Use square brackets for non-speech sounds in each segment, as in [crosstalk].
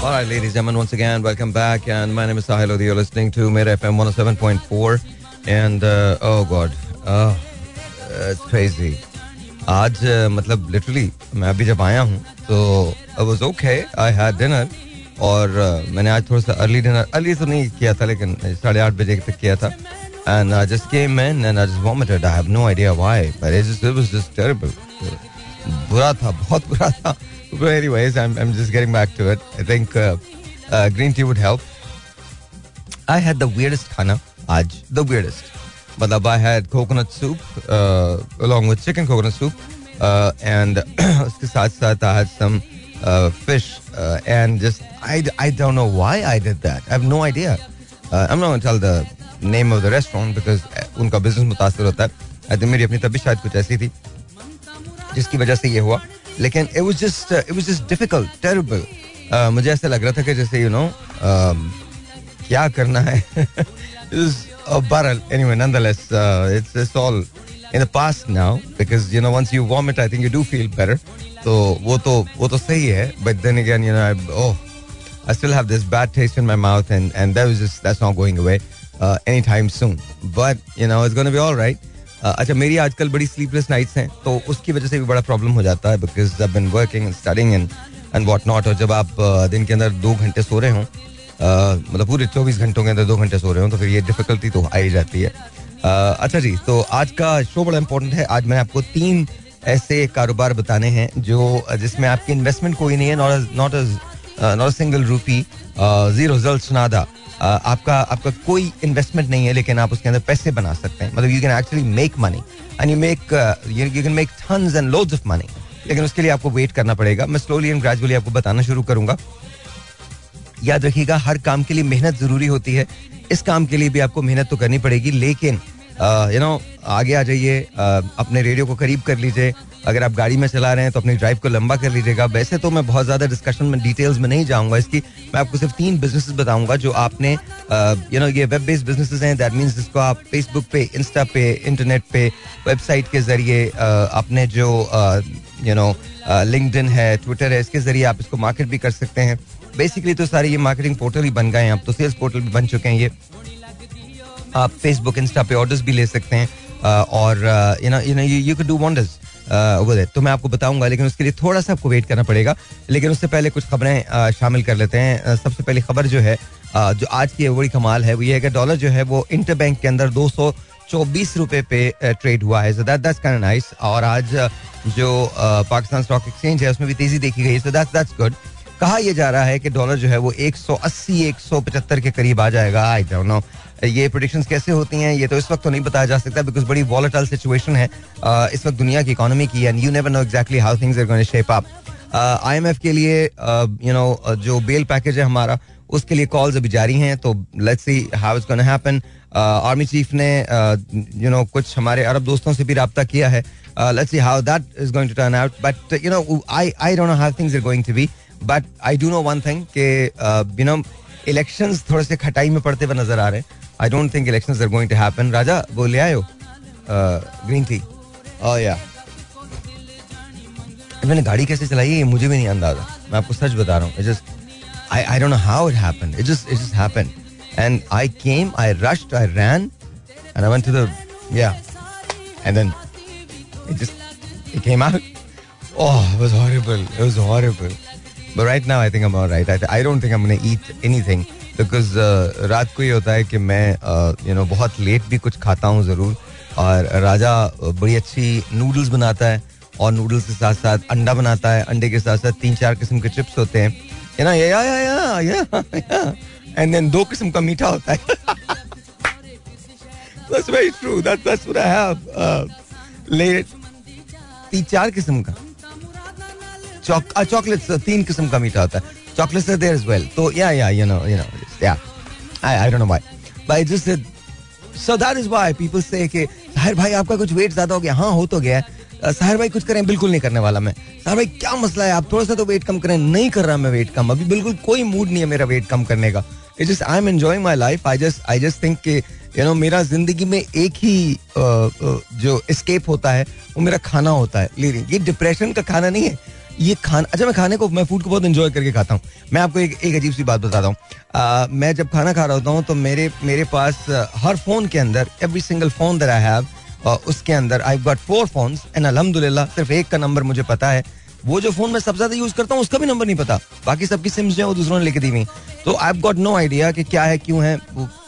All right, ladies and gentlemen, once again, welcome back. And my name is Sahil Lodi. You're listening to Mera FM 107.4. And uh, oh god, oh, it's crazy. आज uh, मतलब literally मैं अभी जब आया हूँ तो I was okay I had dinner और uh, मैंने आज थोड़ा सा अर्ली डिनर अर्ली तो नहीं किया था लेकिन साढ़े आठ बजे तक किया था and I just came in and I just vomited I have no idea why but it just it was just terrible बुरा था बहुत बुरा था But anyways, I'm, I'm just getting back to it. I think uh, uh, green tea would help. I had the weirdest khana, aj, the weirdest. But I had coconut soup uh, along with chicken coconut soup. Uh, and उसके [clears throat] साथ साथ I had some uh, fish uh, and just I, I don't know why I did that. I have no idea. Uh, I'm not going to tell the name of the restaurant because uh, उनका business मुतासर होता है. I think मेरी अपनी तबीयत शायद कुछ ऐसी थी जिसकी वजह से ये हुआ लेकिन it was just it was just difficult terrible मुझे ऐसा लग रहा था कि जैसे यू नो क्या करना है बहरहाल anyway nonetheless it's it's all in the past now because you know once you vomit I think you do feel better तो वो तो वो तो सही है but then again you know I oh I still have this bad taste in my mouth, and and that was just that's not going away uh, anytime soon. But you know, it's going to be all right. Uh, अच्छा मेरी आजकल बड़ी sleepless nights हैं तो उसकी वजह से भी बड़ा प्रॉब्लम हो जाता है because I been working studying and and what not और जब आप uh, दिन के अंदर दो घंटे सो रहे हों uh, मतलब पूरे चौबीस घंटों के अंदर दो घंटे सो रहे हों तो फिर ये डिफिकल्टी तो आ ही जाती है। अच्छा जी तो आज का शो बड़ा इंपॉर्टेंट है। आज मैं आपको तीन ऐसे कारोबार बताने हैं जो जिसमें आपकी इन्वेस्टमेंट कोई नहीं है not not not single rupee zero result सुनादा आपका आपका कोई इन्वेस्टमेंट नहीं है, लेकिन आप उसके अंदर पैसे बना सकते हैं। मतलब you can actually make money and you make you can make tons and loads of money लेकिन उसके लिए आपको वेट करना पड़ेगा। मैं स्लोली एंड ग्रेजुअली आपको बताना शुरू करूँगा। याद रखिएगा, हर काम के लिए मेहनत ज़रूरी होती है। इस काम के लिए भी आपको मेहनत तो करनी पड़ेगी, लेकिन यू नो आगे आ जाइए अपने रेडियो को करीब कर लीजिए। अगर आप गाड़ी में चला रहे हैं तो अपनी ड्राइव को लंबा कर लीजिएगा। वैसे तो मैं बहुत ज़्यादा डिस्कशन में डिटेल्स में नहीं जाऊँगा इसकी। मैं आपको सिर्फ़ तीन बिज़नेस बताऊँगा जो आपने यू नो ये वेब बेस्ड बिज़नेस हैं। दैट मींस जिसको आप फेसबुक पे इंस्टा पे इंटरनेट पे वेबसाइट के ज़रिए अपने जो यू नो लिंक्डइन है ट्विटर है, इसके ज़रिए आप इसको मार्केट भी कर सकते हैं। बेसिकली तो सारे ये मार्केटिंग पोर्टल ही बन गए हैं। अब तो सेल्स पोर्टल भी बन चुके हैं ये। आप फेसबुक इंस्टा पे ऑर्डर्स भी ले सकते हैं। और you know you know you can do wonders over तो मैं आपको बताऊँगा, लेकिन उसके लिए थोड़ा सा आपको वेट करना पड़ेगा। लेकिन उससे पहले कुछ खबरें शामिल कर लेते हैं। सबसे पहली खबर जो है जो आज की बड़ी कमाल है, वो ये है कि डॉलर जो है, वो इंटर बैंक के अंदर दो सौ चौबीस रुपए पे ट्रेड हुआ है। दैट दैट्स काइंड नाइस और आज, जो पाकिस्तान स्टॉक एक्सचेंज है, उसमें भी तेज़ी देखी गई सो दैट्स दैट्स गुड कहा यह जा रहा है कि डॉलर जो है, वो 180 175 के करीब आ जाएगा। आई डोंट नो ये प्रोडिक्शंस कैसे होती हैं, ये तो इस वक्त तो नहीं बताया जा सकता बिकॉज़ बड़ी वॉलेटाइल सिचुएशन है इस वक्त दुनिया की इकोनॉमी की and you never know exactly how things are to shape up IMF के लिए यू नो जो बेल पैकेज है हमारा, उसके लिए कॉल्स अभी जारी हैं तो let's see how it's gonna happen army chief ने यू नो कुछ हमारे अरब दोस्तों से भी रब्ता किया है। Let's see how that is going to turn out but you know I I don't know how things are going to be but I do know one thing कि यू नो इलेक्शंस थोड़े से खटाई में पड़ते हुए नज़र आ रहे हैं। I don't think elections are going to happen राजा वो ले आयो ग्रीन टी ओह या मैंने गाड़ी कैसे चलाई है मुझे भी नहीं अंदाज़ा मैं आपको सच बता रहा हूँ just I, I don't know how it happened. It just it just happened. And I came, I rushed, I ran, and I went to the yeah. And then it just it came out. Oh, it was horrible. It was horrible. But right now I think I'm all right. I, I don't think I'm gonna eat anything because uh, रात को ये होता है कि मैं you uh, no बहुत late भी कुछ खाता हूँ ज़रूर और राजा बड़ी अच्छी नूडल्स बनाता है और नूडल्स के साथ साथ अंडा बनाता है अंडे के साथ साथ तीन चार किस्म के चिप्स होते हैं know, yeah, yeah, yeah, yeah, yeah. And then दो किस्म का मीठा होता है [laughs] That's very true. That, that's what I have. Uh, तीन चार किस्म का चॉक चॉकलेट तीन किस्म का मीठा होता है चॉकलेट देयर एज वेल तो या या यू नो यू नो या I I don't know why but just so that is why people से कि, साहिर भाई, आपका कुछ वेट ज़्यादा हो गया. हाँ हो तो गया। साहिर भाई, कुछ करें, बिल्कुल नहीं करने वाला मैं। साहिर भाई, क्या मसला है? आप थोड़ा सा तो वेट कम करें। नहीं कर रहा मैं वेट कम। अभी बिल्कुल कोई मूड नहीं है मेरा वेट कम करने का। It just I am enjoying my life I just I just think कि यू नो मेरा ज़िंदगी में एक ही जो एस्केप होता है, वो मेरा खाना होता है। ले रही ये डिप्रेशन का खाना नहीं है। ये खाना अच्छा मैं खाने को, मैं फ़ूड को बहुत इंजॉय करके खाता हूँ। मैं आपको एक एक अजीब सी बात बताता हूँ। मैं जब खाना खा रहा होता हूँ तो मेरे मेरे पास हर फ़ोन के अंदर every single phone there I have उसके अंदर I got four phone and अलहमदुल्ला सिर्फ़ एक का नंबर मुझे पता है। वो जो फ़ोन मैं सबसे ज़्यादा यूज़ करता हूँ, उसका भी नंबर नहीं पता। बाकी सबकी सिम्स जो है, वो दूसरों ने लेके दी हुई तो आई गॉट नो आइडिया कि क्या है, क्यों है।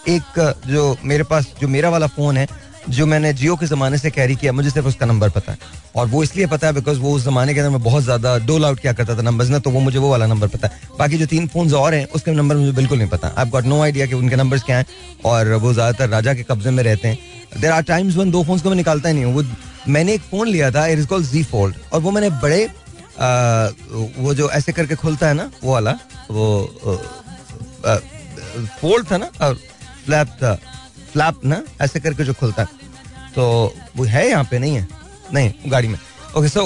एक, जो मेरे पास, जो मेरा वाला फ़ोन है जो मैंने जियो के ज़माने से कैरी किया, मुझे सिर्फ़ उसका नंबर पता है। और वो इसलिए पता है बिकॉज़ वो उस जमाने के अंदर मैं बहुत ज़्यादा डोल आउट किया करता था नंबर ना तो वो मुझे वो वाला नंबर पता है। बाकी जो तीन फ़ोन और हैं, उसके नंबर मुझे बिल्कुल नहीं पता। आई गॉट नो आइडिया कि उनके नंबर क्या हैं, और वो ज़्यादातर राजा के कब्जे में रहते हैं। देर आर टाइम्स वन दो फ़ोन को मैं निकालता ही नहीं हूँ। वो, मैंने एक फ़ोन लिया था it is called G fold और वो मैंने बड़े वो जो ऐसे करके खुलता है ना, वो वाला, वो फोल्ड था ना और फ्लैप था। फ्लैप ना, ऐसे करके जो खुलता है। तो वो है यहाँ पे, नहीं है? नहीं, गाड़ी में। ओके सो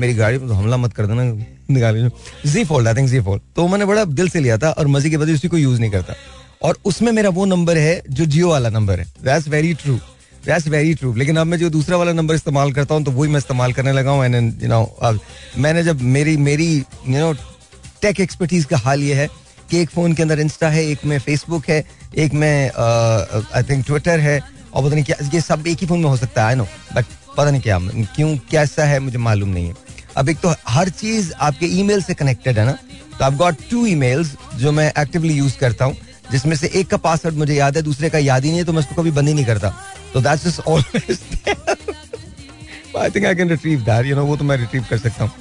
मेरी गाड़ी में तो हमला मत कर देना। निकाली G fold I think G fold तो मैंने बड़ा दिल से लिया था और मज़े की वजह उसी को यूज़ नहीं करता। और उसमें मेरा वो नंबर है, जो जियो वाला नंबर है। That's very true that's very true लेकिन अब मैं जो दूसरा वाला नंबर इस्तेमाल करता हूँ तो वही मैं इस्तेमाल करने लगा हूँ। यू नो मैंने जब मेरी मेरी यू नो टेक एक्सपर्टीज का हाल ये है कि एक फ़ोन के अंदर इंस्टा है, एक में फेसबुक है, एक में आई थिंक ट्विटर है, और पता नहीं क्या, ये सब एक ही फ़ोन में हो सकता है नो बट पता नहीं क्या, क्यों, कैसा है, मुझे मालूम नहीं है। अब एक तो हर चीज़ आपके ईमेल से कनेक्टेड है ना तो आई गॉट टू ईमेल्स जो मैं एक्टिवली यूज़ करता हूँ, जिसमें से एक का पासवर्ड मुझे याद है, दूसरे का याद ही नहीं है तो मैं उसको कभी बंद ही नहीं करता। तो that's always I think I can retrieve that you know वो तो मैं रिट्रीव कर सकता हूँ।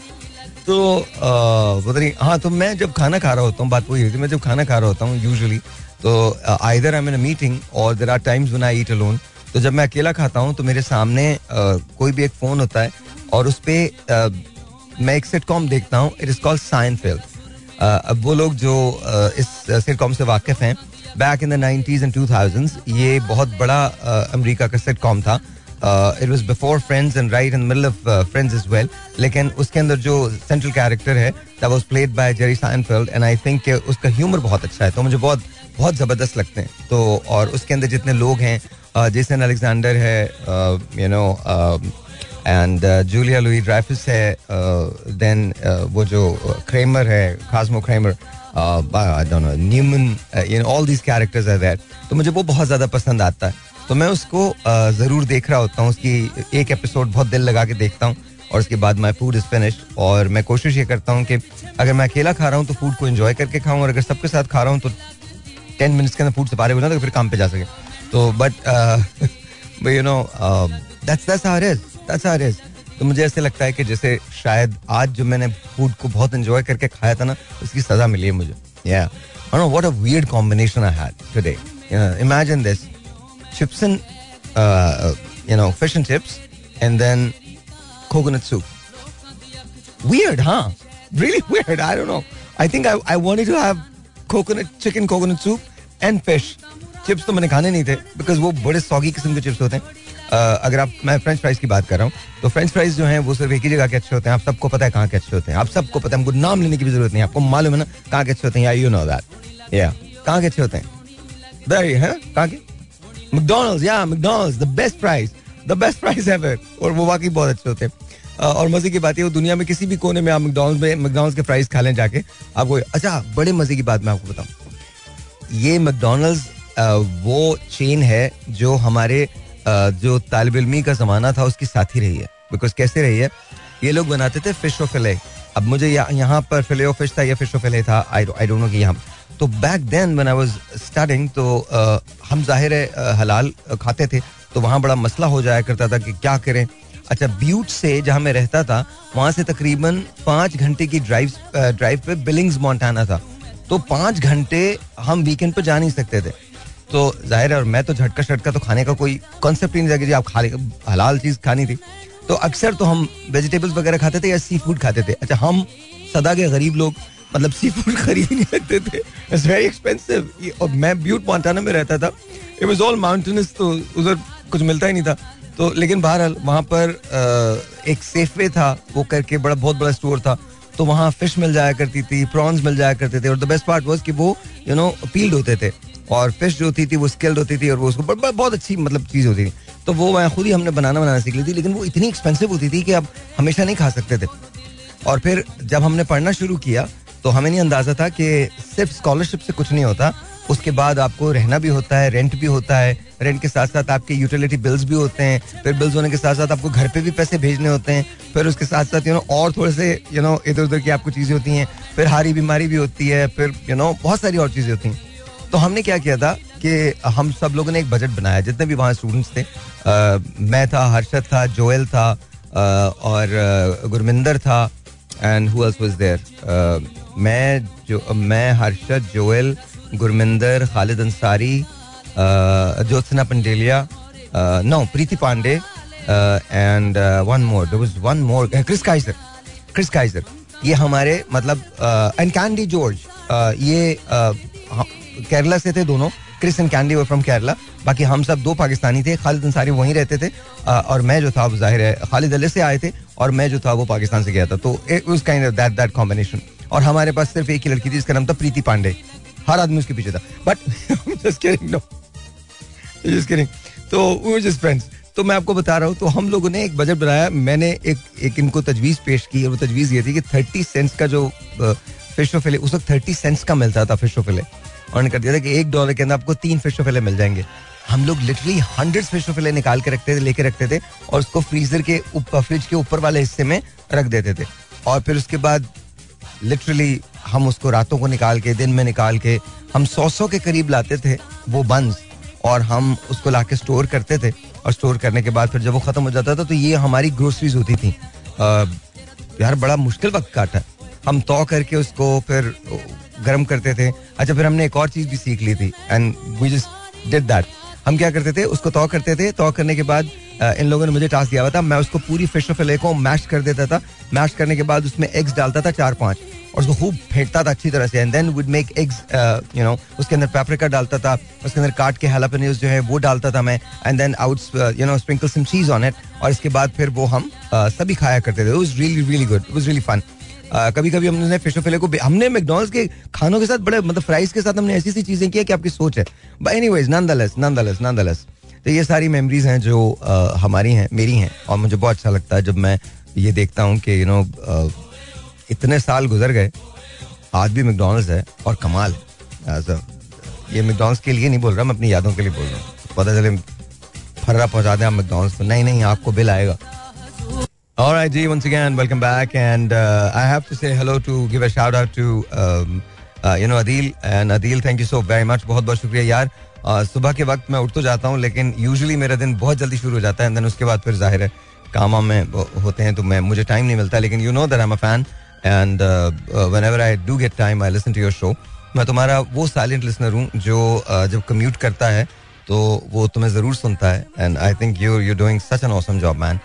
तो पता नहीं हाँ तो मैं जब खाना खा रहा होता हूँ बात वही होती है मैं जब खाना खा रहा होता हूँ यूजली तो आइदर आई इन मीटिंग और there are times when I eat alone तो जब मैं अकेला खाता हूँ तो मेरे सामने कोई भी एक फ़ोन होता है और उस पर मैं एक सिटकॉम देखता हूँ it is called Seinfeld अब वो लोग जो uh, इस सिटकॉम से वाकिफ हैं back in the nineties and two thousands ये बहुत बड़ा अमेरिका का सिटकॉम था it was before Friends and right in middle of Friends is well लेकिन उसके अंदर जो सेंट्रल कैरेक्टर है that was played by Jerry Seinfeld and I think उसका ह्यूमर बहुत अच्छा है तो मुझे बहुत बहुत ज़बरदस्त लगते हैं तो और उसके अंदर जितने लोग हैं जेसन अलेक्जेंडर है you know and Julia Louis Dreyfus है देन वो जो क्रेमर है खासमो Kramer Newman all these characters are there तो मुझे वो बहुत ज़्यादा पसंद आता है तो मैं उसको ज़रूर देख रहा होता हूँ, उसकी एक एपिसोड बहुत दिल लगा के देखता हूँ, और उसके बाद माई फ़ूड इज़ फिनिश्ड और मैं कोशिश ये करता हूँ कि अगर मैं अकेला खा रहा हूँ तो फ़ूड को इन्जॉय करके खाऊँ, और अगर सबके साथ खा रहा हूँ तो टेन मिनट्स के अंदर फ़ूड से पारे हो जाए तो फिर काम पे जा सके। तो बट यू नो दैट्स तो मुझे ऐसे लगता है कि जैसे शायद आज जो मैंने फ़ूड को बहुत एंजॉय करके खाया था ना, उसकी सजा मिली है मुझे। या what a weird combination I had imagine this chips and you know fish and chips and then coconut soup. Weird huh? Really [laughs] weird. I don't know. I think i, I wanted to have coconut chicken coconut soup and fish chips तो मैंने खाने नहीं थे because वो बड़े soggy किस्म के chips होते हैं। Uh, अगर आप मैं फ्रेंच फ्राइज की बात कर रहा हूँ तो फ्रेंच फ्राइज जो हैं वो सिर्फ़ एक ही जगह के अच्छे होते हैं। आप सबको पता है कहाँ के अच्छे होते हैं। आप सबको पता है हमको नाम लेने की भी ज़रूरत नहीं है। आपको मालूम है ना कहाँ के अच्छे होते हैं। या यू नो दैट या कहाँ के अच्छे होते है? कहाँ के? मैकडोनल्ड्स या McDonald's the best price the best price ever और वो वाकई बहुत अच्छे होते हैं। और मज़े की बात है वो दुनिया में किसी भी कोने में आप मैकडोनल्ड्स में मैकडोनल्ड्स के प्राइस खा लें जाके, आपको अच्छा बड़े मज़े की बात मैं आपको बताऊँ। ये मैकडोनल्ड्स वो चेन है जो हमारे जो तालब इलमी का जमाना था, उसकी साथी रही है। बिकॉज़ कैसे रही है? ये लोग बनाते थे फ़िश और फिले अब मुझे यहाँ पर फिले और फ़िश था या फ़िश और फिले था आई डोंट नो कि यहाँ तो back then when I was starting तो आ, हम ज़ाहिर है हलाल खाते थे तो वहाँ बड़ा मसला हो जाया करता था कि क्या करें। अच्छा ब्यूट से जहाँ मैं रहता था वहाँ से तकरीबन पाँच घंटे की ड्राइव ड्राइव पे बिलिंग्स मोन्टाना था। तो पाँच घंटे हम वीकेंड पे जा नहीं सकते थे। तो ज़ाहिर है और मैं तो झटका शटका तो खाने का कोई कॉन्सेप्ट ही नहीं था कि आप खा हलाल चीज़ खानी थी। तो अक्सर तो हम वेजिटेबल्स वगैरह खाते थे या सी फ़ूड खाते थे। अच्छा हम सदा के गरीब लोग मतलब सी फ़ूड [laughs] खरीद नहीं सकते थे। इट्स वेरी एक्सपेंसिव और मैं ब्यूट मोन्टाना में रहता था। इट वाज ऑल माउंटेनस तो उधर कुछ मिलता ही नहीं था। तो लेकिन बहरहाल, वहाँ पर एक सेफवे था। वो करके बड़ा, बहुत बड़ा स्टोर था। तो वहाँ फ़िश मिल जाया करती थी प्रॉन्स मिल जाया करते थे। और द बेस्ट पार्ट वॉज़ कि वो यू नो पील्ड होते थे। और फ़िश जो होती थी, वो स्किल्ड होती थी और वो उसको बहुत अच्छी मतलब चीज़ होती थी। तो वो मैं खुद ही हमने बनाना बनाना सीख ली थी। लेकिन वो इतनी एक्सपेंसिव होती थी कि अब हमेशा नहीं खा सकते थे। और फिर जब हमने पढ़ना शुरू किया तो हमें नहीं अंदाज़ा था कि सिर्फ़ स्कॉलरशिप से कुछ नहीं होता। उसके बाद आपको रहना भी होता है रेंट भी होता है रेंट के साथ साथ आपके यूटिलिटी बिल्स भी होते हैं फिर बिल्स होने के साथ साथ आपको घर पे भी पैसे भेजने होते हैं फिर उसके साथ साथ यू नो और थोड़े से यू नो इधर उधर की आपको चीज़ें होती हैं फिर हारी बीमारी भी होती है फिर यू नो बहुत सारी और चीज़ें होती हैं। तो हमने क्या किया था कि हम सब लोगों ने एक बजट बनाया जितने भी वहाँ स्टूडेंट्स थे। आ, मैं था हर्षद था जोएल था आ, और गुरमिंदर था एंड हु वाज देयर मैं जो, मैं Harshad, Joel, Gurminder, Khalid Ansari Jyotsna Pandelia no Preeti Pandey and one more there was one more Chris Kaiser Chris Kaiser ये हमारे मतलब एंड कैंडी जॉर्ज ये केरला से थे दोनों. Chris and Candy were from Kerala बाकी हम सब दो पाकिस्तानी थे, खालिद अंसारी वहीं रहते थे और मैं जो था वो ज़ाहिर है, खालिद अली से आए थे, और मैं जो था, वो पाकिस्तान से गया था। तो उस kind of that that combination और हमारे पास सिर्फ़ एक ही लड़की थी, जिसका नाम था प्रीति पांडे। हर आदमी उसके पीछे था। बट [laughs] तो तो मैं आपको बता रहा हूँ तो हम लोगों ने एक बजट बनाया। मैंने एक एक इनको तजवीज पेश की, और वो तजवीज ये थी कि थर्टी सेंट्स का जो फ़िश फिले उस वक्त थर्टी सेंट्स का मिलता था फ़िश फिले उन्होंने कर दिया था कि एक डॉलर के अंदर आपको तीन फ़िश फिले मिल जाएँगे। हम लोग लिटरली हंड्रेड फ़िश फिले निकाल के रखते थे लेके रखते थे और उसको फ्रीजर के ऊपर फ्रिज के ऊपर वाले हिस्से में रख देते थे। और फिर उसके बाद लिटरली हम उसको रातों को निकाल के दिन में निकाल के हम सौ सौ के करीब लाते थे वो बंस और हम उसको ला स्टोर करते थे। और स्टोर करने के बाद फिर जब वो खत्म हो जाता था तो ये हमारी ग्रोसरीज होती थी। आ, यार बड़ा मुश्किल वक्त काटा। हम तो करके उसको फिर गर्म करते थे। अच्छा फिर हमने एक और चीज़ भी सीख ली थी and we just did that हम क्या करते थे उसको तो करते थे। तो करने के बाद इन लोगों ने मुझे टास्क दिया हुआ था। मैं उसको पूरी फ़िश फिले को मैश कर देता था। मैश करने के बाद उसमें एग्स डालता था चार पाँच और उसको खूब फेंटता था अच्छी तरह से and then would make eggs you know उसके अंदर पेपरिका डालता था उसके अंदर काट के हेलापेनियोस जो है वो डालता था मैं and then out you know sprinkle some cheese on it और इसके बाद फिर वो हम uh, सभी खाया करते थे। Was really really good was really fun कभी कभी हमने फ़िश फिले को हमने मैकडोनल्ड्स के खानों के साथ बड़े मतलब फ्राइज के साथ हमने ऐसी सी चीज़ें की है कि आपकी सोच है। But anyways nonetheless nonetheless nonetheless तो ये सारी मेमरीज हैं जो uh, हमारी हैं मेरी हैं। और मुझे बहुत अच्छा लगता है जब मैं ये देखता हूँ कि यू नो इतने साल गुजर गए आज भी मैकडोनल्ड्स है और कमाल है। ये मैकडोनल्ड्स के लिए नहीं बोल रहा मैं अपनी यादों के लिए बोल रहा हूँ। पता चले फर्रा पहुँचा दें आप मैकडोनल्ड्स नहीं नहीं आपको बिल आएगा। All right, G, once again, welcome back. And uh, I have to say hello to give a shout out to, um, uh, you know, Adil. And Adil, thank you so very much. बहुत बहुत शुक्रिया यार. Uh, सुबह के वक्त मैं उठ तो जाता हूँ लेकिन यूजुअली मेरा दिन बहुत जल्दी शुरू हो जाता है. देन उसके बाद फिर ज़ाहिर है काम में होते हैं तो मैं मुझे टाइम नहीं मिलता. लेकिन you know that I am a fan and whenever I do get time I listen to your show मैं तुम्हारा वो साइलेंट लिसनर हूँ जो uh, जब कम्यूट करता है तो वो तुम्हें ज़रूर सुनता है. And I think you you doing such an awesome job man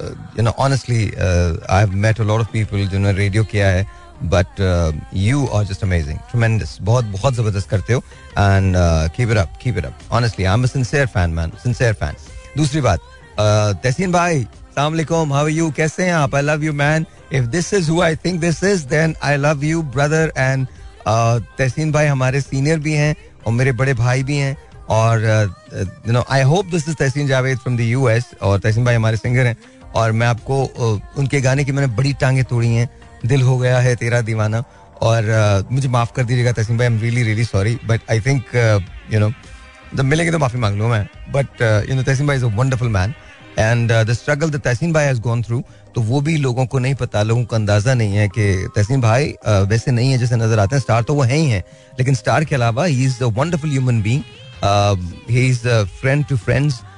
you know honestly I have met a lot of people जिन्होंने रेडियो किया है but you are just amazing tremendous बहुत बहुत ज़बरदस्त करते हो and keep it up keep it up honestly I am sincere fan man sincere fan दूसरी बात तहसीन भाई अस्सलाम वालेकुम हाउ यू कैसे हैं आप I love you man if this is who I think this is then I love you brother and Tahseen भाई हमारे सीनियर भी हैं और मेरे बड़े भाई भी हैं और you know I hope this is Tahseen Javed from the US और तहसीन भाई हमारे सिंगर हैं और मैं आपको उनके गाने की मैंने बड़ी टांगे तोड़ी हैं। दिल हो गया है तेरा दीवाना। और मुझे माफ़ कर दीजिएगा तहसीन भाई I am really really sorry but I think you know जब मिलेंगे तो माफ़ी मांग लूँ मैं। बट यू नो तहसीन भाई is a wonderful man and the struggle the Tahseen भाई हैज़ गॉन थ्रू तो वो भी लोगों को नहीं पता, लोगों को अंदाज़ा नहीं है कि तहसीन भाई वैसे नहीं है जैसे नज़र आते हैं। स्टार तो वो है ही है, लेकिन स्टार के अलावा he is a wonderful human being he is friend to friends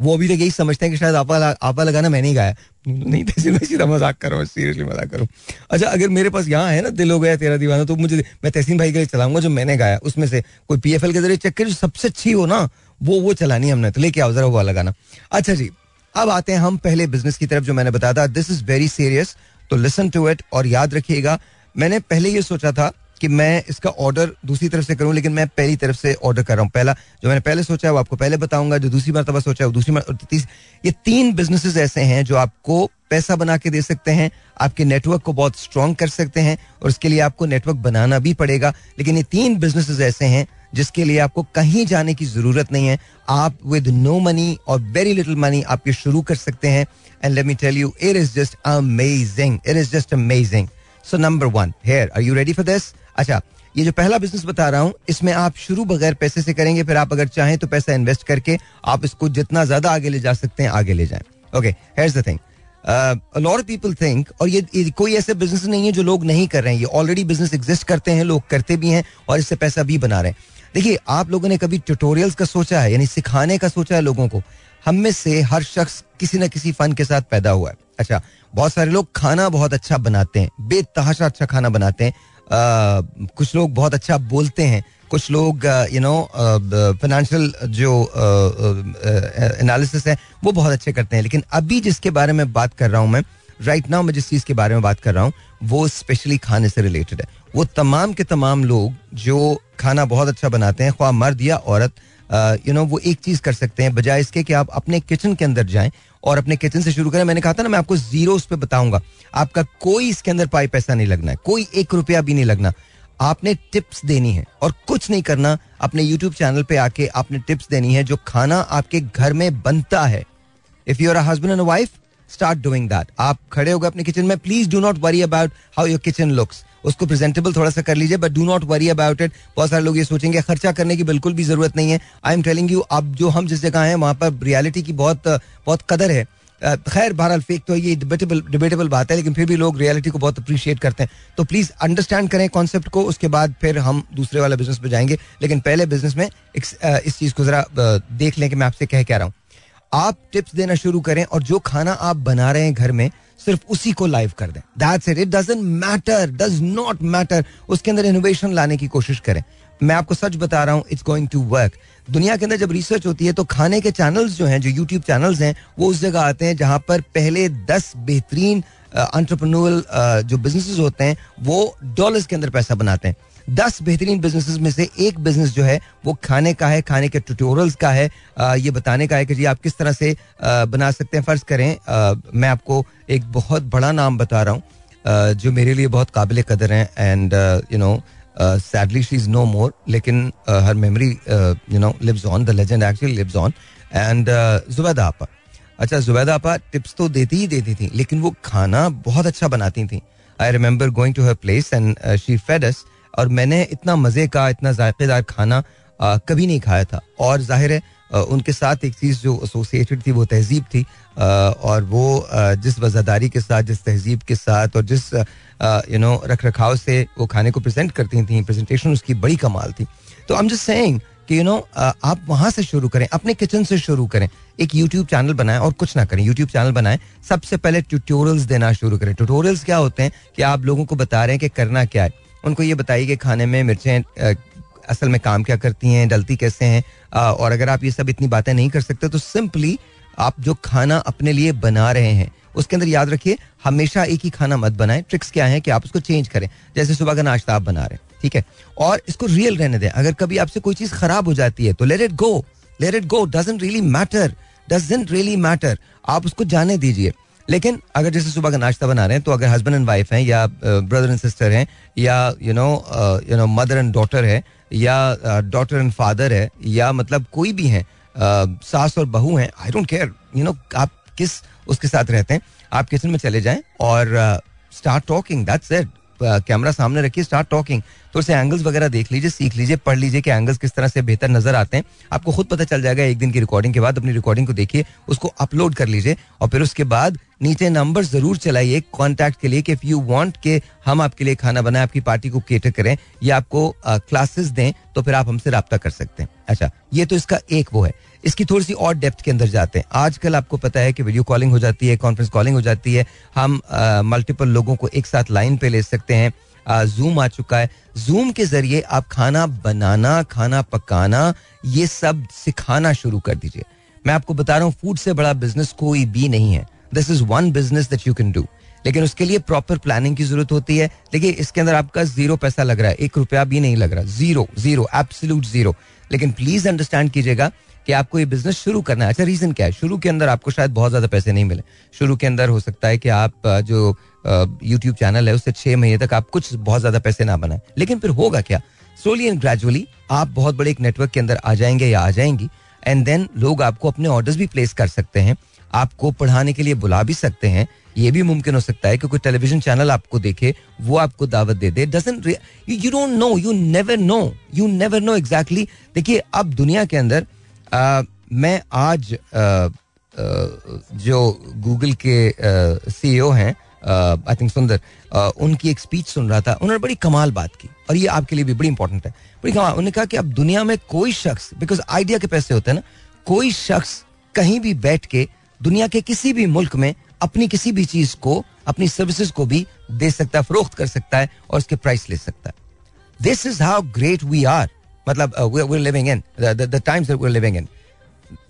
वो अभी तक यही समझते हैं कि शायद आपा आपा लगाना मैंने ही गाया। नहीं तहसील मैं सीधा मज़ाक करो सीरियसली मज़ाक करो। अच्छा अगर मेरे पास यहाँ है ना, दिल हो गया, तेरा दीवाना तो मुझे मैं तहसीन भाई के लिए चलाऊँगा जो मैंने गाया, उसमें से कोई पीएफएल के ज़रिए चेक कर जो सबसे अच्छी हो ना, वो वो चलानी हमने तो लेके आओ, जरा वो लगाना अच्छा जी, अब आते हैं हम पहले बिज़नेस की तरफ़, जो मैंने बताया था। दिस इज़ वेरी सीरियस तो लिसन टू इट और याद रखिएगा। मैंने पहले ये सोचा था कि मैं इसका ऑर्डर दूसरी तरफ़ से करूँ, लेकिन मैं पहली तरफ़ से ऑर्डर कर रहा हूँ। पहला, जो मैंने पहले सोचा है, वो आपको पहले बताऊँगा, जो दूसरी मरतबा सोचा है, वो दूसरी तीस, ये तीन बिजनेसेस ऐसे हैं जो आपको पैसा बना के दे सकते हैं, आपके नेटवर्क को बहुत स्ट्रॉन्ग कर सकते हैं, और उसके लिए आपको नेटवर्क बनाना भी पड़ेगा। लेकिन ये तीन बिजनेसेस ऐसे हैं, जिसके लिए आपको कहीं जाने की ज़रूरत नहीं है। आप विद नो मनी और वेरी लिटिल मनी आपके शुरू कर सकते हैं। And let me tell you it is just amazing it is just amazing so number one here are you ready for this अच्छा ये जो पहला बिज़नेस बता रहा हूँ इसमें आप शुरू बगैर पैसे से करेंगे फिर आप अगर चाहें तो पैसा इन्वेस्ट करके आप इसको जितना ज़्यादा आगे ले जा सकते हैं आगे ले जाएँ। Okay here's the thing people think और ये, ये कोई ऐसे बिज़नेस नहीं है जो लोग नहीं कर रहे हैं। ये ऑलरेडी बिज़नेस एग्जिस्ट करते हैं लोग करते भी हैं और इससे पैसा भी बना रहे हैं। देखिए आप लोगों ने कभी ट्यूटोरियल्स का सोचा है यानी सिखाने का सोचा है लोगों को? हम में से हर शख्स किसी न किसी फन के साथ पैदा हुआ है। अच्छा बहुत सारे लोग खाना बहुत अच्छा बनाते हैं बेतहाशा अच्छा खाना बनाते हैं कुछ लोग बहुत अच्छा बोलते हैं। कुछ लोग यू नो फाइनेंशियल जो एनालिसिस है, वो बहुत अच्छे करते हैं। लेकिन अभी जिसके बारे में बात कर रहा हूँ मैं राइट नाउ मैं जिस चीज़ के बारे में बात कर रहा हूँ, वो स्पेशली खाने से रिलेटेड है। वो तमाम के तमाम लोग जो खाना बहुत अच्छा बनाते हैं ख्वा मर्द या औरत यू नो वो एक चीज़ कर सकते हैं, बजाय इसके कि आप अपने किचन के अंदर जाएँ और अपने किचन से शुरू करें। मैंने कहा था ना, मैं आपको ज़ीरो उस पर बताऊँगा। आपका कोई इसके अंदर पाई पैसा नहीं लगना है। कोई एक रुपया भी नहीं लगना। आपने टिप्स देनी है और कुछ नहीं करना। अपने यूट्यूब चैनल पे आके आपने टिप्स देनी है जो खाना आपके घर में बनता है। If you are husband and wife start doing that आप खड़े हो गए अपने किचन में। Please do not worry about how your kitchen looks उसको प्रेजेंटेबल थोड़ा सा कर लीजिए but do not worry about it बहुत सारे लोग ये सोचेंगे, खर्चा करने की बिल्कुल भी ज़रूरत नहीं है। आई एम टेलिंग यू अब जो हम जिस जगह हैं, वहाँ पर रियलिटी की बहुत बहुत कदर है। खैर, बहरहाल फेक तो ये डिबेटेबल डिबेटेबल बात है, लेकिन फिर भी लोग रियलिटी को बहुत अप्रिशिएट करते हैं। तो प्लीज़ अंडरस्टैंड करें कॉन्सेप्ट को, उसके बाद फिर हम दूसरे वाला बिज़नेस पे जाएँगे। लेकिन पहले बिज़नेस में इस चीज़ को जरा देख लें कि मैं आपसे कह क्या रहा हूँ। आप टिप्स देना शुरू करें और जो खाना आप बना रहे हैं घर में सिर्फ़ उसी को लाइव कर दें। That's it it doesn't matter does not matter उसके अंदर इनोवेशन लाने की कोशिश करें। मैं आपको सच बता रहा हूँ इट्स गोइंग टू वर्क दुनिया के अंदर जब रिसर्च होती है तो खाने के चैनल्स जो हैं, जो यूट्यूब चैनल्स हैं, वो उस जगह आते हैं जहाँ पर पहले दस बेहतरीन अंटरप्रनोअल जो बिजनेसेस होते हैं, वो डॉलर्स के अंदर पैसा बनाते हैं। दस बेहतरीन बिज़नेस में से एक बिज़नेस जो है वो खाने का है खाने के ट्यूटोरियल्स का है। आ, ये बताने का है कि जी आप किस तरह से आ, बना सकते हैं। फ़र्ज़ करें आ, मैं आपको एक बहुत बड़ा नाम बता रहा हूँ जो मेरे लिए बहुत काबिल कदर हैं। And you know sadly she is no more लेकिन हर memory you know lives on the legend actually lives on and Zubaida आपा। अच्छा जुबैदा आपा टिप्स तो देती ही देती थी लेकिन वो खाना बहुत अच्छा बनाती थी। I remember going to her place and she fed us और मैंने इतना मज़े का इतना जायकेदार खाना आ, कभी नहीं खाया था। और ज़ाहिर है आ, उनके साथ एक चीज़ जो एसोसिएटेड थी वो तहजीब थी। आ, और वो जिस वज़ादारी के साथ जिस तहजीब के साथ और जिस यू नो रख रखाव से वो खाने को प्रेजेंट करती थी प्रेजेंटेशन उसकी बड़ी कमाल थी। तो हम जस्ट सेइंग कि यू नो आप वहाँ से शुरू करें अपने किचन से शुरू करें। एक यूट्यूब चैनल बनाएँ और कुछ ना करें। यूट्यूब चैनल बनाएँ सबसे पहले ट्यूटोरियल्स देना शुरू करें। ट्यूटोरियल्स क्या होते हैं कि आप लोगों को बता रहे हैं कि करना क्या है। उनको ये बताइए कि खाने में मिर्चें असल में काम क्या करती हैं, डलती कैसे हैं? और अगर आप ये सब इतनी बातें नहीं कर सकते तो सिंपली आप जो खाना अपने लिए बना रहे हैं, उसके अंदर याद रखिए, हमेशा एक ही खाना मत बनाएँ। ट्रिक्स क्या है कि आप उसको चेंज करें। जैसे सुबह का नाश्ता आप बना रहे हैं, ठीक है? और इसको रियल रहने दें। अगर कभी आपसे कोई चीज़ खराब हो जाती है तो let it go let it go doesn't really matter doesn't really matter आप उसको जाने दीजिए। लेकिन अगर जैसे सुबह का नाश्ता बना रहे हैं तो अगर हस्बैंड एंड वाइफ हैं या ब्रदर एंड सिस्टर हैं या you know you know mother and daughter है या डॉटर एंड फादर है या मतलब कोई भी है uh, सास और बहू हैं I don't care you know आप किस उसके साथ रहते हैं आप किचन में चले जाएँ और start talking that's it camera सामने रखिए स्टार्ट टॉकिंग तो उसे एंगल्स वगैरह देख लीजिए सीख लीजिए पढ़ लीजिए कि एंगल्स किस तरह से बेहतर नज़र आते हैं। आपको खुद पता चल जाएगा एक दिन की रिकॉर्डिंग के बाद अपनी रिकॉर्डिंग को देखिए उसको अपलोड कर लीजिए और फिर उसके बाद नीचे नंबर ज़रूर चलाइए कॉन्टैक्ट के लिए कि इफ़ यू वांट के हम आपके लिए खाना बनाए, आपकी पार्टी को केटर करें या आपको क्लासेस दें तो फिर आप हमसे रब्ता कर सकते हैं। अच्छा ये तो इसका एक वो है। इसकी थोड़ी सी और डेप्थ के अंदर जाते हैं। आजकल आपको पता है कि वीडियो कॉलिंग हो जाती है कॉन्फ्रेंस कॉलिंग हो जाती है। हम मल्टीपल लोगों को एक साथ लाइन पे ले सकते हैं। जूम आ चुका है। जूम के ज़रिए आप खाना बनाना, खाना पकाना, ये सब सिखाना शुरू कर दीजिए। मैं आपको बता रहा हूँ फ़ूड से बड़ा बिज़नेस कोई भी नहीं है। This is one business that you can do लेकिन उसके लिए प्रॉपर प्लानिंग की ज़रूरत होती है। देखिए, इसके अंदर आपका ज़ीरो पैसा लग रहा है। एक रुपया भी नहीं लग रहा। ज़ीरो ज़ीरो एब्सोल्यूट ज़ीरो लेकिन प्लीज़ अंडरस्टैंड कीजिएगा कि आपको ये बिज़नेस शुरू करना है। अच्छा रीजन क्या है? शुरू के अंदर आपको शायद बहुत ज़्यादा पैसे नहीं मिले। शुरू के अंदर हो सकता है कि आप जो यूट्यूब चैनल है, उससे छह महीने तक आप कुछ बहुत ज़्यादा पैसे ना बनाए। लेकिन फिर होगा क्या? स्लोली एंड ग्रेजुअली आप बहुत बड़े एक नेटवर्क के अंदर आ जाएँगे या आ जाएँगी। एंड देन लोग आपको अपने ऑर्डर्स भी प्लेस कर सकते हैं। आपको पढ़ाने के लिए बुला भी सकते हैं। ये भी मुमकिन हो सकता है कि कोई टेलीविज़न चैनल आपको देखे वो आपको दावत दे दे। You don't know you never know you never know exactly देखिए अब दुनिया के अंदर आ, मैं आज आ, आ, जो गूगल के सीईओ हैं आई थिंक सुंदर उनकी एक स्पीच सुन रहा था। उन्होंने बड़ी कमाल बात की और ये आपके लिए भी बड़ी इंपॉर्टेंट है। बड़ी कमाल उन्होंने कहा कि अब दुनिया में कोई शख्स बिकॉज़ आइडिया के पैसे होते हैं ना कोई शख्स कहीं भी बैठ के दुनिया के किसी भी मुल्क में अपनी किसी भी चीज़ को, अपनी सर्विसेज़ को भी दे सकता है, फरोख्त कर सकता है और उसके प्राइस ले सकता है। This is how great we are मतलब living in times living in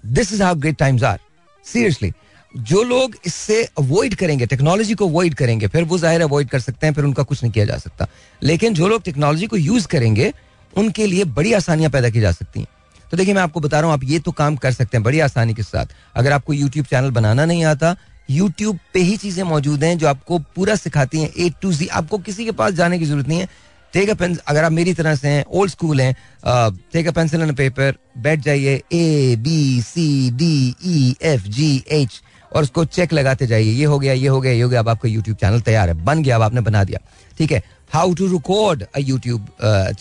this is how great times are seriously जो लोग इससे अवॉइड करेंगे टेक्नोलॉजी को अवॉइड करेंगे, फिर वो ज़ाहिर अवॉइड कर सकते हैं, फिर उनका कुछ नहीं किया जा सकता। लेकिन जो लोग टेक्नोलॉजी को यूज़ करेंगे, उनके लिए बड़ी आसानियाँ पैदा की जा सकती हैं। तो देखिए, मैं आपको बता रहा हूँ, आप ये तो काम कर सकते हैं बड़ी आसानी के साथ। अगर आपको यूट्यूब चैनल बनाना नहीं आता यूट्यूब पे ही चीज़ें मौजूद हैं जो आपको पूरा सिखाती हैं ए टू जी आपको किसी के पास जाने की ज़रूरत नहीं है। टेक अ पेन अगर आप मेरी तरह से हैं ओल्ड स्कूल हैं take a pencil and paper बैठ जाइए A B C D E F G H और उसको चेक लगाते जाइए। ये हो गया, ये हो गया, ये हो गया, अब आपका यूट्यूब चैनल तैयार है। बन गया, अब आपने बना दिया। ठीक है how to record a YouTube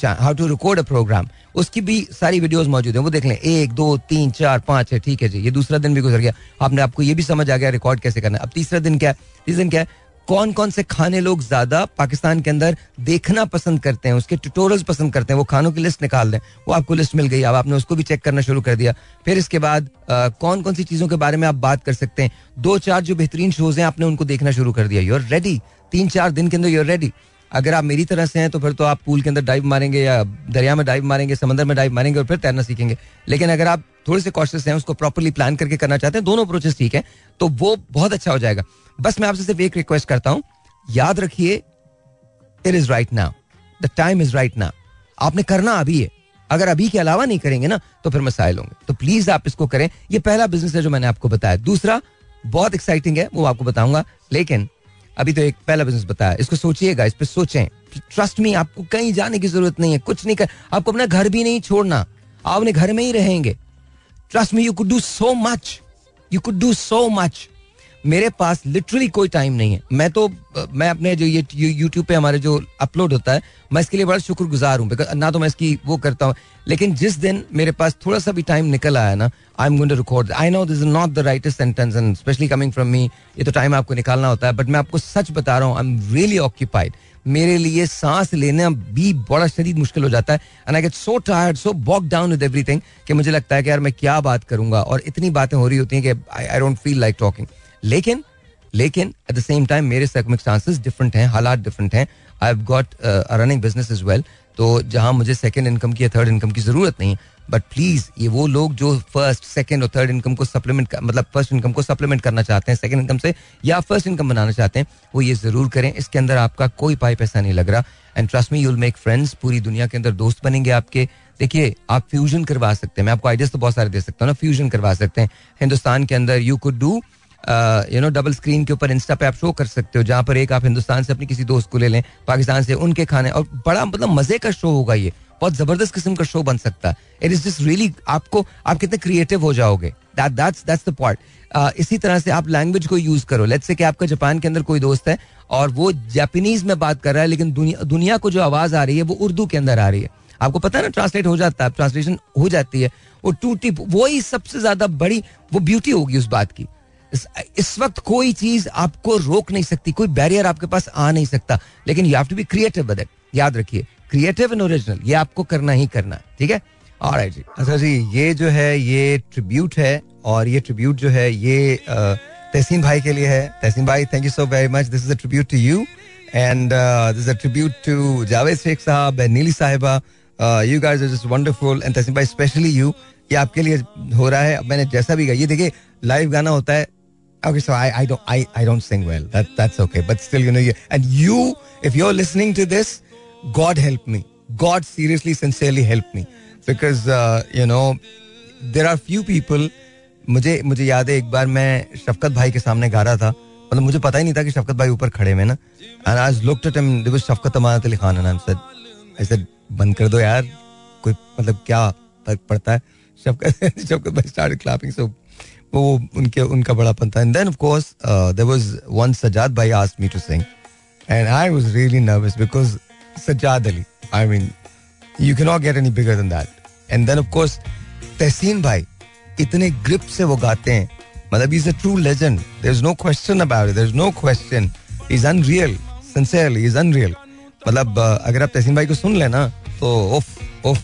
how to record a programme उसकी भी सारी वीडियोस मौजूद हैं। वो देख लें। एक दो तीन चार पाँच है। ठीक है जी। ये दूसरा दिन भी गुजर गया। आपने आपको ये भी समझ आ गया रिकॉर्ड कैसे करना अब तीसरा दिन क्या है? तीसरा दिन क्या है? कौन कौन से खाने लोग ज़्यादा पाकिस्तान के अंदर देखना पसंद करते हैं? उसके ट्यूटोरियल्स पसंद करते हैं। वो खानों की लिस्ट निकाल दें। वो आपको लिस्ट मिल गई अब आपने उसको भी चेक करना शुरू कर दिया। फिर इसके बाद आ, कौन कौन सी चीज़ों के बारे में आप बात कर सकते हैं? दो चार जो बेहतरीन शोज़ हैं आपने उनको देखना शुरू कर दिया। यूर रेडी तीन चार दिन के अंदर यूर रेडी अगर आप मेरी तरह से हैं तो फिर तो आप पूल के अंदर डाइव मारेंगे या दरिया में डाइव मारेंगे, समंदर में डाइव मारेंगे और फिर तैरना सीखेंगे। लेकिन अगर आप थोड़े से कॉशियस हैं, उसको प्रॉपरली प्लान करके करना चाहते हैं, दोनों अप्रोचेस ठीक है तो वो बहुत अच्छा हो जाएगा। बस मैं आपसे सिर्फ़ एक रिक्वेस्ट करता हूँ, याद रखिए it is right now the time is right now आपने करना अभी है। अगर अभी के अलावा नहीं करेंगे ना तो फिर मसाइल होंगे। तो प्लीज़ आप इसको करें। ये पहला बिज़नेस है जो मैंने आपको बताया। दूसरा, बहुत एक्साइटिंग है, वो आपको बताऊँगा। लेकिन अभी तो एक पहला बिज़नेस बताया, इसको सोचिएगा, इस पर सोचें। ट्रस्ट मी आपको कहीं जाने की ज़रूरत नहीं है, कुछ नहीं कर, आपको अपना घर भी नहीं छोड़ना, आप अपने घर में ही रहेंगे। Trust me you could do so much you could do so much मेरे पास लिटरली कोई टाइम नहीं है। मैं तो मैं अपने जो ये यूट्यूब पे हमारे जो अपलोड होता है, मैं इसके लिए बड़ा शुक्रगुजार हूँ ना तो मैं इसकी वो करता हूँ। लेकिन जिस दिन मेरे पास थोड़ा सा भी टाइम निकल आया ना I am going to record I know this is not the rightest sentence and specially coming from me ये तो टाइम आपको निकालना होता है बट मैं आपको सच बता रहा हूँ आई एम रियली ऑक्यूपाइड मेरे लिए सांस लेना भी बड़ा शदीद मुश्किल हो जाता है and I get so tired so bogged down with everything कि मुझे लगता है कि यार मैं क्या बात करूँगा, और इतनी बातें हो रही होती हैं कि I don't feel like talking लेकिन लेकिन एट द सेम टाइम मेरे सर्कमस्टांसेस डिफरेंट हैं, हालात डिफरेंट हैं. I have got running business is well तो जहाँ मुझे सेकंड इनकम की या थर्ड इनकम की ज़रूरत नहीं बट प्लीज़ ये वो लोग जो फ़र्स्ट सेकंड और थर्ड इनकम को सप्लीमेंट मतलब फ़र्स्ट इनकम को सप्लीमेंट करना चाहते हैं सेकेंड इनकम से, या फ़र्स्ट इनकम बनाना चाहते हैं, वो ये ज़रूर करें। इसके अंदर आपका कोई पाई पैसा नहीं लग रहा। And trust me you'll make friends पूरी दुनिया के अंदर दोस्त बनेंगे आपके। देखिए, आप फ्यूजन करवा सकते हैं। मैं आपको आइडियाज़ तो बहुत सारे दे सकता हूँ ना। फ्यूजन करवा सकते हैं। हिंदुस्तान के अंदर you could do you know double screen के ऊपर इंस्टा पे आप शो कर सकते हो, जहाँ पर एक आप हिंदुस्तान से अपनी किसी दोस्त को ले लें, पाकिस्तान से उनके खाने, और बड़ा मतलब मज़े का शो होगा ये। बहुत ज़बरदस्त किस्म का शो बन सकता है। इट इज़ जस्ट रियली आपको, आप कितने क्रिएटिव हो जाओगे। दैट दैट्स दैट्स द इसी तरह से आप लैंग्वेज को यूज़ करो। लेट्स से कि आपका जापान के अंदर कोई दोस्त है, और वो जापानीज में बात कर रहा है, लेकिन दुनिया दुनिया को जो आवाज़ आ रही है, वो उर्दू के अंदर आ रही है। आपको पता है ना ट्रांसलेट हो जाता है ट्रांसलेशन हो जाती है। वो टूटी वही सबसे ज़्यादा बड़ी, वो ब्यूटी होगी उस बात की। इस, वक्त कोई चीज़ आपको रोक नहीं सकती कोई बैरियर आपके पास आ नहीं सकता। लेकिन you have to be creative with it याद रखिए क्रिएटिव एंड ओरिजिनल ये आपको करना ही करना है ठीक है? ऑलराइट जी। अच्छा जी ये जो है ये ट्रिब्यूट है और ये ट्रिब्यूट जो है ये तहसीन भाई के लिए है। तहसीन भाई thank you so very much this is a tribute to you and this is a tribute to Javed Shaikh sahab and Neeli sahiba. You guys are just wonderful and Tahseen भाई specially you ये आपके लिए हो रहा है। मैंने जैसा भी कहा ये देखिए लाइव गाना होता है Okay, so I, I don't I, I don't sing well. That that's okay. But still, you know, you, and you, if you're listening to this, God help me. God seriously, sincerely help me. Because uh, you know, there are few people मुझे मुझे याद है एक बार मैं शफकत भाई के सामने गा रहा था मतलब मुझे पता ही नहीं था कि शफकत भाई ऊपर खड़े में ना शफकत अमानत अली खान एंड बंद कर दो यार कोई मतलब क्या फ़र्क पड़ता है शफकत शफकत भाई स्टार्ट क्लैपिंग सो वो उनके, उनका बड़ापन था। And then of course there was one Sajjad भाई asked me to sing and I was really nervous because Sajjad Ali I mean you can not get any bigger than that and then of course Tahseen भाई इतने grip से वो गाते हैं। मतलब is a true legend there is no question about it there is no question is unreal sincerely is unreal मतलब अगर आप तहसीन भाई को सुन लेना तो उफ उफ।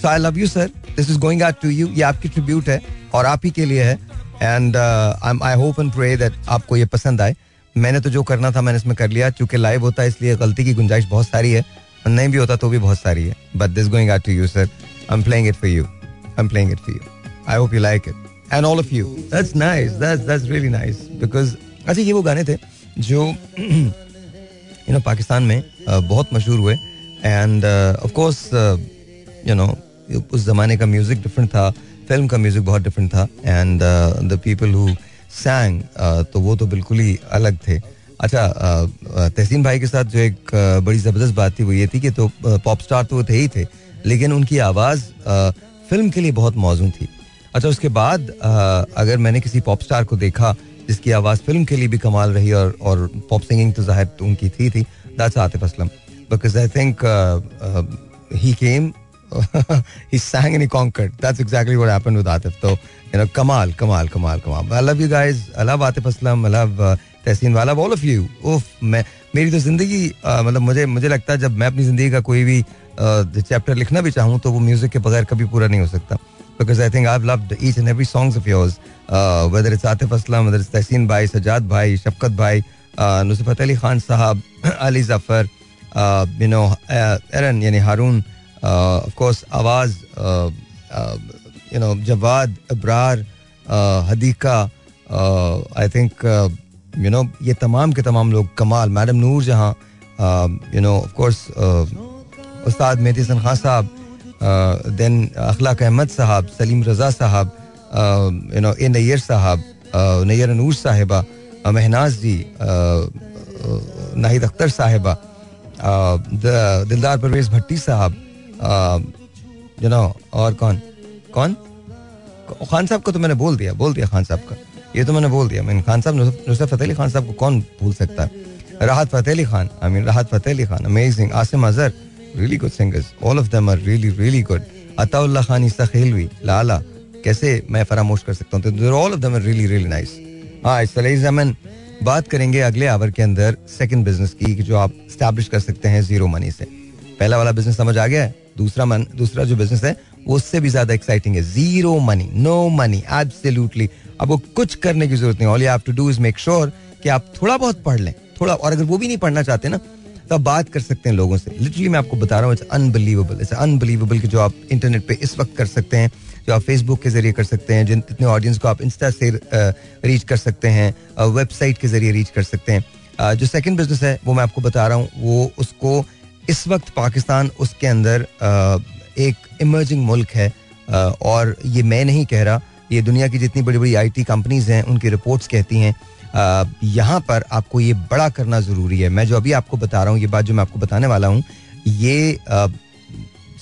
So I love you sir this is going out to you ये आपकी ट्रिब्यूट है। और आप ही के लिए है। And I hope and pray that आपको ये पसंद आए। मैंने तो जो करना था मैंने इसमें कर लिया क्योंकि लाइव होता है इसलिए गलती की गुंजाइश बहुत सारी है। नहीं भी होता तो भी बहुत सारी है। But this going out to you sir I am playing it for you I am playing it for you I hope you like it and all of you that's nice that's that's really nice because अच्छा ये वो गाने थे जो [clears throat] you no Pakistan में uh, बहुत मशहूर हुए। And of course you know उस जमाने का म्यूज़िक डिफरेंट था। फ़िल्म का म्यूज़िक बहुत डिफरेंट था and the people who sang तो वो तो बिल्कुल ही अलग थे। अच्छा uh, तहसीन भाई के साथ जो एक uh, बड़ी ज़बरदस्त बात थी वो ये थी कि तो पॉप स्टार तो वो थे ही थे लेकिन उनकी आवाज़ फ़िल्म के लिए बहुत मौजूद थी। अच्छा उसके बाद अगर मैंने किसी पॉप स्टार को देखा जिसकी आवाज़ फ़िल्म के लिए भी कमाल रही और और पॉप सिंगिंग तो ज़ाहिर उनकी थी थी that's Atif Aslam because I think he came he sang and he conquered. That's exactly what happened मेरी तो ज़िंदगी uh, मतलब मुझे मुझे लगता है जब मैं अपनी ज़िंदगी का कोई भी uh, चैप्टर लिखना भी चाहूँ तो वो म्यूज़िक के बगैर कभी पूरा नहीं हो सकता. Because I think I love each and every songs of yours whether is Atif Aslam whether is Tahseen भाई सजाद भाई शफकत भाई नुसफत अली खान साहब अली जफ़र यू नो एरन यानी हारून uh, Aaron, आवाज़ uh, uh, uh, Abrar, uh, Hadika, uh, I think, uh, you know, ये तमाम के तमाम लोग कमाल मैडम नूर जहाँ यू नो कोर्स उस्ताद मेहदी हसन खान साहब देन अखलाक अहमद साहब सलीम रजा साहब यू नो ए नैयर साहब नैयर नूर साहिबा महनाज जी नाहिद अख्तर साहिबा दिलदार परवेज भट्टी साहब यू नो और कौन? कौन? खान साहब को तो मैंने बोल दिया बोल दिया खान साहब का। ये तो मैंने बोल दिया। मैंने खान साहब नुसरत फतेह अली खान साहब को कौन भूल सकता? है Rahat Fateh Ali Khan I mean Rahat Fateh Ali Khan amazing Asim Azhar good singers. All of them are really, really good. Ataullah Khan Isa Khelwi, Lala, कैसे मैं फरामोश कर सकता हूँ? All of them are really really nice हाँ सलीज अमन बात करेंगे अगले आवर के अंदर सेकंड बिज़नेस की जो आप स्टैब्लिश कर सकते हैं ज़ीरो मनी से। पहला वाला बिज़नेस समझ आ गया है? दूसरा मन, दूसरा जो बिज़नेस है, वो उससे भी ज़्यादा एक्साइटिंग है। Zero money no money absolutely अब वो कुछ करने की ज़रूरत नहीं all you have to do is make sure कि आप थोड़ा बहुत पढ़ लें। थोड़ा, और अगर वो भी नहीं पढ़ना चाहते ना तो आप बात कर सकते हैं लोगों से। लिटरली मैं आपको बता रहा हूँ इट्स अनबिलीवेबल इट्स अनबिलीवेबल कि जो आप इंटरनेट पे इस वक्त कर सकते हैं, जो आप फेसबुक के ज़रिए कर सकते हैं, जिन, इतने ऑडियंस को आप इंस्टा से रीच कर सकते हैं वेबसाइट के ज़रिए रीच कर सकते हैं। जो सेकंड बिज़नेस है, वो मैं आपको बता रहा हूँ, वो उसको इस वक्त पाकिस्तान उसके अंदर एक इमर्जिंग मुल्क है और ये मैं नहीं कह रहा, ये दुनिया की जितनी बड़ी बड़ी आईटी कंपनीज़ हैं, उनकी रिपोर्ट्स कहती हैं यहाँ पर आपको ये बड़ा करना ज़रूरी है। मैं जो अभी आपको बता रहा हूँ, ये बात जो मैं आपको बताने वाला हूँ, ये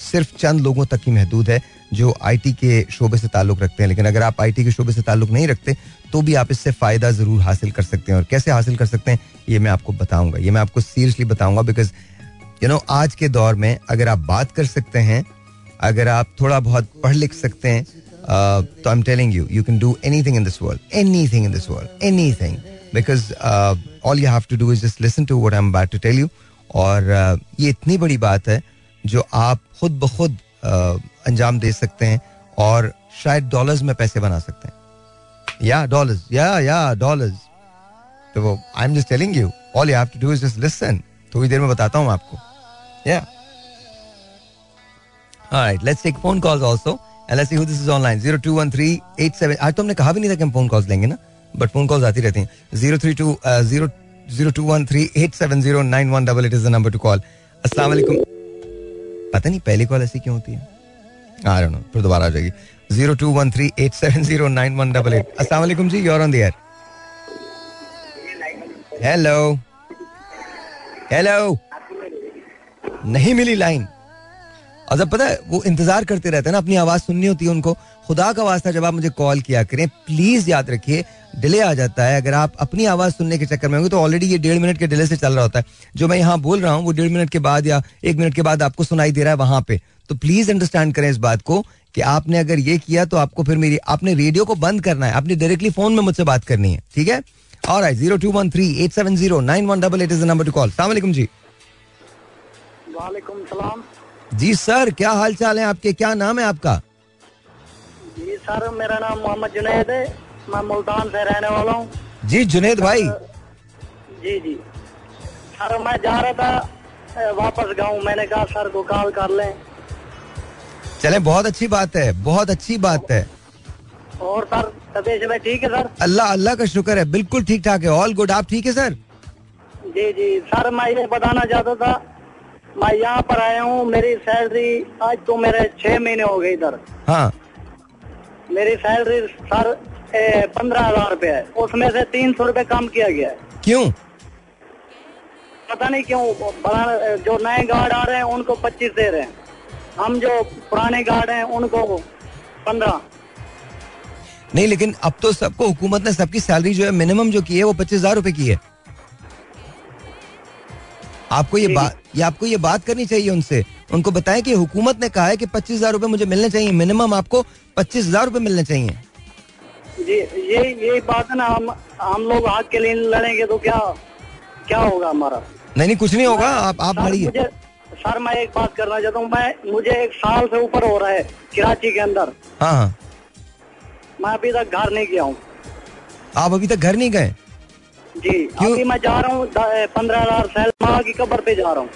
सिर्फ़ चंद लोगों तक ही महदूद है जो आईटी के शोबे से ताल्लुक रखते हैं। लेकिन अगर आप आईटी के शोबे से ताल्लुक नहीं रखते तो भी आप इससे फ़ायदा ज़रूर हासिल कर सकते हैं। और कैसे हासिल कर सकते हैं, ये मैं आपको बताऊँगा। ये मैं आपको सीरियसली बताऊँगा बिकॉज़ यू नो आज के दौर में अगर आप बात कर सकते हैं अगर आप थोड़ा बहुत पढ़ लिख सकते हैं तो I am telling you you can do anything in this world anything in this world anything because all you have to do is just listen to what I am about to tell you और uh, ये इतनी बड़ी बात है जो आप खुद ब खुद uh, अंजाम दे सकते हैं और शायद डॉलर्स में पैसे बना सकते हैं। या डॉलर्स या या डॉलर्स तो वो I am just telling you all you have to do is just listen थोड़ी देर में बताता हूँ आपको। या Alright, let's take phone calls also. And let's see who this is online. 0213 87 आज तो हमने कहा भी नहीं था कि हम फ़ोन कॉल्स लेंगे ना बट फ़ोन कॉल्स आती रहती हैं. Zero three two zero zero two one three eight seven zero nine one double eight is the number to call अस्सलाम वालेकुम पता नहीं पहली कॉल ऐसी क्यों होती है? आ रहा फिर दोबारा आ जाएगी. Zero two one three eight seven zero nine one double eight अस्सलाम वालेकुम जी you're on the air hello hello नहीं मिली लाइन। और जब पता है, वो इंतज़ार करते रहते हैं ना, अपनी आवाज़ सुननी होती है उनको। खुदा का वास्ता जब आप मुझे कॉल किया करें, प्लीज़ याद रखिए, डिले आ जाता है। अगर आप अपनी आवाज़ सुनने के चक्कर में होंगे तो ऑलरेडी ये डेढ़ मिनट के डिले से चल रहा होता है। जो मैं यहाँ बोल रहा हूँ, वो डेढ़ मिनट के बाद या एक मिनट के बाद आपको सुनाई दे रहा है वहाँ पे। तो प्लीज़ अंडरस्टैंड करें इस बात को कि आपने अगर ये किया तो आपको फिर मेरी, आपने रेडियो को बंद करना है। आपने डायरेक्टली फ़ोन में मुझसे बात करनी है, ठीक है? और I zero two one three eight seven zero nine one double eight is number to call सलाम जी। वालेकुम सलाम। जी सर क्या हाल चाल है आपके? क्या नाम है आपका? जी सर मेरा नाम मोहम्मद जुनेद है। मैं मुल्तान से रहने वाला हूँ। जी जुनेद भाई। जी जी। सर मैं जा रहा था वापस गाँव मैंने कहा सर को कॉल कर लें। चले बहुत अच्छी बात है बहुत अच्छी बात है। और सर तबीयत में ठीक है सर? अल्लाह अल्लाह का शुक्र है बिल्कुल ठीक ठाक है। ऑल गुड आप ठीक है सर? जी जी। सर मैं ये बताना चाहता था मैं यहाँ पर आया हूँ मेरी सैलरी आज तो मेरे छह महीने हो गए इधर। हाँ। मेरी सैलरी सर पंद्रह हज़ार रूपए है। उसमें से तीन सौ रूपए कम किया गया है। क्यों? पता नहीं क्यों जो नए गार्ड आ रहे हैं उनको पच्चीस दे रहे हैं। हम जो पुराने गार्ड हैं उनको पंद्रह। नहीं लेकिन अब तो सबको हुकूमत ने सबकी सैलरी जो है मिनिमम जो की है वो पच्चीस हज़ार रूपए की है। आपको ये बात ये आपको ये बात करनी चाहिए उनसे। उनको बताएँ कि हुकूमत ने कहा है कि पच्चीस हज़ार रूपए मुझे मिलने चाहिए। मिनिमम आपको पच्चीस हज़ार रूपए मिलने चाहिए। जी ये ये बात है ना हम हम लोग हाथ के लिए लड़ेंगे तो क्या क्या होगा हमारा? नहीं नहीं कुछ नहीं होगा आप आप लड़िए सर मैं एक बात करना चाहता हूँ मैं मुझे एक साल से ऊपर हो रहा है कराची के अंदर। हाँ हाँ। मैं अभी तक घर नहीं गया हूँ। आप अभी तक घर नहीं गए? जी अभी मैं जा रहा हूँ पंद्रह हज़ार सैल माँ की कब्र पे जा रहा हूँ।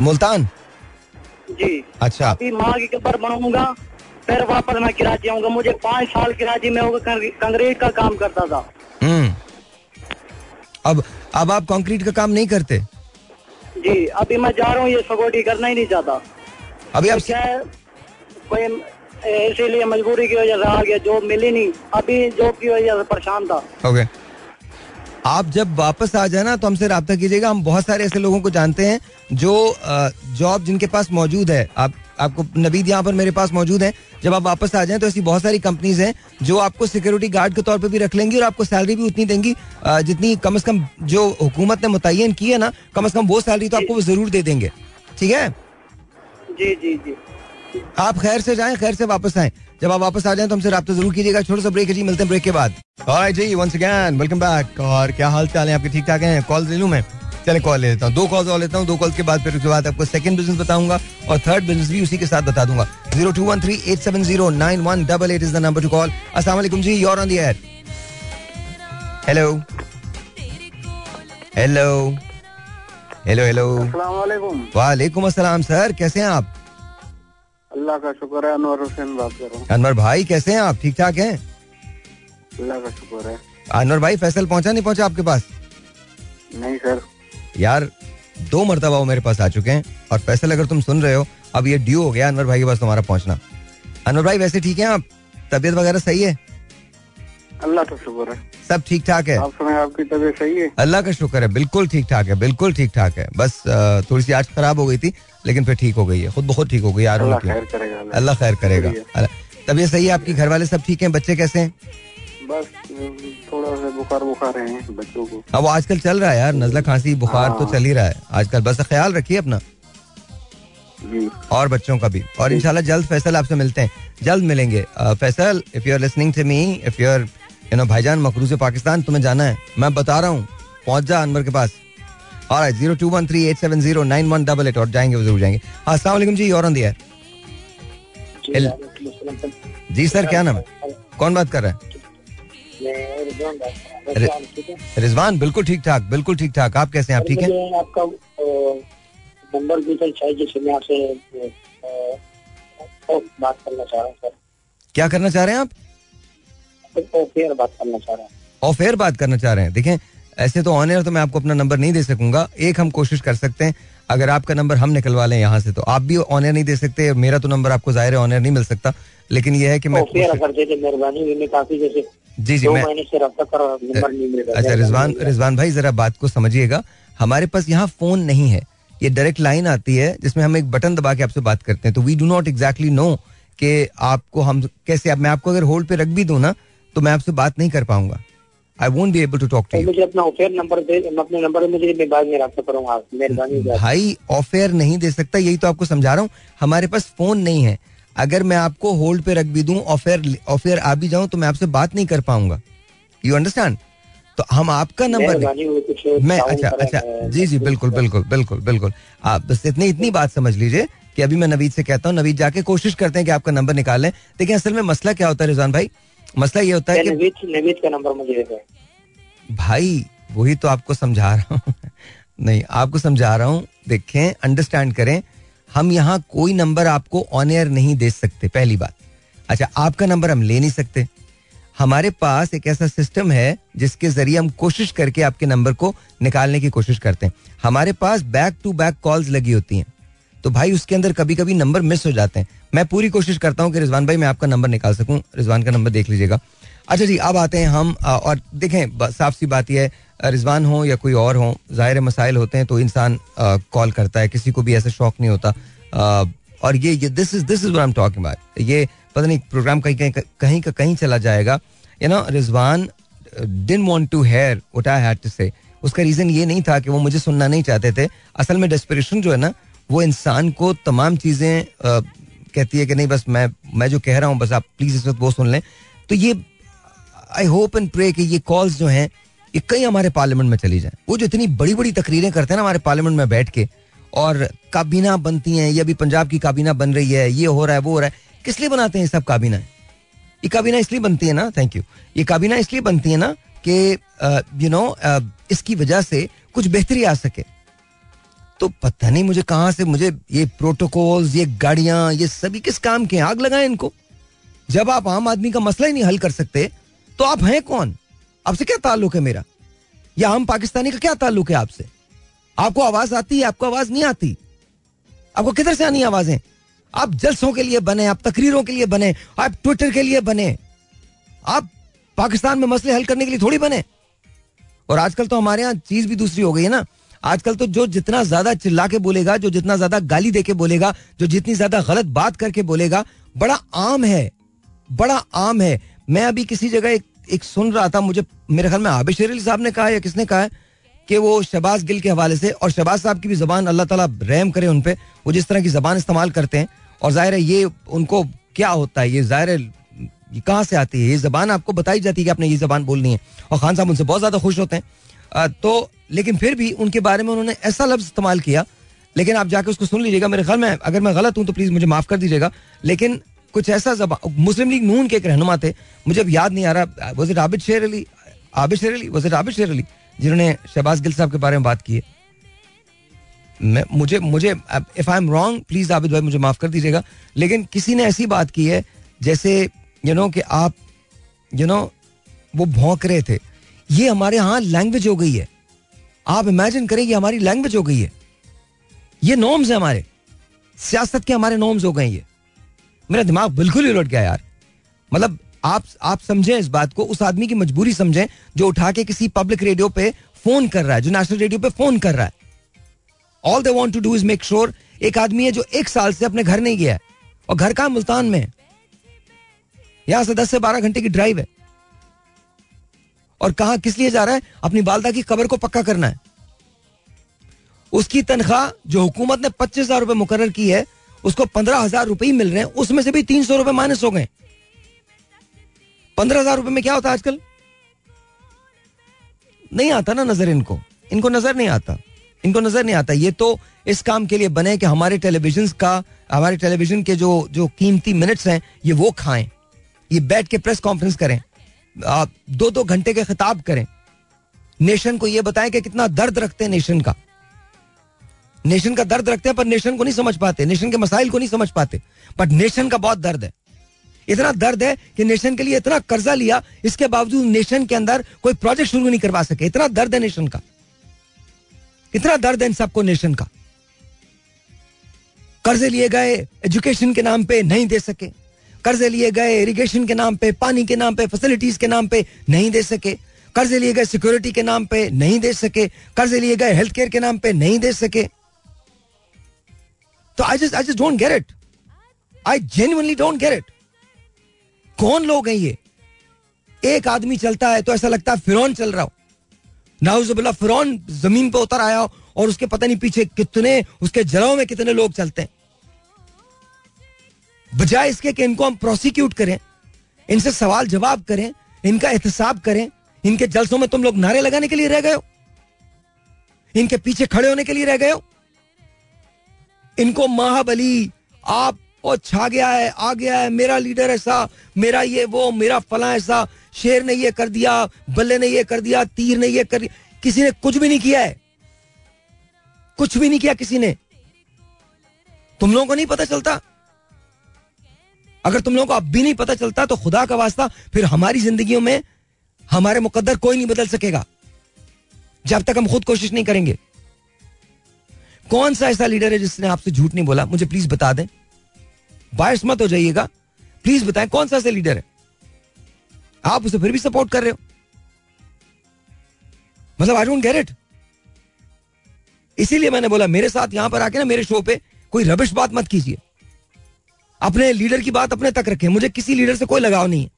मुल्तान? जी। अच्छा। अभी माँ की कब्र बनाऊँगा फिर वापस मैं कराची आऊँगा। मुझे पाँच साल कराची में होगा कंक्रीट का काम करता था। हम्म। अब अब आप कंक्रीट का काम नहीं करते? जी अभी मैं जा रहा हूँ ये सगोटी करना ही नहीं चाहता। अभी आप क्या है कोई इसीलिए मजबूरी की वजह से आ गया जॉब मिली नहीं। अभी जॉब की वजह से परेशान था। ओके। okay. आप जब वापस आ जाए ना तो हमसे रब्ता कीजिएगा। हम बहुत सारे ऐसे लोगों को जानते हैं जो जॉब जिनके पास मौजूद है। आप आपको नवीद यहाँ पर मेरे पास मौजूद है। जब आप वापस आ जाएँ तो ऐसी बहुत सारी कंपनीज़ हैं जो आपको सिक्योरिटी गार्ड के तौर पे भी रख लेंगी और आपको सैलरी भी उतनी देंगी। जितनी कम अज कम जो हुकूमत ने मुतन की है ना कम अज कम वो सैलरी तो आपको वो ज़रूर दे देंगे। ठीक है? जी जी जी। आप खैर से जाएँ खैर से वापस आए। जब आप वापस आ जाएँ तो हमसे रब्ता ज़रूर कीजिएगा। छोटा सा ब्रेक है जी मिलते हैं ब्रेक के बाद। जी वंस अगेन वेलकम बैक और क्या हाल चाल है? आपके ठीक ठाक हैं? कॉल ले लूँ मैं? चले कॉल ले लेता हूँ। दो कॉल और लेता हूँ दो कॉल के बाद फिर उसके बाद आपको सेकंड बिज़नेस बताऊँगा और थर्ड बिज़नेस भी उसी के साथ बता दूँगा। Zero two one three eight seven zero nine one double eight is the number to call असला जी you're on the air hello hello hello hello वालेकुम अस्सलाम सर कैसे हैं आप? अल्लाह का शुक्र है अनवर हुसैन बात कर रहा हूँ। अनवर भाई कैसे हैं आप? ठीक ठाक हैं? अल्लाह का शुक्र है। अनवर भाई फैसल पहुँचा नहीं पहुँचा आपके पास? नहीं सर। यार दो मरतबा वो मेरे पास आ चुके हैं और फैसल अगर तुम सुन रहे हो अब ये ड्यू हो गया अनवर भाई के पास तुम्हारा पहुँचना। अनवर भाई वैसे ठीक है आप? तबीयत वगैरह सही है? अल्लाह का शुक्र है। सब ठीक ठाक है? आप सुनाए आपकी तबीयत सही है? अल्लाह का शुक्र है बिल्कुल ठीक ठाक है बिल्कुल ठीक ठाक है। बस थोड़ी सी आज खराब हो गई थी लेकिन फिर ठीक हो गई है। खुद बहुत ठीक हो गई यार अल्लाह खैर करेगा तबीयत सही है आपकी? घर वाले सब ठीक है? बच्चे कैसे हैं? बस थोड़ा सा बुखार बुखार है बच्चों को। अब आजकल चल रहा है यार नजला खांसी बुखार तो हाँ। चल ही रहा है। आजकल बस ख्याल रखिए अपना। और बच्चों का भी। और इंशाल्लाह जल्द फैसल आपसे मिलते हैं। जल्द मिलेंगे। Faisal if you are listening to me if you are you know भाईजान मकरूज पाकिस्तान तुम्हें जाना है। मैं बता रहा हूँ पहुँच जा अनवर के पास। और zero two one three eight seven zero nine one double eight और जाएँगे ज़रूर जाएँगे। हाँ असला जी और दिया जी सर क्या नाम है? कौन बात कर रहे हैं? रिजवान बिल्कुल ठीक ठाक बिल्कुल ठीक ठाक। आप कैसे हैं? आप ठीक है? आपका नंबर भी चाहिए जिससे आपसे बात करना चाह रहा हूँ सर। क्या करना चाह रहे हैं आप? ऑफेयर बात करना चाह रहे हैं। ऑफ़ एयर बात करना चाह रहे हैं। देखें ऐसे तो ऑन एयर तो मैं आपको अपना नंबर नहीं दे सकूँगा। एक हम कोशिश कर सकते हैं अगर आपका नंबर हम निकलवा लें यहाँ से तो आप भी ऑन एयर नहीं दे सकते मेरा तो नंबर आपको ज़ाहिर है ऑन एयर नहीं मिल सकता। लेकिन यह है कि मैं दे मेहरबानी काफ़ी जैसे जी जी मैं अच्छा रिजवान रिजवान भाई जरा बात को समझिएगा। हमारे पास यहाँ फ़ोन नहीं है। ये डायरेक्ट लाइन आती है जिसमें हम एक बटन दबा के आपसे बात करते हैं। तो we do not exactly know कि आपको हम कैसे अब मैं आपको अगर होल्ड पे रख भी दूँ ना तो मैं आपसे बात नहीं कर पाऊँगा। I won't be able to talk to मुझे अपना ऑफेयर नंबर दे अपने नंबर मुझे मैं बाद में रब्ता करूँगा। मेहरबानी भाई ऑफेयर नहीं दे सकता यही तो आपको समझा रहा हूँ। हमारे पास फ़ोन नहीं है। अगर मैं आपको होल्ड पे रख भी दूँ ऑफेयर ऑफेयर आ भी जाऊँ तो मैं आपसे बात नहीं कर पाऊँगा। यू अंडरस्टैंड तो हम आपका नंबर मैं अच्छा अच्छा। जी जी बिल्कुल बिल्कुल बिल्कुल बिल्कुल। आप बस इतनी इतनी बात समझ लीजिए कि अभी मैं नवीद से कहता हूँ नवीद जाके कोशिश करते हैं कि आपका नंबर निकाल लें। देखिए असल में मसला क्या होता है रिजवान भाई? मसला ये होता है कि नवीद नवीद का नंबर मुझे दे भाई वही तो आपको समझा रहा हूँ। [laughs] नहीं आपको समझा रहा हूँ। देखें अंडरस्टैंड करें। हम यहाँ कोई नंबर आपको ऑन एयर नहीं दे सकते पहली बात। अच्छा आपका नंबर हम ले नहीं सकते। हमारे पास एक ऐसा सिस्टम है जिसके ज़रिए हम कोशिश करके आपके नंबर को निकालने की कोशिश करते हैं। हमारे पास बैक टू बैक कॉल्स लगी होती हैं। तो भाई उसके अंदर कभी कभी नंबर मिस हो जाते हैं। मैं पूरी कोशिश करता हूँ कि रिजवान भाई मैं आपका नंबर निकाल सकूँ। रिजवान का नंबर देख लीजिएगा। अच्छा जी अब आते हैं हम और देखें साफ़ सी बात यह है रिजवान हो या कोई और हो ज़ाहिर मसाइल होते हैं तो इंसान कॉल करता है किसी को भी ऐसा शौक नहीं होता। आ, और ये ये this is this is I am talking about ये पता नहीं प्रोग्राम कहीं कहीं कहीं का कहीं चला जाएगा। You know Rizwan didn't want to hear what I had to say उसका रीजन ये नहीं था कि वो मुझे सुनना नहीं चाहते थे। असल में डेस्परेशन जो है ना वो इंसान को तमाम चीज़ें कहती है कि नहीं, बस मैं मैं जो कह रहा हूँ, बस आप प्लीज़ इस वक्त वो सुन लें। तो ये आई होप एंड प्रे कि ये कॉल्स जो हैं, ये कई हमारे पार्लियामेंट में चली जाएँ। वो जो इतनी बड़ी बड़ी तकरीरें करते हैं ना हमारे पार्लियामेंट में बैठ के, और काबीना बनती हैं, ये अभी पंजाब की काबीना बन रही है, ये हो रहा है, वो हो रहा है, किस लिए बनाते हैं सब काबीना? ये काबीना इसलिए बनती है ना थैंक यू ये काबीना इसलिए बनती है ना कि यू नो इसकी वजह से कुछ बेहतरी आ सके। तो पता नहीं मुझे कहाँ से मुझे ये प्रोटोकॉल्स ये गाड़ियाँ, ये सभी किस काम के? आग लगाए इनको। जब आप आम आदमी का मसला ही नहीं हल कर सकते तो आप हैं कौन? आपसे क्या ताल्लुक है मेरा? या आम पाकिस्तानी का क्या ताल्लुक है आपसे? आपको आवाज़ आती है, आपको आवाज़ नहीं आती? आपको किधर से आनी आवाज़ें? आप जलसों के लिए बने, आप तकरीरों के लिए बने, आप ट्विटर के लिए बने। आप पाकिस्तान में मसले हल करने के लिए थोड़ी बने। और आजकल तो हमारे यहाँ चीज़ भी दूसरी हो गई है ना। आजकल तो जो जितना ज़्यादा चिल्ला के बोलेगा जो जितना ज़्यादा गाली दे के बोलेगा जो जितनी ज़्यादा गलत बात करके बोलेगा बड़ा आम है बड़ा आम है। मैं अभी किसी जगह एक, एक सुन रहा था मुझे मेरे ख्याल में आबिश शेर साहब ने कहा या किसने कहा है कि वो शहबाज गिल के हवाले से और शहबाज साहब की भी जबान अल्लाह ताला रहम करे उन पे वो जिस तरह की जबान इस्तेमाल करते हैं और ज़ाहिर है ये उनको क्या होता है ये ज़ाहिर है कहाँ से आती है? ये जबान आपको बताई जाती है कि आपने ये जबान बोलनी है। और खान साहब उनसे बहुत ज़्यादा खुश होते हैं। तो लेकिन फिर भी उनके बारे में उन्होंने ऐसा लफ्ज इस्तेमाल किया, लेकिन आप जाके उसको सुन लीजिएगा, मेरे ख्याल में, अगर मैं गलत हूँ तो प्लीज़ मुझे माफ़ कर दीजिएगा, लेकिन कुछ ऐसा जबान मुस्लिम लीग नून के एक रहनुमा थे, मुझे अब याद नहीं आ रहा वॉज़ इट आबिद शेर अली आबिद शेर अली वॉज़ इट आबिद शेर अली जिन्होंने शहबाज गिल साहब के बारे में बात की है। मैं, मुझे मुझे if I am wrong please Abid भाई मुझे माफ़ कर दीजिएगा, लेकिन किसी ने ऐसी बात की है, जैसे यू नो कि आप यू नो वो भौंक रहे थे। ये हमारे यहाँ लैंग्वेज हो गई है। आप इमेजिन करें ये हमारी लैंग्वेज हो गई है। ये नॉर्म्स है हमारे। सियासत के हमारे नॉर्म्स हो गए ये। मेरा दिमाग बिल्कुल ही उलट गया यार। मतलब आप आप समझें इस बात को, उस आदमी की मजबूरी समझें जो उठा के किसी पब्लिक रेडियो पे फ़ोन कर रहा है, जो नेशनल रेडियो पे फ़ोन कर रहा है। All they want to do is make sure एक आदमी है जो एक साल से अपने घर नहीं गया है और घर का मुल्तान में। यहाँ से दस से बारह घंटे की ड्राइव है। और कहा, किस लिए जा रहा है? अपनी बालदा की कबर को पक्का करना है। उसकी तनख्वाह, जो हुकूमत ने पच्चीस हज़ार रुपए मुकर की है, उसको पंद्रह हज़ार रुपए ही मिल रहे हैं। उसमें से भी तीन सौ रुपए माइनस हो गए। पंद्रह हज़ार रुपए में क्या होता है आजकल? नहीं आता ना नज़र इनको। इनको नज़र नहीं आता। इनको नज़र नहीं आता। ये तो इस काम के लिए बने कि हमारे टेलीविज़न का, हमारे टेलीविज़न के जो जो कीमती मिनट्स हैं, ये वो खाएँ। ये बैठ के प्रेस कॉन्फ्रेंस करें। दो दो घंटे के खिताब करें। नेशन को यह बताएँ कि कितना दर्द रखते हैं नेशन का। नेशन का दर्द रखते हैं पर नेशन को नहीं समझ पाते, नेशन के मसाइल को नहीं समझ पाते बट नेशन का बहुत दर्द है। इतना दर्द है कि नेशन के लिए इतना कर्जा लिया, इसके बावजूद नेशन के अंदर कोई प्रोजेक्ट शुरू नहीं करवा सके। इतना दर्द है नेशन का। इतना दर्द है इन सबको नेशन का। कर्जे लिए गए, एजुकेशन के नाम पे नहीं दे सके। कर्जे लिए गए इरिगेशन के नाम पे, पानी के नाम पे फैसिलिटीज़ के नाम पे नहीं दे सके। कर्जे लिए गए सिक्योरिटी के नाम पे नहीं दे सके। कर्जे लिए गए हेल्थ केयर के नाम पे नहीं दे सके। तो I just I just don't get it I genuinely don't get it कौन लोग हैं ये? एक आदमी चलता है तो ऐसा लगता है फिरौन चल रहा हो। नाउजुबिल्ला फिरौन ज़मीन पे उतर आया हो और उसके पता नहीं पीछे कितने, उसके जलाओं में कितने लोग चलते हैं। बजाय इसके कि इनको हम प्रोसिक्यूट करें, इनसे सवाल जवाब करें, इनका एहतसाब करें, इनके जलसों में तुम लोग नारे लगाने के लिए रह गए हो, इनके पीछे खड़े होने के लिए रह गए हो। इनको महाबली, आप और छा गया है, आ गया है, मेरा लीडर ऐसा, मेरा ये वो, मेरा फला ऐसा, शेर ने ये कर दिया, बल्ले ने ये कर दिया, तीर ने ये कर दिया, किसी ने कुछ भी नहीं किया है। कुछ भी नहीं किया किसी ने। तुम लोगों को नहीं पता चलता अगर तुम लोगों को अब भी नहीं पता चलता तो खुदा का वास्ता फिर हमारी जिंदगियों में हमारे मुकद्दर कोई नहीं बदल सकेगा। जब तक हम खुद कोशिश नहीं करेंगे। कौन सा ऐसा लीडर है जिसने आपसे झूठ नहीं बोला? मुझे प्लीज़ बता दें। बायस मत हो जाइएगा। प्लीज़ बताएँ, कौन सा ऐसा लीडर है? आप उसे फिर भी सपोर्ट कर रहे हो। मतलब आई डोंट गेट इट इसीलिए मैंने बोला, मेरे साथ यहाँ पर आके ना मेरे शो पे कोई रबिश बात मत कीजिए। अपने लीडर की बात अपने तक रखें। मुझे किसी लीडर से कोई लगाव नहीं है।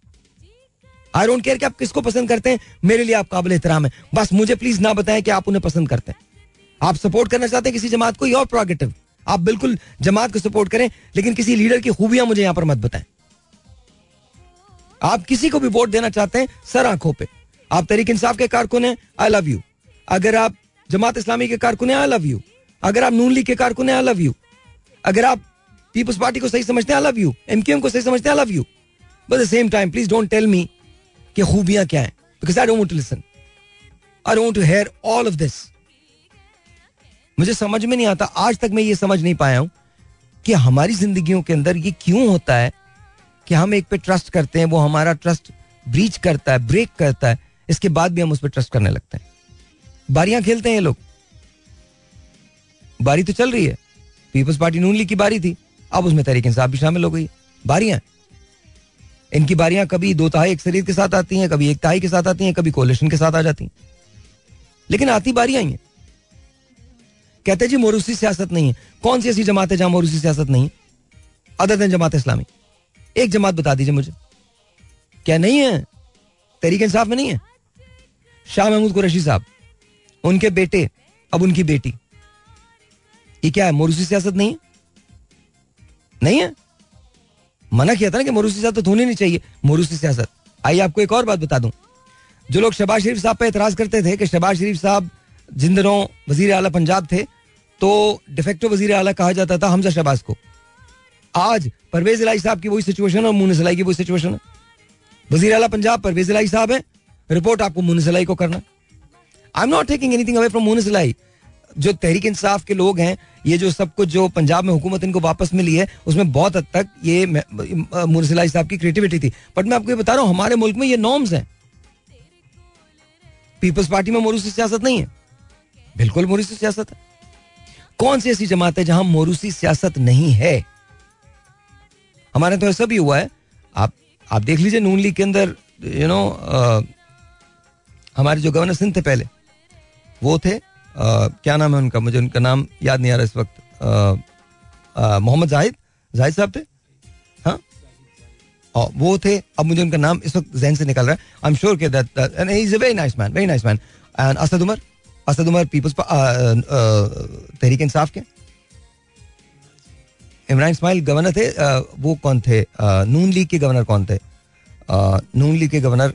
आई डोंट केयर कि आप किसको पसंद करते हैं, मेरे लिए आप काबिल एहतराम है। बस मुझे प्लीज़ ना बताएँ कि आप उन्हें पसंद करते हैं। आप सपोर्ट करना चाहते हैं किसी जमात को और प्रोगेटिव आप बिल्कुल जमात को सपोर्ट करें, लेकिन किसी लीडर की खूबियाँ मुझे यहाँ पर मत बताएँ। आप किसी को भी वोट देना चाहते हैं, सर आँखों पे। आप तरीक इंसाफ के कारकुन हैं आई लव यू अगर आप जमात इस्लामी के कारकुन हैं आई लव यू अगर आप नून लीग के कारकुन हैं आई लव यू अगर आप पीपल्स पार्टी को सही समझते हैं आई लव यू एमक्यूएम को सही समझते हैं I love you but the same time please don't tell me कि खूबियाँ क्या हैं because I don't to listen I don't to hear all of this मुझे समझ में नहीं आता, आज तक मैं ये समझ नहीं पाया हूँ कि हमारी जिंदगियों के अंदर ये क्यों होता है कि हम एक पे ट्रस्ट करते हैं, वो हमारा ट्रस्ट ब्रीच करता है ब्रेक करता है, इसके बाद भी हम उस पर ट्रस्ट करने लगते हैं। बारियाँ खेलते हैं ये लोग। बारी तो चल रही है। पीपल्स पार्टी नून लीग की बारी थी। अब उसमें तरीके इंसाफ भी शामिल हो गई। बारियाँ। इनकी बारियाँ कभी दो ताई अक्सरियत के साथ आती हैं, कभी एक तहाई के साथ आती हैं, कभी कोलेशन के साथ आ जाती हैं। लेकिन आती बारियाँ ही हैं। कहते जी, मोरूसी सियासत नहीं है। कौन सी ऐसी जमात है जहाँ मोरूसी सियासत नहीं है? Other than Jamaat Islami. एक जमात बता दीजिए मुझे। क्या नहीं है? तरीके इंसाफ में नहीं है? शाह महमूद कुरैशी साहब, उनके बेटे, अब उनकी बेटी। ये क्या है? मोरूसी सियासत नहीं है? नहीं है? मना किया था ना कि मोरूसी सियासत होनी नहीं चाहिए। मोरूसी सियासत। आइए आपको एक और बात बता दूँ। जो लोग शबाज शरीफ साहब पर एतराज़ करते थे कि शबाज शरीफ साहब जिन दिनों वज़ीर आला पंजाब थे तो डिफेक्टो वज़ीर अला कहा जाता था हमजा शहबाज को। आज परवेज इलाई साहब की वही सिचुएशन और मुन सलाई की वही सिचुएशन है। वज़ीर आला पंजाब, परवेज इलाई साहब है। रिपोर्ट आपको मुन सलाई को करना। I am not taking anything away from मुन सलाई। जो तहरीक इंसाफ के लोग हैं, ये जो सब कुछ जो पंजाब में हुकूमत इनको वापस मिली है, उसमें बहुत हद तक ये मुनसिलाई साहब की क्रिएटिविटी थी। बट मैं आपको ये बता रहा हूँ, हमारे मुल्क में ये नॉर्म्स हैं। पीपल्स पार्टी में मोरूसी सियासत नहीं है। बिल्कुल मोरूसी सियासत है। कौन सी ऐसी जमात है जहाँ मोरूसी सियासत नहीं है? हमारे तो ऐसा भी हुआ है, आप आप देख लीजिए नून लीग के अंदर यू नो हमारे जो गवर्नर सिंह थे पहले, वो थे क्या नाम है उनका? मुझे उनका नाम याद नहीं आ रहा इस वक्त। मोहम्मद जाहिद? जाहिद साहब थे? हाँ? वो थे। अब मुझे उनका नाम इस वक्त जहन से निकल रहा है। आई एम श्योर के that is a very nice man very nice man and Asad Umar? Asad Umar people's Tehreek Insaf के। इमरान इस्माइल गवर्नर थे। वो कौन थे? नून लीग के गवर्नर कौन थे? नून लीग के गवर्नर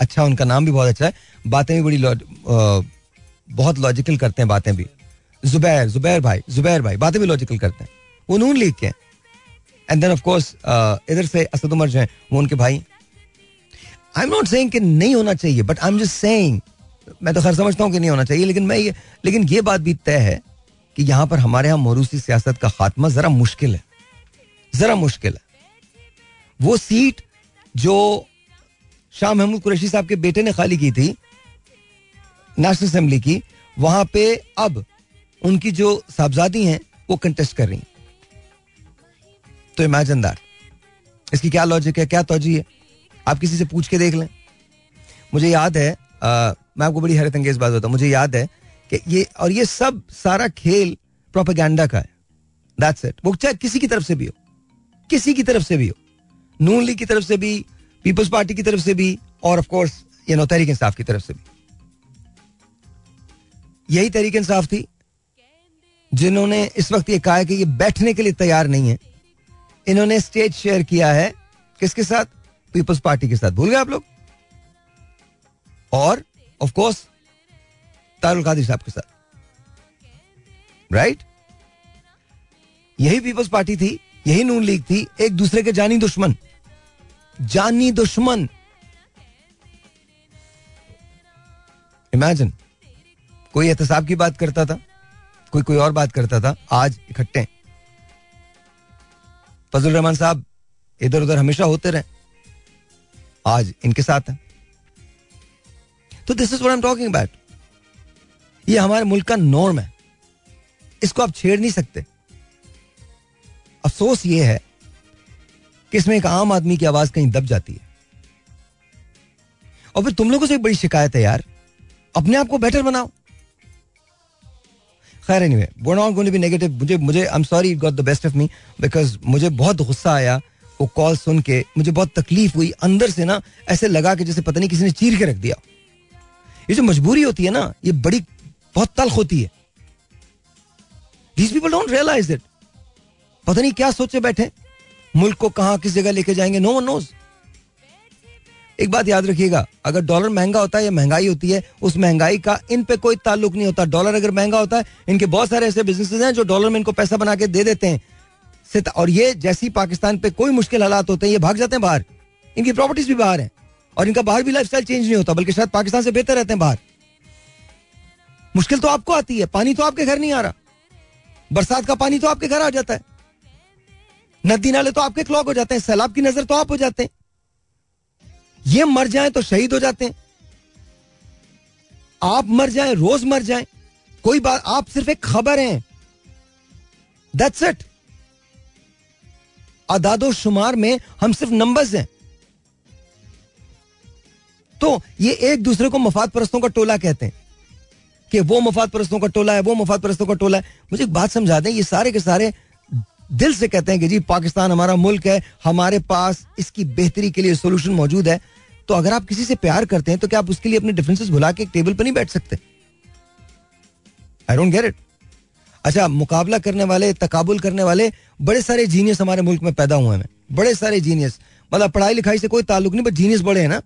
अच्छा उनका नाम भी बहुत अच्छा है। बातें भी बड़ी बहुत लॉजिकल करते हैं बातें भी। जुबैर जुबैर भाई जुबैर भाई, बातें भी लॉजिकल करते हैं। वो नून लीग के एंड देन ऑफ़ कोर्स इधर से असद उमर जो है, वो उनके भाई। आई एम नॉट सेइंग कि नहीं होना चाहिए but I am just saying मैं तो खैर समझता हूँ कि नहीं होना चाहिए, लेकिन मैं ये लेकिन ये बात भी तय है कि यहाँ पर हमारे यहाँ मोरूसी सियासत का खात्मा जरा मुश्किल है। जरा मुश्किल है। वो सीट जो शाह महमूद कुरैशी साहब के बेटे ने खाली की थी नेशनल असेंबली की वहाँ पे अब उनकी जो साहबजादी हैं वो कंटेस्ट कर रही तो इमेजिन दैट इसकी क्या लॉजिक है क्या तोजी है? आप किसी से पूछ के देख लें। मुझे याद है आ, मैं आपको बड़ी हैरत अंगेज बात होता मुझे याद है कि ये और ये सब सारा खेल प्रोपेगेंडा का है। दैट्स इट वो चाहे किसी की तरफ़ से भी हो किसी की तरफ़ से भी हो नून लीग की तरफ़ से भी पीपल्स पार्टी की तरफ़ से भी और of course you know Tehreek Insaf की तरफ़ से भी। यही तहरीक इंसाफ थी, जिन्होंने इस वक्त ये कहा है कि ये बैठने के लिए तैयार नहीं है। इन्होंने स्टेज शेयर किया है किसके साथ? पीपल्स पार्टी के साथ। भूल गए आप लोग? और ऑफ़ कोर्स तारुल कादिर साहब के साथ। राइट यही पीपल्स पार्टी थी, यही नून लीग थी, एक दूसरे के जानी दुश्मन। जानी दुश्मन। इमेजिन कोई एहतसाब की बात करता था, कोई कोई और बात करता था, आज इकट्ठे फजल रहमान साहब इधर उधर हमेशा होते रहे, आज इनके साथ है। तो this is what I am talking about ये हमारे मुल्क का नॉर्म है। इसको आप छेड़ नहीं सकते। अफसोस ये है इसमें एक आम आदमी की आवाज़ कहीं दब जाती है। और फिर तुम लोगों से एक बड़ी शिकायत है यार। अपने आप को बेटर बनाओ। खैर एनीवे वो not going to be negative मुझे मुझे I am sorry got the best of me because मुझे बहुत गुस्सा आया वो कॉल सुन के। मुझे बहुत तकलीफ़ हुई अंदर से ना, ऐसे लगा कि जैसे पता नहीं किसी ने चीर के रख दिया। ये जो मजबूरी होती है ना, ये बड़ी, बहुत तल्ख होती है। These people don't realise it पता नहीं क्या सोचे बैठे। मुल्क को कहा, किस जगह लेके जाएँगे? नो वन नोज़ एक बात याद रखिएगा, अगर डॉलर महँगा होता है या महँगाई होती है, उस महँगाई का इन पे कोई ताल्लुक नहीं होता। डॉलर अगर महँगा होता है, इनके बहुत सारे ऐसे बिज़नेस हैं जो डॉलर में इनको पैसा बना के दे देते हैं। और ये जैसी पाकिस्तान पे कोई मुश्किल हालात होते हैं, ये भाग जाते हैं बाहर। इनकी प्रॉपर्टीज़ भी बाहर है, और इनका बाहर भी लाइफ चेंज नहीं होता, बल्कि शायद पाकिस्तान से बेहतर रहते हैं बाहर। मुश्किल तो आपको आती है, पानी तो आपके घर नहीं आ रहा। बरसात का पानी तो आपके घर आ जाता है। नदी नाले तो आपके क्लॉक हो जाते हैं, सैलाब की नज़र तो आप हो जाते हैं। ये मर जाए तो शहीद हो जाते हैं। आप मर जाए, रोज मर जाए, कोई बात, आप सिर्फ़ एक खबर हैं। दैट्स इट अदादो शुमार में हम सिर्फ़ नंबर्स हैं। तो ये एक दूसरे को मफाद परस्तों का टोला कहते हैं कि वो मफाद परस्तों का टोला है, वो मफाद परस्तों का टोला है। मुझे एक बात समझा दें, ये सारे के सारे दिल से कहते हैं कि जी, पाकिस्तान हमारा मुल्क है, हमारे पास इसकी बेहतरी के लिए सोल्यूशन मौजूद है। तो अगर आप किसी से प्यार करते हैं तो क्या आप उसके लिए अपने डिफरेंसेस भुला के एक टेबल पर नहीं बैठ सकते? आई डोंट गेट इट अच्छा मुकाबला करने वाले, तकाबुल करने वाले, बड़े सारे जीनियस हमारे मुल्क में पैदा हुए हैं। बड़े सारे जीनियस मतलब पढ़ाई लिखाई से कोई ताल्लुक नहीं बट जीनियस बड़े हैं ना।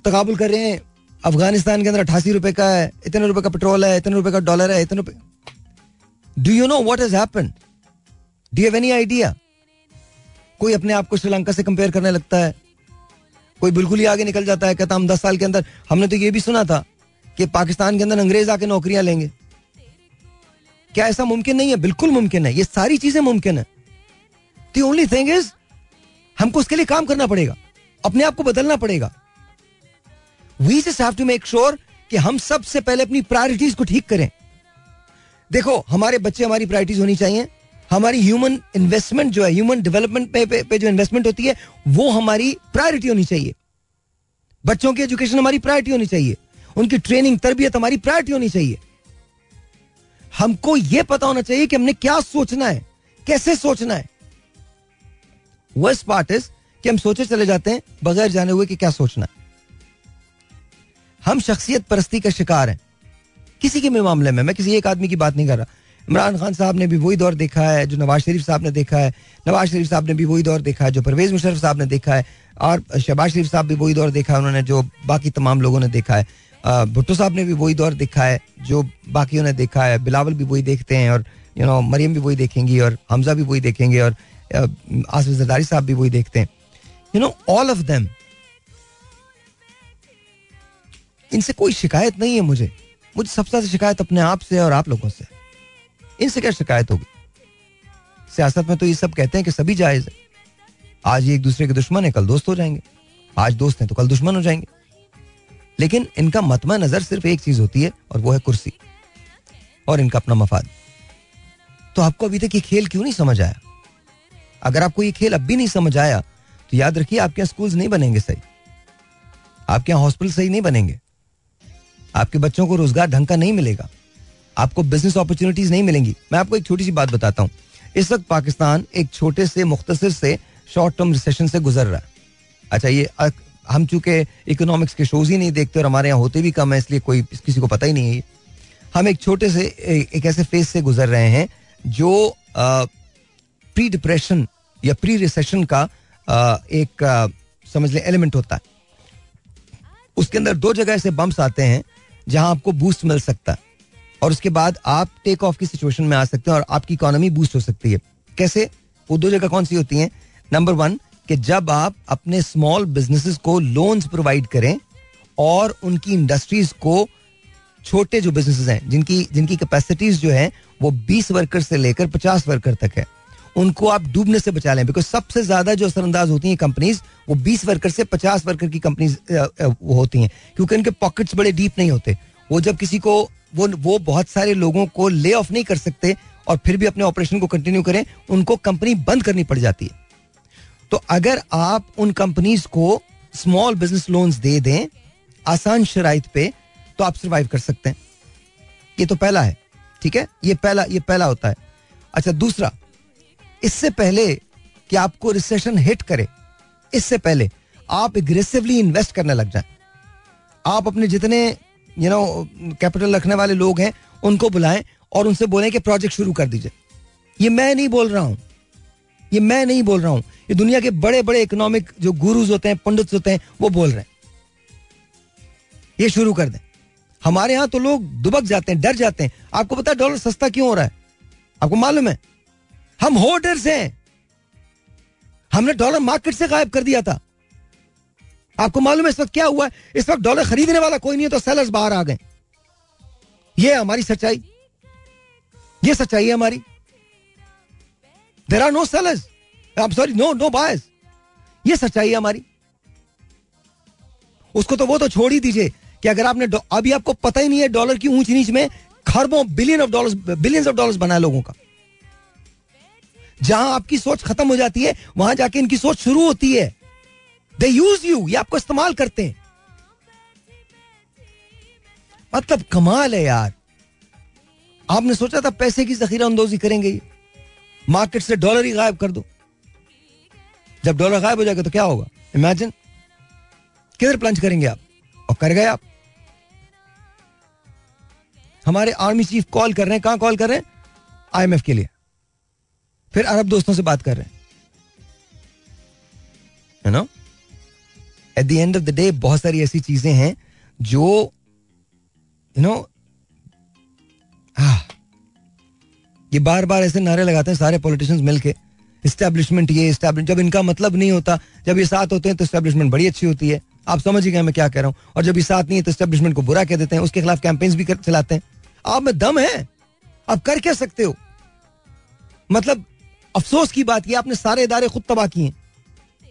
तकाबुल कर रहे हैं, अफ़गानिस्तान के अंदर अठासी रुपए का है, इतने रुपए का पेट्रोल है, इतने रुपए का डॉलर है, इतने रुपए। Do you know what is happen do have any idea कोई अपने आप को श्रीलंका से कंपेयर करने लगता है? कोई बिल्कुल ही आगे निकल जाता है, कहता हम दस साल के अंदर, हमने तो ये भी सुना था कि पाकिस्तान के अंदर अंग्रेज़ आके नौकरियाँ लेंगे। क्या ऐसा मुमकिन नहीं है? बिल्कुल मुमकिन है ये सारी चीज़ें मुमकिन है। दी ओनली थिंग इज़ हमको उसके लिए काम करना पड़ेगा। अपने आप को बदलना पड़ेगा। We just have to make sure कि हम सबसे पहले अपनी प्रायोरिटीज को ठीक करें। देखो, हमारे बच्चे हमारी प्रायोरिटीज होनी चाहिए। हमारी ह्यूमन इन्वेस्टमेंट जो है ह्यूमन डेवलपमेंट पे, पे, पे जो इन्वेस्टमेंट होती है वो हमारी प्रायोरिटी होनी चाहिए। बच्चों की एजुकेशन हमारी प्रायोरिटी होनी चाहिए। उनकी ट्रेनिंग तरबियत हमारी प्रायोरिटी होनी चाहिए। हमको यह पता होना चाहिए कि हमने क्या सोचना है कैसे सोचना है। वर्स्ट पार्ट इज़ कि हम सोचे चले जाते हैं बगैर जाने हुए कि क्या सोचना है। हम शख्सियत परस्ती का शिकार हैं। किसी के भी मामले में मैं किसी एक आदमी की बात नहीं कर रहा। इमरान खान साहब ने भी वही दौर देखा है, जो नवाज़ शरीफ साहब ने देखा है। नवाज़ शरीफ साहब ने भी वही दौर देखा है, जो परवेज मुशरफ साहब ने देखा है, और शहबाज शरीफ साहब भी वही दौर देखा है, उन्होंने जो बाकी तमाम लोगों ने देखा है। भुट्टो साहब ने भी वही दौर देखा है, जो बाकियों ने देखा है। बिलावल भी वही देखते हैं, और यू नो मरियम भी वही देखेंगी, और हमजा भी वही देखेंगे, और आसिफ जरदारी साहब भी वही देखते हैं। You know all of them इनसे कोई शिकायत नहीं है मुझे। मुझे सबसे ज़्यादा शिकायत अपने आप से और आप लोगों से। इनसे क्या शिकायत होगी? सियासत में तो ये सब कहते हैं कि सभी जायज़ है। आज ये एक दूसरे के दुश्मन है, कल दोस्त हो जाएँगे। आज दोस्त हैं तो कल दुश्मन हो जाएँगे। लेकिन इनका मतमा नज़र सिर्फ़ एक चीज़ होती है और वो है कुर्सी और इनका अपना मफाद। तो आपको अभी तक ये खेल क्यों नहीं समझ आया? अगर आपको ये खेल अब भी नहीं समझ आया तो याद रखिए आपके यहाँ स्कूल नहीं बनेंगे सही। आपके यहाँ हॉस्पिटल सही नहीं बनेंगे। आपके बच्चों को रोज़गार ढंग का नहीं मिलेगा। आपको बिज़नेस अपॉर्चुनिटीज़ नहीं मिलेंगी। मैं आपको एक छोटी सी बात बताता हूँ। इस वक्त पाकिस्तान एक छोटे से मुख्तर से शॉर्ट टर्म रिसेशन से गुजर रहा है। अच्छा ये हम चूँकि इकोनॉमिक्स के शोज़ ही नहीं देखते और हमारे यहाँ होते भी कम है इसलिए कोई किसी को पता ही नहीं है हम एक छोटे से एक ऐसे फ़ेज़ से गुजर रहे हैं जो प्री डिप्रेशन या प्री रिसेशन का आ, एक आ, समझ लें एलिमेंट होता है। उसके अंदर दो जगह ऐसे बम्प्स आते हैं जहाँ आपको बूस्ट मिल सकता है। और उसके बाद आप टेक ऑफ़ की सिचुएशन में आ सकते हैं और आपकी इकोनॉमी बूस्ट हो सकती है। कैसे? वो दो जगह कौन सी होती हैं? नंबर वन कि जब आप अपने स्मॉल बिजनेसेस को लोन्स प्रोवाइड करें और उनकी इंडस्ट्रीज़ को छोटे जो बिजनेसेस हैं, जिनकी जिनकी कैपेसिटीज जो है, वो 20 वर्कर से लेकर 50 वर्कर तक है, उनको आप डूबने से बचा लें। बिकॉज़ सबसे ज़्यादा जो असरअंदाज होती हैं कंपनीज़ वो 20 वर्कर से 50 वर्कर की कंपनीज़ होती हैं। क्योंकि उनके पॉकेट्स बड़े डीप नहीं होते। वो जब किसी को वो वो बहुत सारे लोगों को ले ऑफ़ नहीं कर सकते और फिर भी अपने ऑपरेशन को कंटिन्यू करें, उनको कंपनी बंद करनी पड़ जाती है। तो अगर आप उन कंपनीज़ को स्मॉल बिज़नेस लोन्स दे दें, आसान शराइत पे तो आप सर्वाइव कर सकते हैं। ये तो पहला है, ठीक है? ये पहला ये पहला होता है। अच्छा दूसरा, इससे पहले कि आपको रिसेशन हिट करे, इससे पहले आप एग्रेसिवली इन्वेस्ट करने लग जाए। आप अपने जितने यू नो कैपिटल रखने वाले लोग हैं, उनको बुलाएँ और उनसे बोलें कि प्रोजेक्ट शुरू कर दीजिए। ये मैं नहीं बोल रहा हूँ। ये मैं नहीं बोल रहा हूँ। ये दुनिया के बड़े बड़े इकोनॉमिक जो गुरुज होते हैं, पंडित होते हैं, वो बोल रहे हैं। ये शुरू कर दें। हमारे यहाँ तो लोग दुबक जाते हैं, डर जाते हैं। आपको पता है डॉलर सस्ता क्यों हो रहा है? आपको मालूम है? हम होल्डर्स हैं। हमने डॉलर मार्केट से गायब कर दिया था। आपको मालूम है इस वक्त क्या हुआ? है इस वक्त डॉलर खरीदने वाला कोई नहीं है तो सेलर्स बाहर आ गए। ये हमारी सच्चाई। ये सच्चाई है हमारी। There are no sellers I sorry no no bias ये सच्चाई है हमारी। उसको तो वो तो छोड़ ही दीजिए कि अगर आपने अभी आपको पता ही नहीं है डॉलर की ऊंच नीच में खरबों billion of dollars billions of dollars बनाए लोगों का। जहाँ आपकी सोच खत्म हो जाती है, वहाँ जाके इनकी सोच शुरू होती है। दे यूज़ यू ये आपको इस्तेमाल करते हैं। मतलब कमाल है यार। आपने सोचा था पैसे की जखीरा अंदोजी करेंगे ये। मार्केट से डॉलर ही गायब कर दो। जब डॉलर गायब हो जाएगा तो क्या होगा? इमेजिन किधर प्लंज करेंगे आप? और कर गए आप। हमारे आर्मी चीफ कॉल कर रहे हैं। कहाँ कॉल कर रहे हैं? आईएमएफ के लिए। फिर अरब दोस्तों से बात कर रहे हैं। You know at the end of the day बहुत सारी ऐसी चीज़ें हैं जो यू नो ये बार बार ऐसे नारे लगाते हैं सारे पॉलिटिशियंस मिलके। इस्टेब्लिशमेंट ये इस्टेब्लिश जब इनका मतलब नहीं होता जब ये साथ होते हैं तो इस्टेब्लिशमेंट बड़ी अच्छी होती है। आप समझ ही गए मैं क्या कह रहा हूँ। और जब ये साथ नहीं है तो इस्टेब्लिशमेंट को बुरा कह देते हैं उसके खिलाफ कैंपेन्स भी कर, चलाते हैं। आप में दम है। आप कर क्या सकते हो? मतलब अफसोस की बात ये आपने सारे इदारे खुद तबाह किए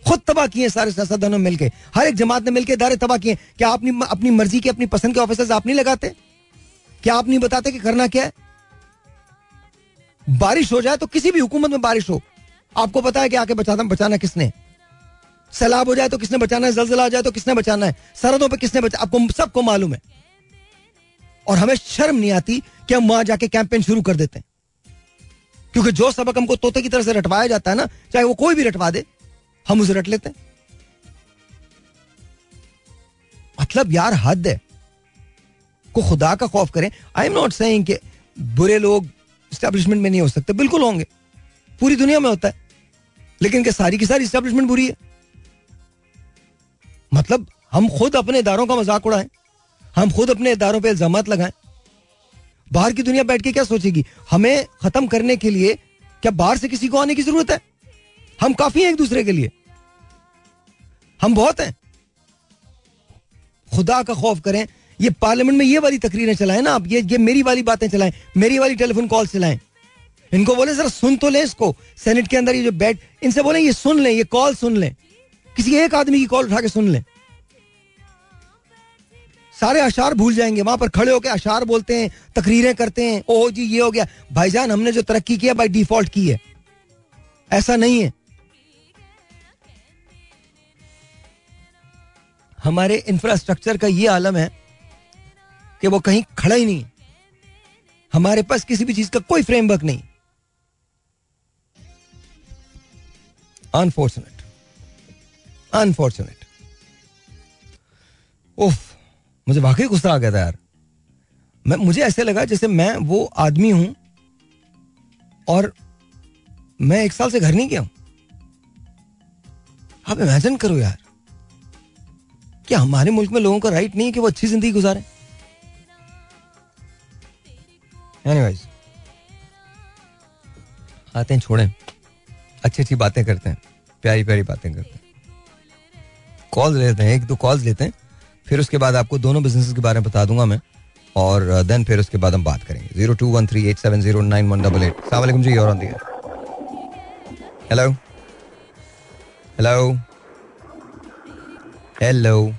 खुद तबाह किए सारे सियासतदानों मिलकर हर एक जमात ने मिलकर इदारे तबाह किए। क्या आप अपनी मर्ज़ी के अपनी पसंद के ऑफिसर्स आप नहीं लगाते? क्या आप नहीं बताते कि करना क्या है? बारिश हो जाए तो किसी भी हुकूमत में बारिश हो। आपको पता है कि आके बचाना बचाना किसने? सैलाब हो जाए तो किसने बचाना है? जलजला हो जाए तो किसने बचाना है? सरहदों पर किसने बचा, आपको सबको मालूम है। और हमें शर्म नहीं आती कि हम वहाँ जाके कैंपेन शुरू कर देते हैं। क्योंकि जो सबक हमको तोते की तरह से रटवाया जाता है ना, चाहे वो कोई भी रटवा दे हम उसे रट लेते हैं। मतलब यार, हद है। को खुदा का खौफ करें। आई एम नॉट सेइंग कि बुरे लोग स्टैब्लिशमेंट में नहीं हो सकते। बिल्कुल होंगे। पूरी दुनिया में होता है। लेकिन क्या सारी की सारी स्टैब्लिशमेंट बुरी है। मतलब हम खुद अपने इदारों का मज़ाक उड़ाएँ। हम खुद अपने इदारों पर इल्ज़ाम लगाएँ। बाहर की दुनिया बैठ के क्या सोचेगी? हमें खत्म करने के लिए क्या बाहर से किसी को आने की ज़रूरत है? हम काफ़ी हैं एक दूसरे के लिए। हम बहुत हैं। खुदा का खौफ करें। ये पार्लियामेंट में ये वाली तकरीरें चलाएँ ना आप। ये ये मेरी वाली बातें चलाएँ। मेरी वाली टेलीफोन कॉल चलाएँ। इनको बोले, जरा सुन तो लें इसको। सेनेट के अंदर ये जो बैठ, इनसे बोले, ये सुन लें, ये कॉल सुन लें। किसी एक आदमी की कॉल उठा के सुन लें। सारे अशार भूल जाएँगे। वहाँ पर खड़े होकर अशार बोलते हैं, तकरीरें करते हैं। ओह जी, ये हो गया। भाईजान, हमने जो तरक्की किया बाई डिफ़ॉल्ट की है। ऐसा नहीं है। हमारे इंफ्रास्ट्रक्चर का ये आलम है कि वो कहीं खड़ा ही नहीं हमारे पास किसी भी चीज़ का कोई फ्रेमवर्क नहीं। अनफॉर्चुनेट अनफॉर्चुनेट उफ मुझे वाकई गुस्सा आ गया था यार। मैं, मुझे ऐसे लगा जैसे मैं वो आदमी हूँ और मैं एक साल से घर नहीं गया हूँ। आप इमेजिन करो यार। क्या हमारे मुल्क में लोगों का राइट नहीं है कि वो अच्छी ज़िंदगी गुजारे? एनीवेज आते हैं, छोड़ें। अच्छी अच्छी बातें करते हैं प्यारी प्यारी बातें करते हैं। कॉल लेते हैं, एक दो कॉल्स लेते हैं, फिर उसके बाद आपको दोनों बिज़नेस के बारे में बता दूँगा मैं, और देन फिर उसके बाद हम बात करेंगे। Zero two one three eight seven zero nine one double eight सलाम जी, और हेलो हेलो हेलो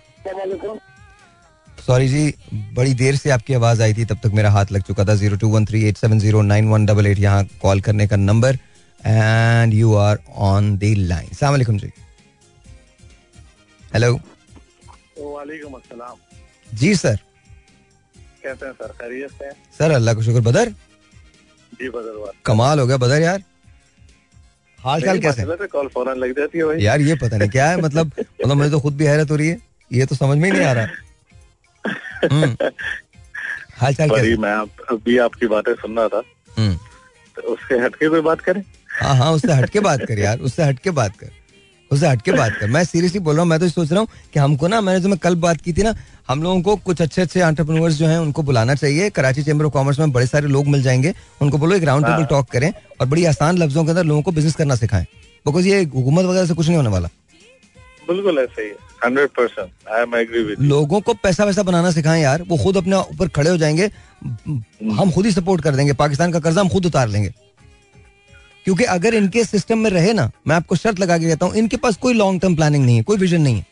सॉरी जी बड़ी देर से आपकी आवाज़ आई थी तब तक मेरा हाथ लग चुका था। Zero two one three eight seven zero nine one double eight यहाँ कॉल करने का number and you are on the line सलाम जी। हेलो वालेकुम अस्सलाम। जी सर। कैसे हैं सर खैरियत से सर अल्लाह का शुक्र बदर? जी बदर कमाल हो गया बदर यार। हाल चाल कैसे? कॉल फ़ौरन लग जाती है भाई। यार ये पता नहीं क्या है मतलब [laughs] मतलब मुझे तो खुद भी हैरत हो रही है। ये तो समझ में ही नहीं आ रहा। हम्म। हाल चाल कैसे? मैं आप, अभी आपकी बातें सुन रहा था। हम्म। तो उससे हटके कोई बात करें? हाँ हाँ उससे हटके बात कर यार उससे हटके बात कर। उससे हटके बात कर। मैं सीरियसली बोल रहा हूँ मैं तो सोच रहा हूँ कि हमको ना मैंने जो मैं कल बात की थी ना हम लोगों को कुछ अच्छे अच्छे एंटरप्रेन्योर्स जो हैं उनको बुलाना चाहिए। कराची चैम्बर ऑफ़ कॉमर्स में बड़े सारे लोग मिल जाएँगे। उनको बोलो एक राउंड टेबल टॉक करें और बड़ी आसान लफ्जों के अंदर लोगों को बिज़नेस करना सिखाएँ। बिकॉज़ ये हुकूमत वगैरह से कुछ नहीं होने वाला। बिल्कुल ऐसा ही hundred percent I am agree with लोगों को पैसा वैसा बनाना सिखाएँ यार वो खुद अपने ऊपर खड़े हो जाएँगे। हम खुद ही सपोर्ट कर देंगे पाकिस्तान का कर्जा हम खुद उतार लेंगे। क्योंकि अगर इनके सिस्टम में रहे ना मैं आपको शर्त लगा के कहता हूँ इनके पास कोई लॉन्ग टर्म प्लानिंग नहीं है कोई विजन नहीं है।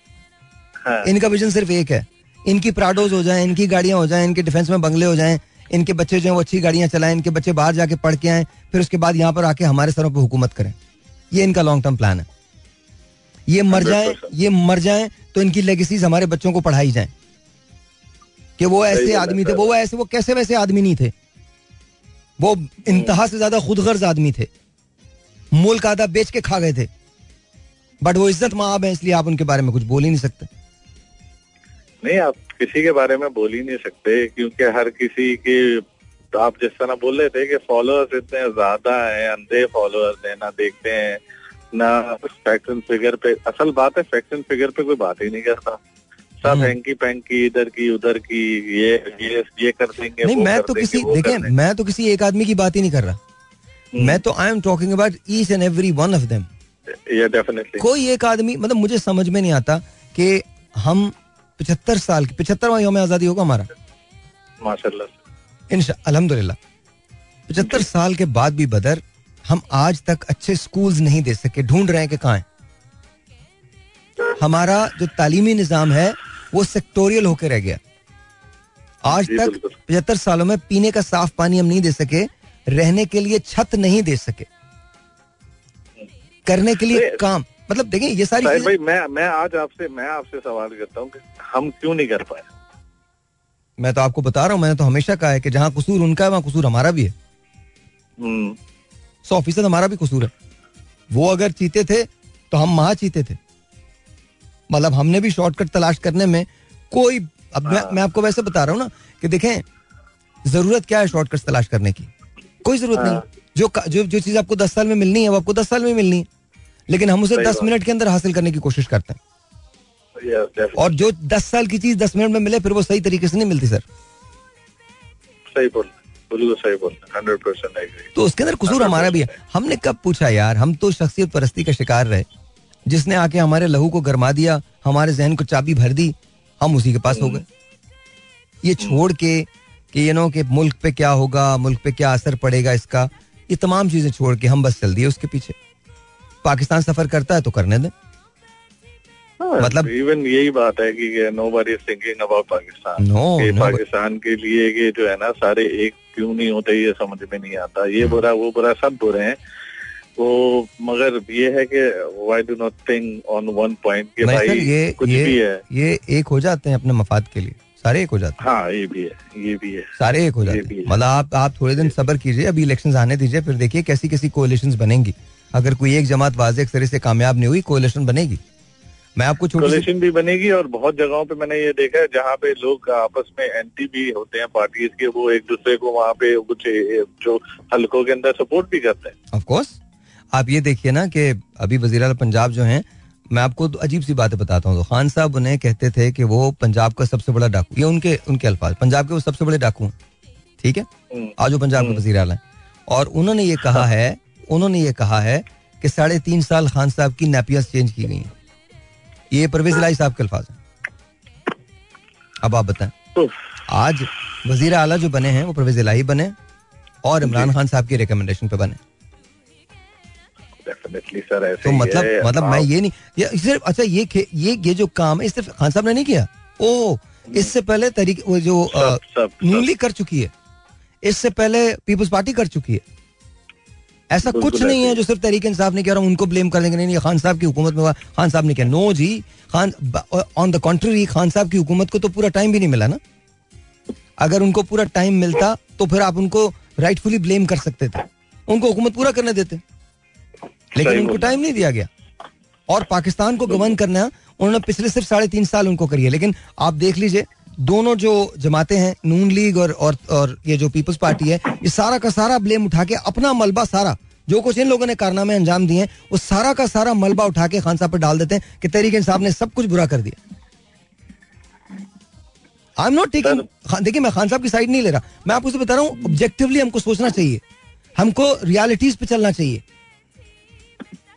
हाँ, इनका विजन सिर्फ़ एक है। इनकी प्राडोज हो जाए इनकी गाड़ियाँ हो जाए इनके डिफेंस में बंगले हो जाए इनके बच्चे जो है वो अच्छी गाड़ियाँ चलाएँ इनके बच्चे बाहर जाके पढ़ के आए फिर उसके बाद यहाँ पर आके हमारे सरों पर हुकूमत करें। ये इनका लॉन्ग टर्म प्लान है। ये मर जाए ये मर जाए तो इनकी लेगेसीज हमारे बच्चों को पढ़ाई जाए। कि वो ऐसे आदमी थे वो ऐसे वो कैसे वैसे आदमी नहीं थे? वो इंतहा से ज़्यादा खुदगर्ज आदमी थे। मुल्क आधा बेच के खा गए थे बट वो इज़्ज़त माब है इसलिए आप उनके बारे में कुछ बोल ही नहीं सकते नहीं आप किसी के बारे में बोल ही नहीं सकते क्योंकि हर किसी के तो आप जिस तरह बोल रहे थे कि फॉलोअर्स इतने ज़्यादा हैं अंधे फॉलोअर्स हैं ना देखते हैं ना फैक्ट एंड फिगर पे असल बात है फैक्ट एंड फिगर पे कोई बात ही नहीं करता सब हम्म। हैंकी पैंकी इधर की उधर की ये ये ये कर देंगे नहीं मैं कर तो किसी देखें मैं तो किसी एक आदमी की बात ही नहीं कर रहा। मैं तो I am talking about each and every one of them ये डेफिनेटली कोई एक आदमी मतलब मुझे समझ में नहीं आता कि हम पिछहत्तर साल की पिछहत्तरवा योम आज़ादी होगा हमारा। माशाल्लाह। इंशा अल्हम्दुलिल्लाह। पिछहत्तर साल के बाद भी बदर हम आज तक अच्छे स्कूल्स नहीं दे सके ढूंढ रहे हैं कि कहाँ है। हमारा जो तालीमी निज़ाम है वो सेक्टोरियल होकर रह गया। आज तक पचहत्तर सालों में पीने का साफ़ पानी हम नहीं दे सके रहने के लिए छत नहीं दे सके। करने के लिए काम। मतलब देखिए ये सारी चीज़ें भाई मैं मैं आज आपसे मैं आपसे सवाल करता हूँ हम क्यों नहीं कर पाए? मैं तो आपको बता रहा हूँ मैंने तो हमेशा कहा है कि जहाँ कसूर उनका है वहाँ कसूर हमारा भी है। हम्म, सौ फ़ीसद हमारा भी कसूर है। वो अगर चीते थे तो हम वहाँ चीते थे। मतलब हमने भी शॉर्टकट तलाश करने में कोई अब मैं, हाँ। मैं आपको वैसे बता रहा हूँ ना कि देखें ज़रूरत क्या है शॉर्टकट तलाश करने की? कोई ज़रूरत हाँ। नहीं जो जो जो चीज़ आपको दस साल में मिलनी है वो आपको दस साल में मिलनी। है लेकिन हम उसे दस मिनट के अंदर हासिल करने की कोशिश करते हैं। और जो दस साल की चीज़ दस मिनट में मिले फिर वो सही तरीके से नहीं मिलती सर। सही बोल सही तो उसके अंदर कसूर हमारा भी है। हमने कब पूछा यार? हम तो शख्सियत परस्ती का शिकार रहे। जिसने आके हमारे लहू को गरमा दिया हमारे जहन को चाबी भर दी हम उसी के पास हो गए। ये छोड़ के कि यू नो कि मुल्क पे क्या होगा मुल्क पे क्या असर पड़ेगा इसका ये तमाम चीज़ें छोड़ के हम बस चल दिए उसके पीछे। पाकिस्तान सफ़र करता है तो करने दें। मतलब- मतलब इवन यही बात है कि nobody thinking about Pakistan. No, Pakistan के लिए कि जो है ना सारे एक क्यों नहीं होते ये समझ में नहीं आता। ये हम्म। बुरा वो बुरा सब बुरे हैं। वो मगर ये है कि why do not think on one point कि नहीं भाई ये कुछ भी है। ये एक हो जाते हैं अपने मफाद के लिए। सारे एक हो जाते हैं। हाँ ये भी है ये भी है। सारे एक हो जाते हैं। मतलब आप आप थोड़े दिन सब्र कीजिए अभी इलेक्शन आने दीजिए फिर देखिए कैसी कैसी कोalitions बनेंगी। अगर कोई एक जमात वाजे तरह से कामयाब नहीं हुई कोalition बनेगी। मैं आपको कोलिशन भी बनेगी और बहुत जगहों पे मैंने ये देखा है जहाँ पे लोग आपस में एंटी भी होते हैं पार्टीज़ के वो एक दूसरे को वहाँ पे कुछ जो हलकों के अंदर सपोर्ट भी करते हैं। ऑफ़ कोर्स आप ये देखिए ना कि अभी वज़ीर पंजाब जो हैं मैं आपको तो अजीब सी बातें बताता हूँ। तो खान साहब उन्हें कहते थे कि वो पंजाब का सबसे बड़ा डाकू ये उनके उनके अल्फाज पंजाब के वो सबसे बड़े डाकू हैं। ठीक है? हम्म, आज वो पंजाब के हम्म। वज़ीर आला हैं। और उन्होंने ये कहा है उन्होंने ये कहा है कि साढ़े तीन साल खान साहब की नैपियाँ चेंज की गई हैं। ये परवेज इलाही साहब के अल्फाज हैं। अब आप बताएँ। आज वज़ीर आला जो बने हैं वो परवेज इलाही बने और इमरान खान साहब की रिकमेंडेशन पे बने डेफिनेटली सर ऐसे तो मतलब है। मतलब मैं ये नहीं ये सिर्फ़ अच्छा ये ये ये जो काम है सिर्फ़ खान साहब ने नहीं किया? ओ इससे पहले तरीके वो जो नून लीग कर चुकी है। इससे पहले पीपल्स पार्टी कर चुकी है। ऐसा कुछ नहीं है जो सिर्फ़ तरीके इंसाफ ने किया और उनको ब्लेम कर देंगे। नहीं नहीं खान साहब की हुकूमत में खान साहब ने किया। No ji Khan on the contrary Khan साहब की हुकूमत को तो पूरा टाइम भी नहीं मिला ना। अगर उनको पूरा टाइम मिलता तो फिर आप उनको राइटफुली ब्लेम कर सकते थे। उनको हुकूमत पूरा करने देते। लेकिन उनको टाइम नहीं दिया गया। और पाकिस्तान को गवर्न करना उन्होंने पिछले सिर्फ़ साढ़े तीन साल उनको करिए लेकिन आप देख लीजिए दोनों जो जमाते हैं नून लीग और और, और ये जो पीपल्स पार्टी है ये सारा का सारा ब्लेम उठा के अपना मलबा सारा जो कुछ इन लोगों ने कारनामे अंजाम दिए वो सारा का सारा मलबा उठा के खान साहब पर डाल देते हैं कि तहरीक इंसाफ ने सब कुछ बुरा कर दिया। आई एम नॉट टेकिंग देखिए मैं खान साहब की साइड नहीं ले रहा। मैं आपको बता रहा हूँ ऑब्जेक्टिवली हमको सोचना चाहिए। हमको रियलिटीज पे चलना चाहिए।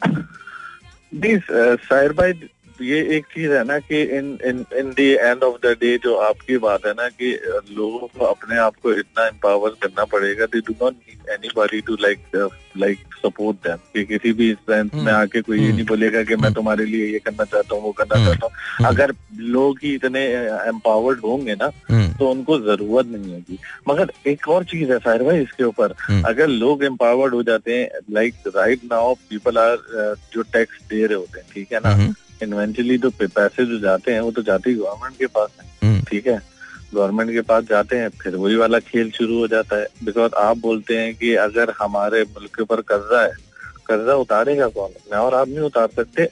नहीं साहिर भाई ये एक चीज़ है ना कि in in in the end of the day जो आपकी बात है ना कि लोगों को अपने आप को इतना एम्पावर करना पड़ेगा they do not need anybody to like like support them कि किसी भी स्ट्रेंथ में आके कोई ये नहीं बोलेगा कि मैं तुम्हारे लिए ये करना चाहता हूँ वो करना हम्म, चाहता हूँ। अगर लोग ही इतने एम्पावर्ड होंगे ना हम्म, तो उनको ज़रूरत नहीं होगी। मगर एक और चीज़ है साहिर भाई इसके ऊपर। हम्म। अगर लोग एम्पावर्ड हो जाते हैं like right now people are जो टैक्स दे रहे होते हैं ठीक है ना? हम्म, इन्वेंचुअली तो पैसे जो जाते हैं वो तो जाते ही गवर्नमेंट के पास है। हम्म, ठीक है? गवर्नमेंट के पास जाते हैं फिर वही वाला खेल शुरू हो जाता है। बिकॉज़ आप बोलते हैं कि अगर हमारे मुल्क के ऊपर कर्जा है कर्जा उतारेगा कौन? मैं और आप नहीं उतार सकते।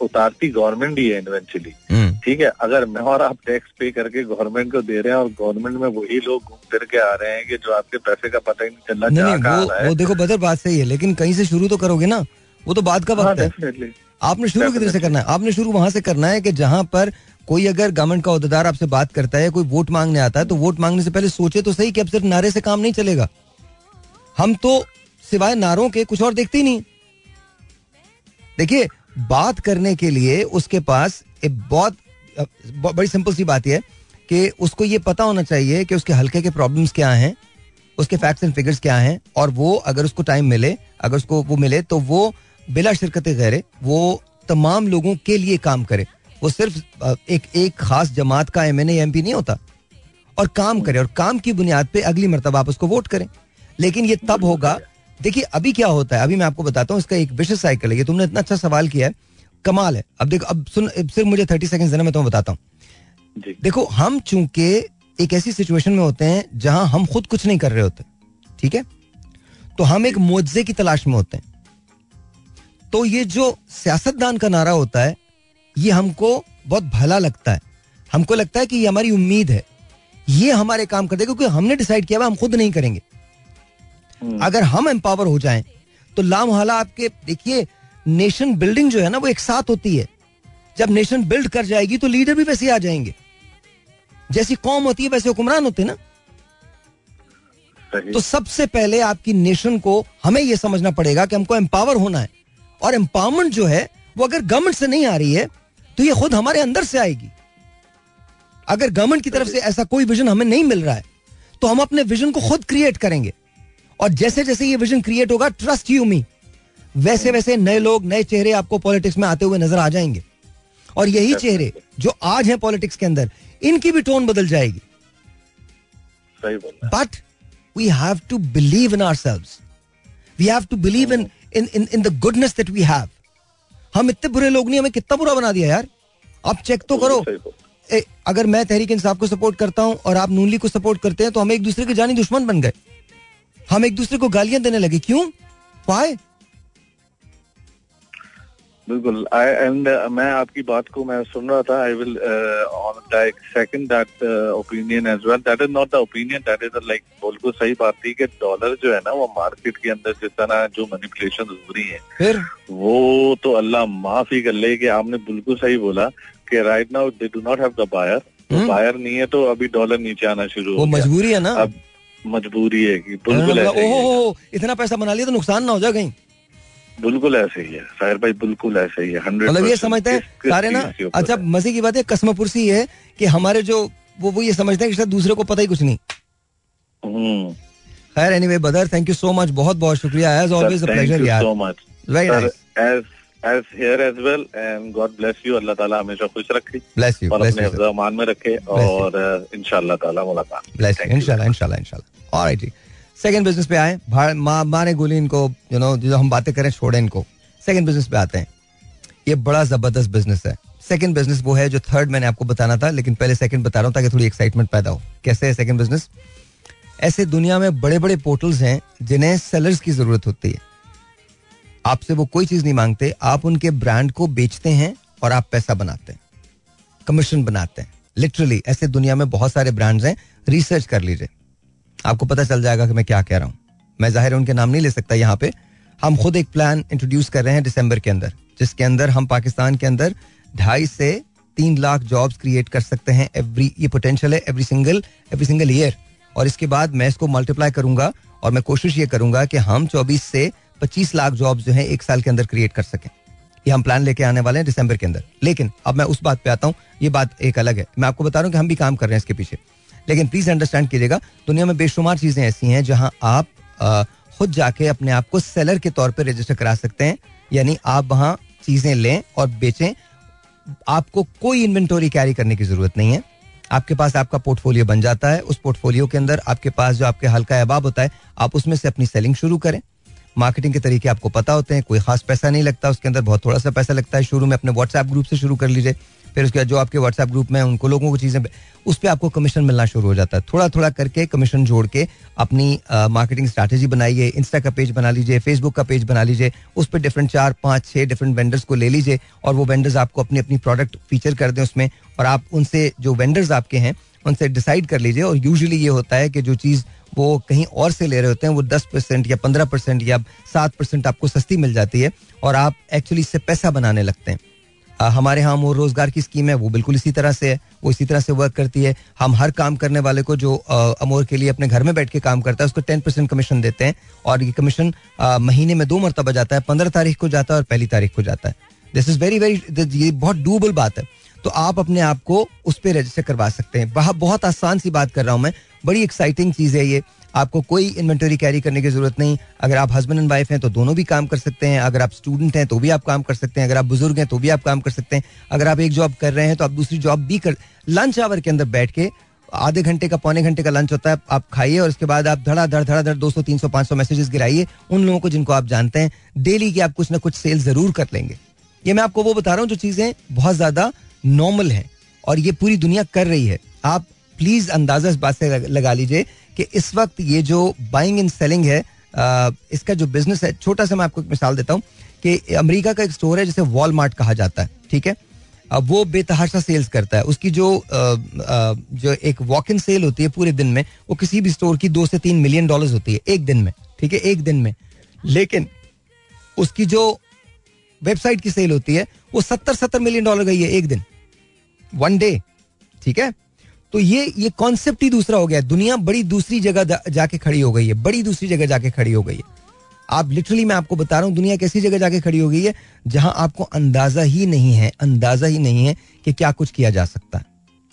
उतारती गवर्नमेंट ही है इन्वेंचुअली हम्म, ठीक है? अगर मैं और आप टैक्स पे करके गवर्नमेंट को दे रहे हैं और गवर्नमेंट में वही लोग घूम फिर के आ रहे हैं कि जो आपके पैसे का पता ही नहीं चल रहा नहीं नहीं वो है। वो देखो बदर बात सही है लेकिन कहीं से शुरू तो करोगे ना वो तो बात का हाँ वक्त है। आपने शुरू किधर से करना है? आपने शुरू वहाँ से करना है कि जहाँ पर कोई अगर गवर्नमेंट का अहदेदार आपसे बात करता है, कोई वोट मांगने आता है तो वोट मांगने से पहले सोचे तो सही कि अब सिर्फ़ नारे से काम नहीं चलेगा। हम तो सिवाय नारों के कुछ और देखते ही नहीं। देखिए, बात करने के लिए उसके पास एक बहुत बड़ी सिंपल सी बात यह कि उसको ये पता होना चाहिए कि उसके हल्के के प्रॉब्लम्स क्या हैं, उसके फैक्ट्स एंड फिगर्स क्या हैं, और वो अगर उसको टाइम मिले, अगर उसको वो मिले तो वो बिला शिरकत गैरे वो तमाम लोगों के लिए काम करे। वो सिर्फ़ एक एक खास जमात का एम एन एम पी नहीं होता। और काम करे और काम की बुनियाद पे अगली मरतबा आप उसको वोट करें। लेकिन ये तब होगा देखिए अभी क्या होता है अभी मैं आपको बताता हूँ इसका एक विशेष साइकिल है। ये तुमने इतना अच्छा सवाल किया है कमाल है। अब देखो अब सुन सिर्फ़ मुझे थर्टी सेकेंड देना मैं तुम्हें बताता हूँ। देखो हम चूँकि एक ऐसी सिचुएशन में होते हैं जहाँ हम खुद कुछ नहीं कर रहे होते ठीक है? तो हम एक मुआवजे की तलाश में होते हैं। तो ये जो सियासतदान का नारा होता है ये हमको बहुत भला लगता है। हमको लगता है कि ये हमारी उम्मीद है। ये हमारे काम कर देगा क्योंकि हमने डिसाइड किया हुआ हम खुद नहीं करेंगे। हम्म, अगर हम एम्पावर हो जाएँ तो लामहला आपके देखिए नेशन बिल्डिंग जो है ना वो एक साथ होती है। जब नेशन बिल्ड कर जाएगी तो लीडर भी वैसे आ जाएँगे। जैसी कौम होती है वैसे हुक्मरान होते ना। तो सबसे पहले आपकी नेशन को हमें यह समझना पड़ेगा कि हमको एम्पावर होना है। और एम्पावरमेंट जो है वो अगर गवर्नमेंट से नहीं आ रही है तो ये खुद हमारे अंदर से आएगी। अगर गवर्नमेंट की तरफ़ से ऐसा कोई विजन हमें नहीं मिल रहा है तो हम अपने विजन को खुद क्रिएट करेंगे। और जैसे जैसे ये विजन क्रिएट होगा ट्रस्ट यू मी वैसे वैसे नए लोग नए चेहरे आपको पॉलिटिक्स में आते हुए नज़र आ जाएँगे। और यही चेहरे जो आज हैं पॉलिटिक्स के अंदर इनकी भी टोन बदल जाएगी। सही but we have to believe in ourselves we have to believe in in in in the goodness that we have हम इतने बुरे लोग नहीं हमें कितना बुरा बना दिया यार। आप चेक तो करो। ए, अगर मैं तहरीक इंसाफ को सपोर्ट करता हूँ और आप नूनली को सपोर्ट करते हैं तो हम एक दूसरे के जानी दुश्मन बन गए। हम एक दूसरे को गालियाँ देने लगे। क्यों? वाई बिल्कुल। आई एंड uh, मैं आपकी बात को मैं सुन रहा था। I will second that opinion as well that is not the opinion that is like बिल्कुल सही बात थी कि डॉलर जो है ना वो मार्केट के अंदर जिस तरह जो मैनिपुलेशन हो रही है फिर? वो तो अल्लाह माफ़ ही कर ले कि आपने बिल्कुल सही बोला कि right now they do not have the buyer buyer नहीं है तो अभी डॉलर नीचे आना शुरू हो मजबूरी है ना? अब मजबूरी है कि बिल्कुल इतना पैसा बना लिया तो नुकसान ना हो जाए कहीं। बिल्कुल ऐसे ही है। साहिर भाई बिल्कुल ऐसे ही है हंड्रेड मतलब ये समझते हैं सारे ना अच्छा मज़े की बात है कसमपुरसी है कि हमारे जो वो वो ये समझते हैं कि दूसरे को पता ही कुछ नहीं। हम्म। खैर anyway brother thank you so much बहुत बहुत शुक्रिया। एज ऑलवेज अ प्लेजर यार। So much very nice as as here as well and God bless you Allah ताला हमेशा खुश रखे। Bless you और अपने ज़मान में रखे और इंशाल्लाह ताला मुलाकात। Bless you इंशाल्लाह इंशाल्लाह इंशाल्लाह ऑलराइट जी। सेकंड बिज़नेस पे आए माँ ने गोली इनको यू नो जो हम बातें करें, छोड़े इनको। सेकंड बिज़नेस पे आते हैं। ये बड़ा ज़बरदस्त बिज़नेस है। सेकंड बिज़नेस वो है जो थर्ड मैंने आपको बताना था, लेकिन पहले सेकंड बता रहा हूँ ताकि थोड़ी एक्साइटमेंट पैदा हो। कैसे है सेकंड बिज़नेस ऐसे दुनिया में बड़े बड़े पोर्टल्स हैं, जिन्हें सेलर्स की ज़रूरत होती है। आपसे वो कोई चीज़ नहीं मांगते। आप उनके ब्रांड को बेचते हैं और आप पैसा बनाते हैं। कमीशन बनाते हैं। लिटरली ऐसे दुनिया में बहुत सारे ब्रांड्स हैं। रिसर्च कर लीजिए। आपको पता चल जाएगा कि मैं क्या कह रहा हूँ। मैं ज़ाहिर उनके नाम नहीं ले सकता यहाँ पे। हम खुद एक प्लान इंट्रोड्यूस कर रहे हैं दिसंबर के अंदर, जिसके अंदर हम पाकिस्तान के अंदर ढाई से तीन लाख जॉब्स क्रिएट कर सकते हैं एवरी ये पोटेंशियल है every single every single year और इसके बाद मैं इसको मल्टीप्लाई करूँगा और मैं कोशिश ये करूँगा कि हम 24 से 25 लाख जॉब जो है एक साल के अंदर क्रिएट कर सकें। ये हम प्लान लेके आने वाले हैं दिसंबर के अंदर। लेकिन अब मैं उस बात पे आता हूँ, ये बात एक अलग है। मैं आपको बता रहा हूँ कि हम भी काम कर रहे हैं इसके पीछे। लेकिन प्लीज़ अंडरस्टैंड कीजिएगा, दुनिया में बेशुमार चीज़ें ऐसी हैं जहाँ आप खुद जाके अपने आप को सेलर के तौर पर रजिस्टर करा सकते हैं, यानी आप वहाँ चीज़ें लें और बेचें। आपको कोई इन्वेंटोरी कैरी करने की ज़रूरत नहीं है। आपके पास आपका पोर्टफोलियो बन जाता है, उस पोर्टफोलियो के अंदर आपके पास जो आपके हल्का अहबाब होता है, आप उसमें से अपनी सेलिंग शुरू करें। मार्केटिंग के तरीके आपको पता होते हैं, कोई खास पैसा नहीं लगता, उसके अंदर बहुत थोड़ा सा पैसा लगता है, शुरू में अपने व्हाट्सएप ग्रुप से शुरू कर लीजिए। फिर उसके बाद जो आपके व्हाट्सएप ग्रुप में उनको लोगों को चीज़ें उस पर आपको कमीशन मिलना शुरू हो जाता है। थोड़ा थोड़ा करके कमीशन जोड़ के अपनी मार्केटिंग स्ट्रैटेजी बनाइए इंस्टा का पेज बना लीजिए फेसबुक का पेज बना लीजिए, उस पर डिफरेंट चार, पाँच छः डिफरेंट वेंडर्स को ले लीजिए और वो वेंडर्स आपको अपनी अपनी प्रोडक्ट फीचर कर दें उसमें और आप उनसे जो वेंडर्स आपके हैं, उनसे डिसाइड कर लीजिए और यूजली ये होता है कि जो चीज़ वो कहीं और से ले रहे होते हैं, वो दस परसेंट या पंद्रह परसेंट या सात परसेंट आपको सस्ती मिल जाती है और आप एक्चुअली इससे पैसा बनाने लगते हैं। हमारे यहाँ अमोर रोज़गार की स्कीम है, वो बिल्कुल इसी तरह से है, वो इसी तरह से वर्क करती है। हम हर काम करने वाले को जो अमोर के लिए अपने घर में बैठ के काम करता है, उसको टेन परसेंट कमीशन देते हैं और ये कमीशन महीने में दो मरतबा जाता है, पंद्रह तारीख को जाता है और पहली तारीख को जाता है। दिस इज़ वेरी वेरी ये बहुत डूबल बात है। तो आप अपने आप को उस पर रजिस्टर करवा सकते हैं। बहुत आसान सी बात कर रहा हूँ मैं, बड़ी एक्साइटिंग चीज़ है ये। आपको कोई इन्वेंटरी कैरी करने की ज़रूरत नहीं। अगर आप हस्बैंड एंड वाइफ हैं तो दोनों भी काम कर सकते हैं। अगर आप स्टूडेंट हैं तो भी आप काम कर सकते हैं। अगर आप बुज़ुर्ग हैं तो भी आप काम कर सकते हैं। अगर आप एक जॉब कर रहे हैं तो आप दूसरी जॉब भी कर लंच आवर के अंदर बैठ के आधे घंटे का, पौने घंटे का लंच होता है, आप खाइए और उसके बाद आप धड़ा धड़ धड़ा धड़, दो सौ, तीन सौ, पाँच सौ मैसेजेस गिराइए उन लोगों को जिनको आप जानते हैं। डेली की आप कुछ ना कुछ सेल ज़रूर कर लेंगे। ये मैं आपको वो बता रहा हूँ जो चीज़ें बहुत ज़्यादा नॉर्मल है और ये पूरी दुनिया कर रही है। आप प्लीज़ अंदाज़ा इस बात से लगा लीजिए कि इस वक्त ये जो बाइंग एंड सेलिंग है इसका जो बिज़नेस है छोटा सा मैं आपको एक मिसाल देता हूँ कि अमेरिका का एक स्टोर है जिसे वॉलमार्ट कहा जाता है ठीक है? अब वो बेतहाशा सेल्स करता है। उसकी जो आ, आ, जो एक वॉक इन सेल होती है पूरे दिन में वो किसी भी स्टोर की दो से तीन मिलियन डॉलर होती है एक दिन में ठीक है? एक दिन में। लेकिन उसकी जो वेबसाइट की सेल होती है वो सत्तर सत्तर मिलियन डॉलर गई है एक दिन। वन डे ठीक है? तो ये ये कॉन्सेप्ट ही दूसरा हो गया दुनिया बड़ी दूसरी जगह जाके खड़ी हो गई है। बड़ी दूसरी जगह जाके खड़ी हो गई है। आप लिटरली मैं आपको बता रहा हूँ, दुनिया कैसी जगह जाके खड़ी हो गई है, जहाँ आपको अंदाज़ा ही नहीं है, अंदाज़ा ही नहीं है कि क्या कुछ किया जा सकता है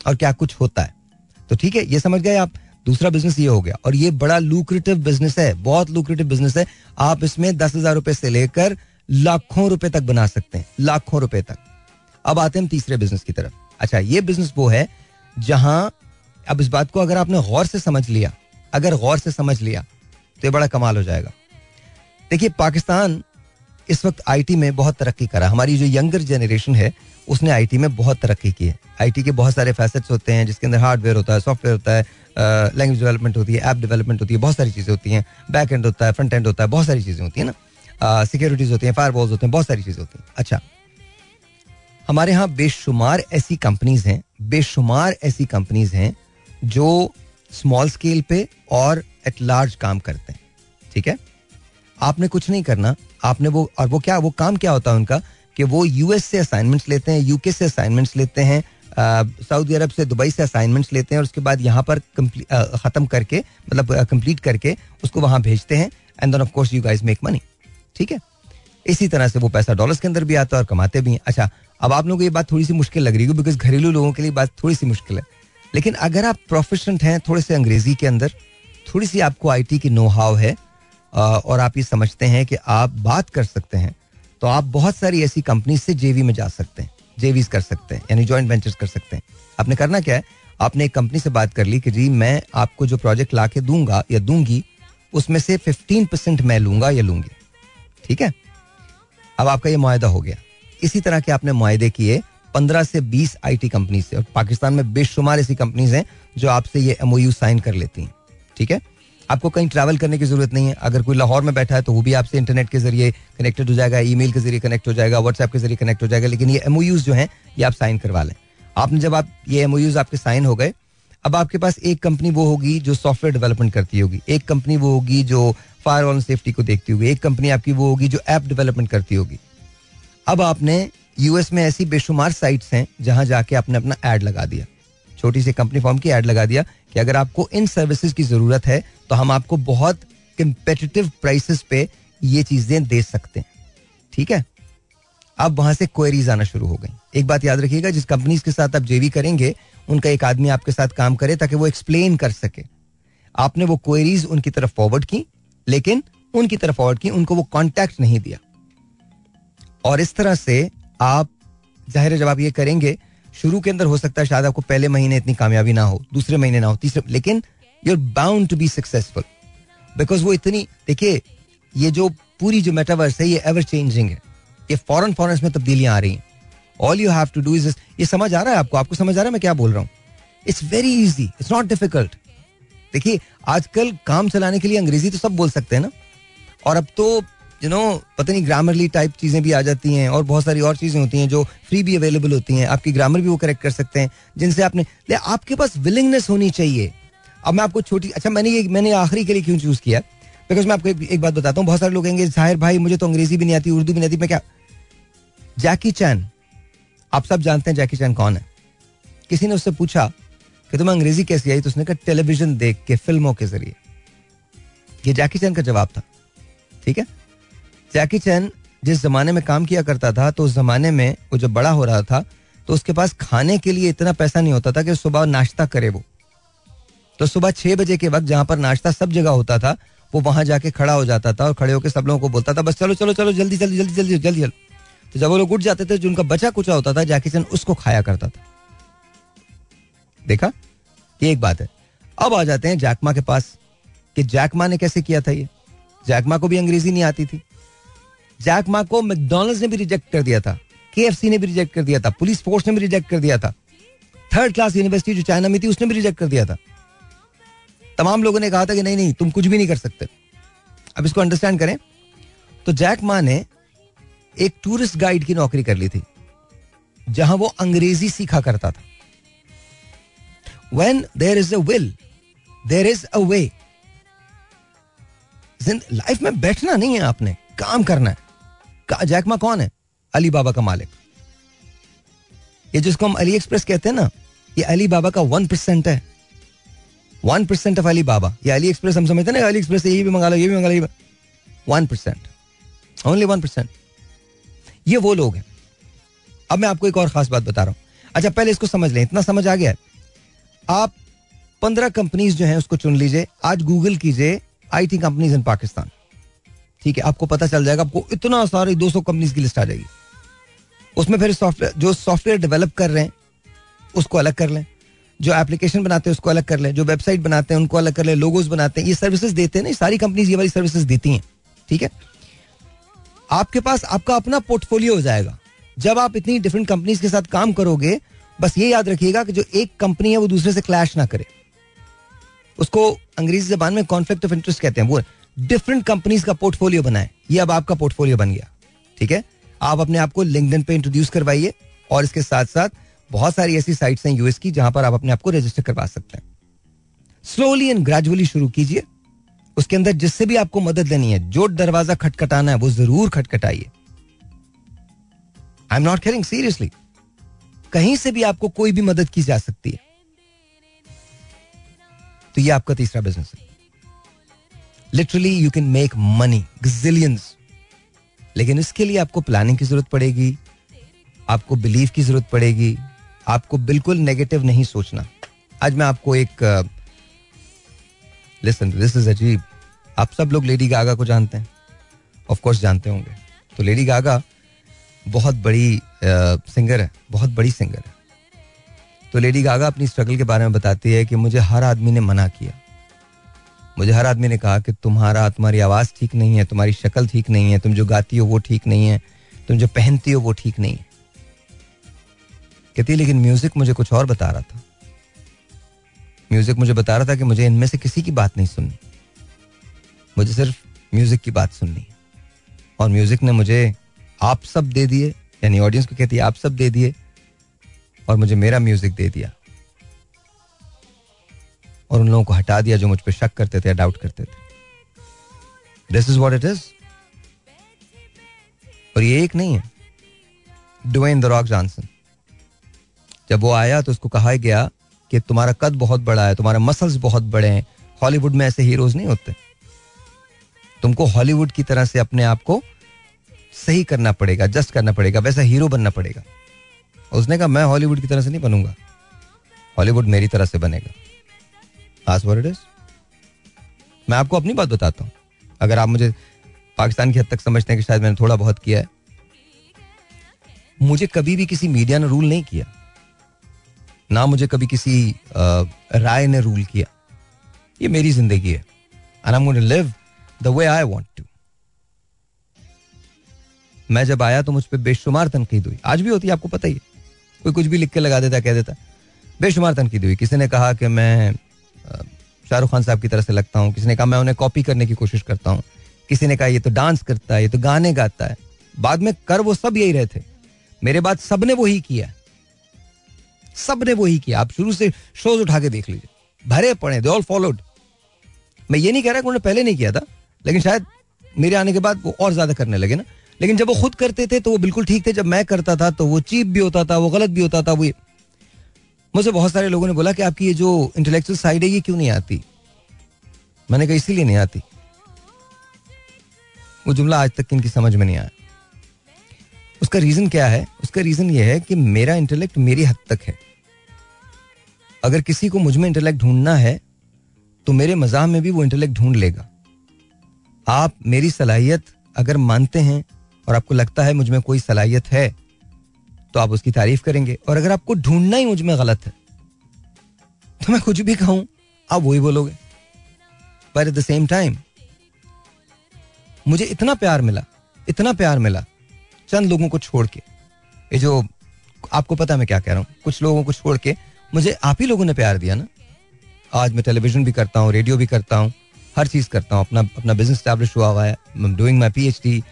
और क्या कुछ होता है। तो ठीक है, ये समझ गए आप? दूसरा बिज़नेस ये हो गया। और ये बड़ा लुक्रेटिव बिज़नेस है, बहुत लुक्रेटिव बिज़नेस है। आप इसमें दस हज़ार रुपए से लेकर लाखों रुपए तक बना सकते हैं, लाखों रुपए तक। अब आते हैं हम तीसरे बिज़नेस की तरफ़। अच्छा ये बिज़नेस वो है जहाँ, अब इस बात को अगर आपने गौर से समझ लिया, अगर गौर से समझ लिया तो ये बड़ा कमाल हो जाएगा। देखिए, पाकिस्तान इस वक्त आईटी में बहुत तरक्की करा हमारी जो यंगर जनरेशन है, उसने आईटी में बहुत तरक्की की है। आईटी के बहुत सारे फैसेट्स होते हैं, जिसके अंदर हार्डवेयर होता है सॉफ्टवेयर होता है लैंग्वेज डेवलपमेंट होती है ऐप डेवलपमेंट होती है, बहुत सारी चीज़ें होती हैं। बैक एंड होता है फ्रंट एंड होता है, बहुत सारी चीज़ें होती हैं ना। सिक्योरिटीज होती हैं फायर होते हैं, बहुत सारी चीज़ें होती हैं। अच्छा हमारे यहाँ बेशुमार ऐसी कंपनीज़ हैं बेशुमार ऐसी कंपनीज़ हैं जो स्मॉल स्केल पे और एट लार्ज काम करते हैं। ठीक है? आपने कुछ नहीं करना। आपने वो, और वो क्या, वो काम क्या होता है उनका? कि वो यूएस से असाइनमेंट्स लेते हैं यूके से असाइनमेंट्स लेते हैं सऊदी अरब से दुबई से असाइनमेंट्स लेते हैं और उसके बाद यहाँ पर ख़त्म करके मतलब कंप्लीट करके उसको वहाँ भेजते हैं and then of course you guys make money ठीक है? इसी तरह से वो पैसा डॉलर्स के अंदर भी आता है और कमाते भी हैं। अच्छा अब आप लोगों को ये बात थोड़ी सी मुश्किल लग रही है बिकॉज़ घरेलू लोगों के लिए बात थोड़ी सी मुश्किल है। लेकिन अगर आप प्रोफेशनल हैं थोड़े से अंग्रेज़ी के अंदर, थोड़ी सी आपको आईटी की नो हाव है और आप ये समझते हैं कि आप बात कर सकते हैं तो आप बहुत सारी ऐसी कंपनी से जेवी में जा सकते हैं जेवीज कर सकते हैं, यानी जॉइंट वेंचर्स कर सकते हैं। आपने करना क्या है? आपने एक कंपनी से बात कर ली कि जी, मैं आपको जो प्रोजेक्ट ला के दूँगा या दूँगी, उसमें से फिफ्टीन परसेंट मैं लूँगा या लूँगी। ठीक है? अब आपका ये माहा हो गया। इसी तरह के आपने माहे किए पंद्रह से बीस आई टी कंपनी से। और पाकिस्तान में बेशुमार ऐसी कंपनीज़ हैं जो आपसे ये एमओयू साइन कर लेती हैं। ठीक है? आपको कहीं ट्रैवल करने की ज़रूरत नहीं है। अगर कोई लाहौर में बैठा है तो वो भी आपसे इंटरनेट के ज़रिए कनेक्टेड हो जाएगा ईमेल के ज़रिए कनेक्ट हो जाएगा व्हाट्सएप के ज़रिए कनेक्ट हो जाएगा, लेकिन ये एमओयूज जो हैं, ये आप साइन करवा लें। आपने जब आप ये एमओयूज आपके साइन हो गए, अब आपके पास एक कंपनी वो होगी जो सॉफ्टवेयर डेवलपमेंट करती होगी। एक कंपनी वो होगी जो फायर ऑन सेफ्टी को देखती होगी। एक कंपनी आपकी वो होगी जो ऐप डेवलपमेंट करती होगी। अब आपने यूएस में ऐसी बेशुमार साइट्स हैं जहाँ जाके आपने अपना एड लगा दिया। छोटी सी कंपनी फॉर्म की एड लगा दिया कि अगर आपको इन सर्विसेज़ की ज़रूरत है तो हम आपको बहुत कंपेटिटिव प्राइसेस पे ये चीज़ें दे सकते हैं। ठीक है? अब वहाँ से क्वेरीज आना शुरू हो गई। एक बात याद रखिएगा, जिस कंपनीज़ के साथ आप जेवी करेंगे, उनका एक आदमी आपके साथ काम करे ताकि वो एक्सप्लेन कर सके। आपने वो क्वेरीज उनकी तरफ़ फॉरवर्ड की, लेकिन उनकी तरफ़ फॉरवर्ड की, उनको वो कॉन्टैक्ट नहीं दिया। और इस तरह से आप ज़ाहिर है जब आप ये करेंगे, शुरू के अंदर हो सकता है शायद आपको पहले महीने इतनी कामयाबी ना हो, दूसरे महीने ना हो, तीसरे, लेकिन you are bound to be successful because वो इतनी, देखिए, ये जो पूरी जो मेटावर्स है, ये एवर चेंजिंग है। ये फॉरन फॉरन में तब्दीलियाँ आ रही हैं। All you have to do is ये समझ आ रहा है आपको? आपको समझ आ रहा है मैं क्या बोल रहा हूँ? It's very easy it's not difficult देखिए, आजकल काम चलाने के लिए अंग्रेज़ी तो सब बोल सकते हैं ना? और अब तो यू नो पता नहीं ग्रामरली टाइप चीज़ें भी आ जाती हैं और बहुत सारी और चीज़ें होती हैं जो फ्री भी अवेलेबल होती हैं। आपकी ग्रामर भी वो करेक्ट कर सकते हैं जिनसे आपने ले आपके पास विलिंगनेस होनी चाहिए। अब मैं आपको छोटी अच्छा मैंने ये मैंने आखिरी के लिए क्यों चूज़ किया? बिकॉज़ मैं आपको एक, बात बताता हूँ बहुत सारे लोग कहेंगे ज़ाहिर भाई मुझे तो अंग्रेज़ी भी नहीं आती उर्दू भी नहीं आती मैं क्या जैकी चैन आप सब जानते हैं जैकी चैन कौन है? किसी ने उससे पूछा कि तुम्हें अंग्रेज़ी कैसी आई? तो उसने कहा टेलीविज़न देख के फ़िल्मों के ज़रिए। ये जैकी चैन का जवाब था ठीक है? जैकी चैन जिस जमाने में काम किया करता था तो उस जमाने में वो जब बड़ा हो रहा था तो उसके पास खाने के लिए इतना पैसा नहीं होता था कि सुबह नाश्ता करे वो। तो सुबह छह बजे के वक्त जहाँ पर नाश्ता सब जगह होता था, वो वहाँ जाके खड़ा हो जाता था और खड़े होकर सब लोगों को बोलता था, बस चलो चलो चलो, जल्दी जल्दी जल्दी जल्दी जल्दी जल्दी। तो जब वो लोग उठ जाते थे, जो उनका बचा कुचा होता था जैकी चैन उसको खाया करता था। देखा? ये एक बात है। अब आ जाते हैं जैकमा के पास, कि जैकमा ने कैसे किया था ये? जैकमा को भी अंग्रेज़ी नहीं आती थी। जैकमा को मैकडोनल्ड ने भी रिजेक्ट कर दिया था के ने भी रिजेक्ट कर दिया था पुलिस फोर्स ने भी रिजेक्ट कर दिया था थर्ड क्लास यूनिवर्सिटी जो चाइना में थी, उसने भी रिजेक्ट कर दिया था। तमाम लोगों ने कहा था कि नहीं नहीं, तुम कुछ भी नहीं कर सकते। अब इसको अंडरस्टैंड करें तो जैक मा ने एक टूरिस्ट गाइड की नौकरी कर ली थी, जहाँ वो अंग्रेज़ी सीखा करता था। When there is a will there is a way life में बैठना नहीं है आपने, काम करना है। जैकमा कौन है? अली बाबा का मालिक। ये जिसको हम अली एक्सप्रेस कहते हैं ना, ये अली बाबा का वन परसेंट है। One percent of Alibaba ये अली एक्सप्रेस हम समझते ना अली एक्सप्रेस ये भी मंगा लो, ये भी मंगा लो one percent only one percent ये वो लोग हैं। अब मैं आपको एक और खास बात बता रहा हूँ। अच्छा पहले इसको समझ लें, इतना समझ आ गया आप पंद्रह कंपनीज़ जो हैं, उसको चुन लीजिए। आज गूगल कीजिए आईटी कंपनीज़ इन पाकिस्तान ठीक है, आपको पता चल जाएगा, आपको इतना सारी 200 कंपनीज़ की लिस्ट आ जाएगी। उसमें फिर सॉफ्टवेयर जो सॉफ्टवेयर डेवलप कर रहे हैं, उसको अलग कर लें। जो एप्लीकेशन बनाते हैं, उसको अलग कर लें। जो वेबसाइट बनाते हैं, उनको अलग कर लें। लोगोज बनाते हैं, ये सर्विसेज़ देते हैं ना सारी कंपनीज़ ये वाली सर्विसेज़ देती हैं। ठीक है? आपके पास आपका अपना पोर्टफोलियो हो जाएगा। जब आप इतनी डिफरेंट कंपनीज़ के साथ काम करोगे, बस ये याद रखिएगा कि जो एक कंपनी है, वो दूसरे से क्लैश ना करे। उसको अंग्रेज़ी जबान में कॉन्फ्लिक्ट ऑफ़ इंटरेस्ट कहते हैं, वो डिफरेंट कंपनीज़ का पोर्टफोलियो बनाए। ये अब आपका पोर्टफोलियो बन गया। ठीक है? आप अपने आप को लिंक्डइन पे इंट्रोड्यूस करवाइए और इसके साथ साथ बहुत सारी ऐसी साइट्स हैं यूएस की जहाँ पर आप अपने आप को रजिस्टर करवा सकते हैं। स्लोली एंड ग्रेजुअली शुरू कीजिए। उसके अंदर जिससे भी आपको मदद लेनी है, जो दरवाज़ा खटखटाना है, वो ज़रूर खटखटाइए। I am not caring seriously कहीं से भी आपको कोई भी मदद की जा सकती है। तो ये आपका तीसरा बिज़नेस है। Literally you can make money gazillions लेकिन इसके लिए आपको प्लानिंग की ज़रूरत पड़ेगी। आपको बिलीव की ज़रूरत पड़ेगी। आपको बिल्कुल नेगेटिव नहीं सोचना। आज मैं आपको एक लिसन दिस इज़ अजीब आप सब लोग लेडी गागा को जानते हैं। ऑफ़ कोर्स जानते होंगे। तो लेडी गागा बहुत बड़ी सिंगर है। बहुत बड़ी सिंगर है। तो लेडी गागा अपनी स्ट्रगल के बारे में बताती है कि मुझे हर आदमी ने मना किया। मुझे हर आदमी ने कहा कि तुम्हारा, तुम्हारी आवाज़ ठीक नहीं है, तुम्हारी शक्ल ठीक नहीं है, तुम जो गाती हो वो ठीक नहीं है, तुम जो पहनती हो वो ठीक नहीं है। कहती लेकिन म्यूज़िक मुझे कुछ और बता रहा था। म्यूज़िक मुझे बता रहा था कि मुझे इनमें से किसी की बात नहीं सुननी। मुझे सिर्फ़ म्यूज़िक की बात सुननी है। और म्यूज़िक ने मुझे, आप सब दे दिए, यानी ऑडियंस को कहती है, आप सब दे दिए, और मुझे मेरा म्यूज़िक दे दिया। और उन लोगों को हटा दिया जो मुझ पर शक करते थे या डाउट करते थे। This is what it is और ये एक नहीं है। डुवेन द रॉक जॉनसन जब वो आया तो उसको कहा गया कि तुम्हारा कद बहुत बड़ा है, तुम्हारे मसल्स बहुत बड़े हैं। हॉलीवुड में ऐसे हीरोज नहीं होते। तुमको हॉलीवुड की तरह से अपने आप को सही करना पड़ेगा जस्ट करना पड़ेगा, वैसा हीरो बनना पड़ेगा। उसने कहा, मैं हॉलीवुड की तरह से नहीं बनूँगा। हॉलीवुड मेरी तरह से बनेगा। आज इट इज़ मैं आपको अपनी बात बताता हूँ। अगर आप मुझे पाकिस्तान की हद तक समझते हैं कि शायद मैंने थोड़ा बहुत किया है, मुझे कभी भी किसी मीडिया ने रूल नहीं किया। ना मुझे कभी किसी राय ने रूल किया। ये मेरी ज़िंदगी है। And I live the way I want to मैं जब आया तो मुझ पर बेशुमार तनकीद हुई। आज भी होती है, आपको पता ही है। कोई कुछ भी लिख के लगा देता, कह देता। बेशुमार तनकीद हुई। किसी ने कहा कि मैं शाहरुख खान साहब की तरह से लगता हूँ। किसी ने कहा, मैं उन्हें कॉपी करने की कोशिश करता हूँ। किसी ने कहा, ये तो डांस करता है, ये तो गाने गाता है। बाद में कर वो सब यही रहे थे। मेरे बाद सबने वही किया सबने वही किया आप शुरू से शोज़ उठा के देख लीजिए। भरे पड़े दे ऑल फॉलोड मैं ये नहीं कह रहा कि उन्होंने पहले नहीं किया था, लेकिन शायद मेरे आने के बाद वो और ज़्यादा करने लगे ना। लेकिन जब वो खुद करते थे तो वो बिल्कुल ठीक थे। जब मैं करता था तो वो चीप भी होता था, वो गलत भी होता था, वो मुझे बहुत सारे लोगों ने बोला कि आपकी ये जो इंटेलेक्चुअल साइड है, ये क्यों नहीं आती? मैंने कहा, इसीलिए नहीं आती। वो जुमला आज तक इनकी समझ में नहीं आया। उसका रीजन क्या है? उसका रीजन ये है कि मेरा इंटेलेक्ट मेरी हद तक है। अगर किसी को मुझमें इंटेलेक्ट ढूंढना है तो मेरे मजाह में भी वो इंटेलेक्ट ढूंढ लेगा। आप मेरी सलाहियत अगर मानते हैं और आपको लगता है मुझमें कोई सलाहियत है तो आप उसकी तारीफ़ करेंगे। और अगर आपको ढूंढना ही मुझमें गलत है तो मैं कुछ भी कहूँ, आप वही बोलोगे। पर एट द सेम टाइम मुझे इतना प्यार मिला, इतना प्यार मिला, चंद लोगों को छोड़ के। ये जो आपको पता मैं क्या कह रहा हूँ। कुछ लोगों को छोड़ के मुझे आप ही लोगों ने प्यार दिया ना। आज मैं टेलीविज़न भी करता हूँ रेडियो भी करता हूँ, हर चीज़ करता हूँ। अपना अपना बिज़नेस स्टैब्लिश हुआ हुआ है doing my P H D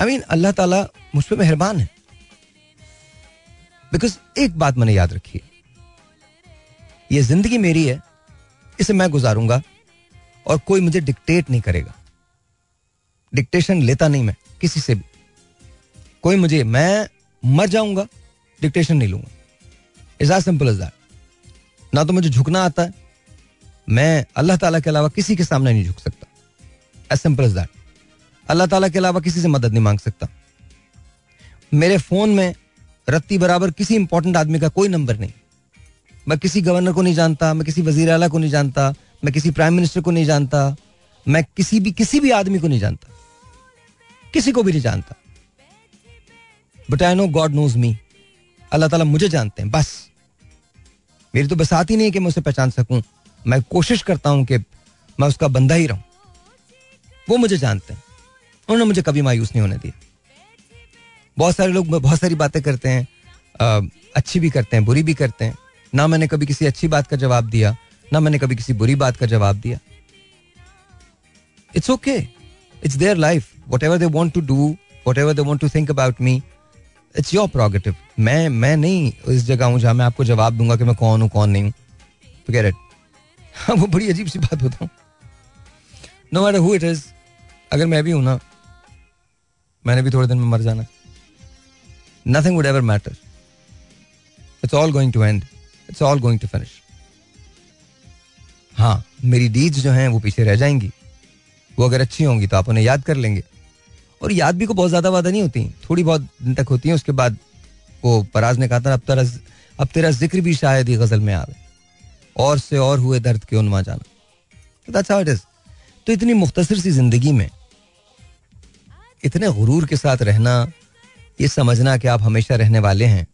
I mean अल्लाह ताला मुझ पर मेहरबान है। बिकॉज़ एक बात मैंने याद रखी है। ये ज़िंदगी मेरी है, इसे मैं गुजारूँगा और कोई मुझे डिक्टेट नहीं करेगा। डिक्टेशन लेता नहीं मैं, किसी से भी। कोई मुझे, मैं मर जाऊँगा डिक्टेशन नहीं लूँगा। Is as simple is that ना तो मुझे झुकना आता है, मैं अल्लाह ताला के अलावा किसी के सामने नहीं झुक सकता। एज सिंपल इज़ दैट अल्लाह ताला के अलावा किसी से मदद नहीं मांग सकता। मेरे फ़ोन में रत्ती बराबर किसी इंपॉर्टेंट आदमी का कोई नंबर नहीं। मैं किसी गवर्नर को नहीं जानता, मैं किसी वज़ीर अला को नहीं जानता, मैं किसी प्राइम मिनिस्टर को नहीं जानता, मैं किसी भी किसी भी आदमी को नहीं जानता। किसी को भी नहीं जानता। But I know God knows me अल्लाह ताला मुझे जानते हैं, बस। मेरी तो बसात ही नहीं है कि मैं उसे पहचान सकूँ। मैं कोशिश करता हूँ कि मैं उसका बंदा ही रहूँ। वो मुझे जानते हैं। उन्होंने मुझे कभी मायूस नहीं होने दिया। बहुत सारे लोग बहुत सारी बातें करते हैं अच्छी भी करते हैं, बुरी भी करते हैं। ना मैंने कभी किसी अच्छी बात का जवाब दिया, ना मैंने कभी किसी बुरी बात का जवाब दिया। It's okay it's their life whatever they want to do whatever they want to think about me it's your prerogative मैं मैं नहीं इस जगह हूँ जहाँ मैं आपको जवाब दूँगा कि मैं कौन हूँ, कौन नहीं हूँ। इट [laughs] हाँ वो बड़ी अजीब सी बात हूँ no matter who it is अगर मैं भी हूँ ना, मैंने भी थोड़े दिन में मर जाना। Nothing would ever matter it's all going to end it's all going to finish हाँ मेरी डीड्स जो हैं, वो पीछे रह जाएँगी। वो अगर अच्छी होंगी तो आप उन्हें याद कर लेंगे। और याद भी को बहुत ज़्यादा वादा नहीं होती। थोड़ी बहुत दिन तक होती है, उसके बाद वो पराज ने कहा था, अब तेरा अब तेरा ज़िक्र भी शायद ही गज़ल में आवे और से और हुए दर्द के उनवा जाना? दैट्स हाउ इट इज़ तो इतनी मुख्तसर सी ज़िंदगी में इतने गुरूर के साथ रहना ये समझना कि आप हमेशा रहने वाले हैं।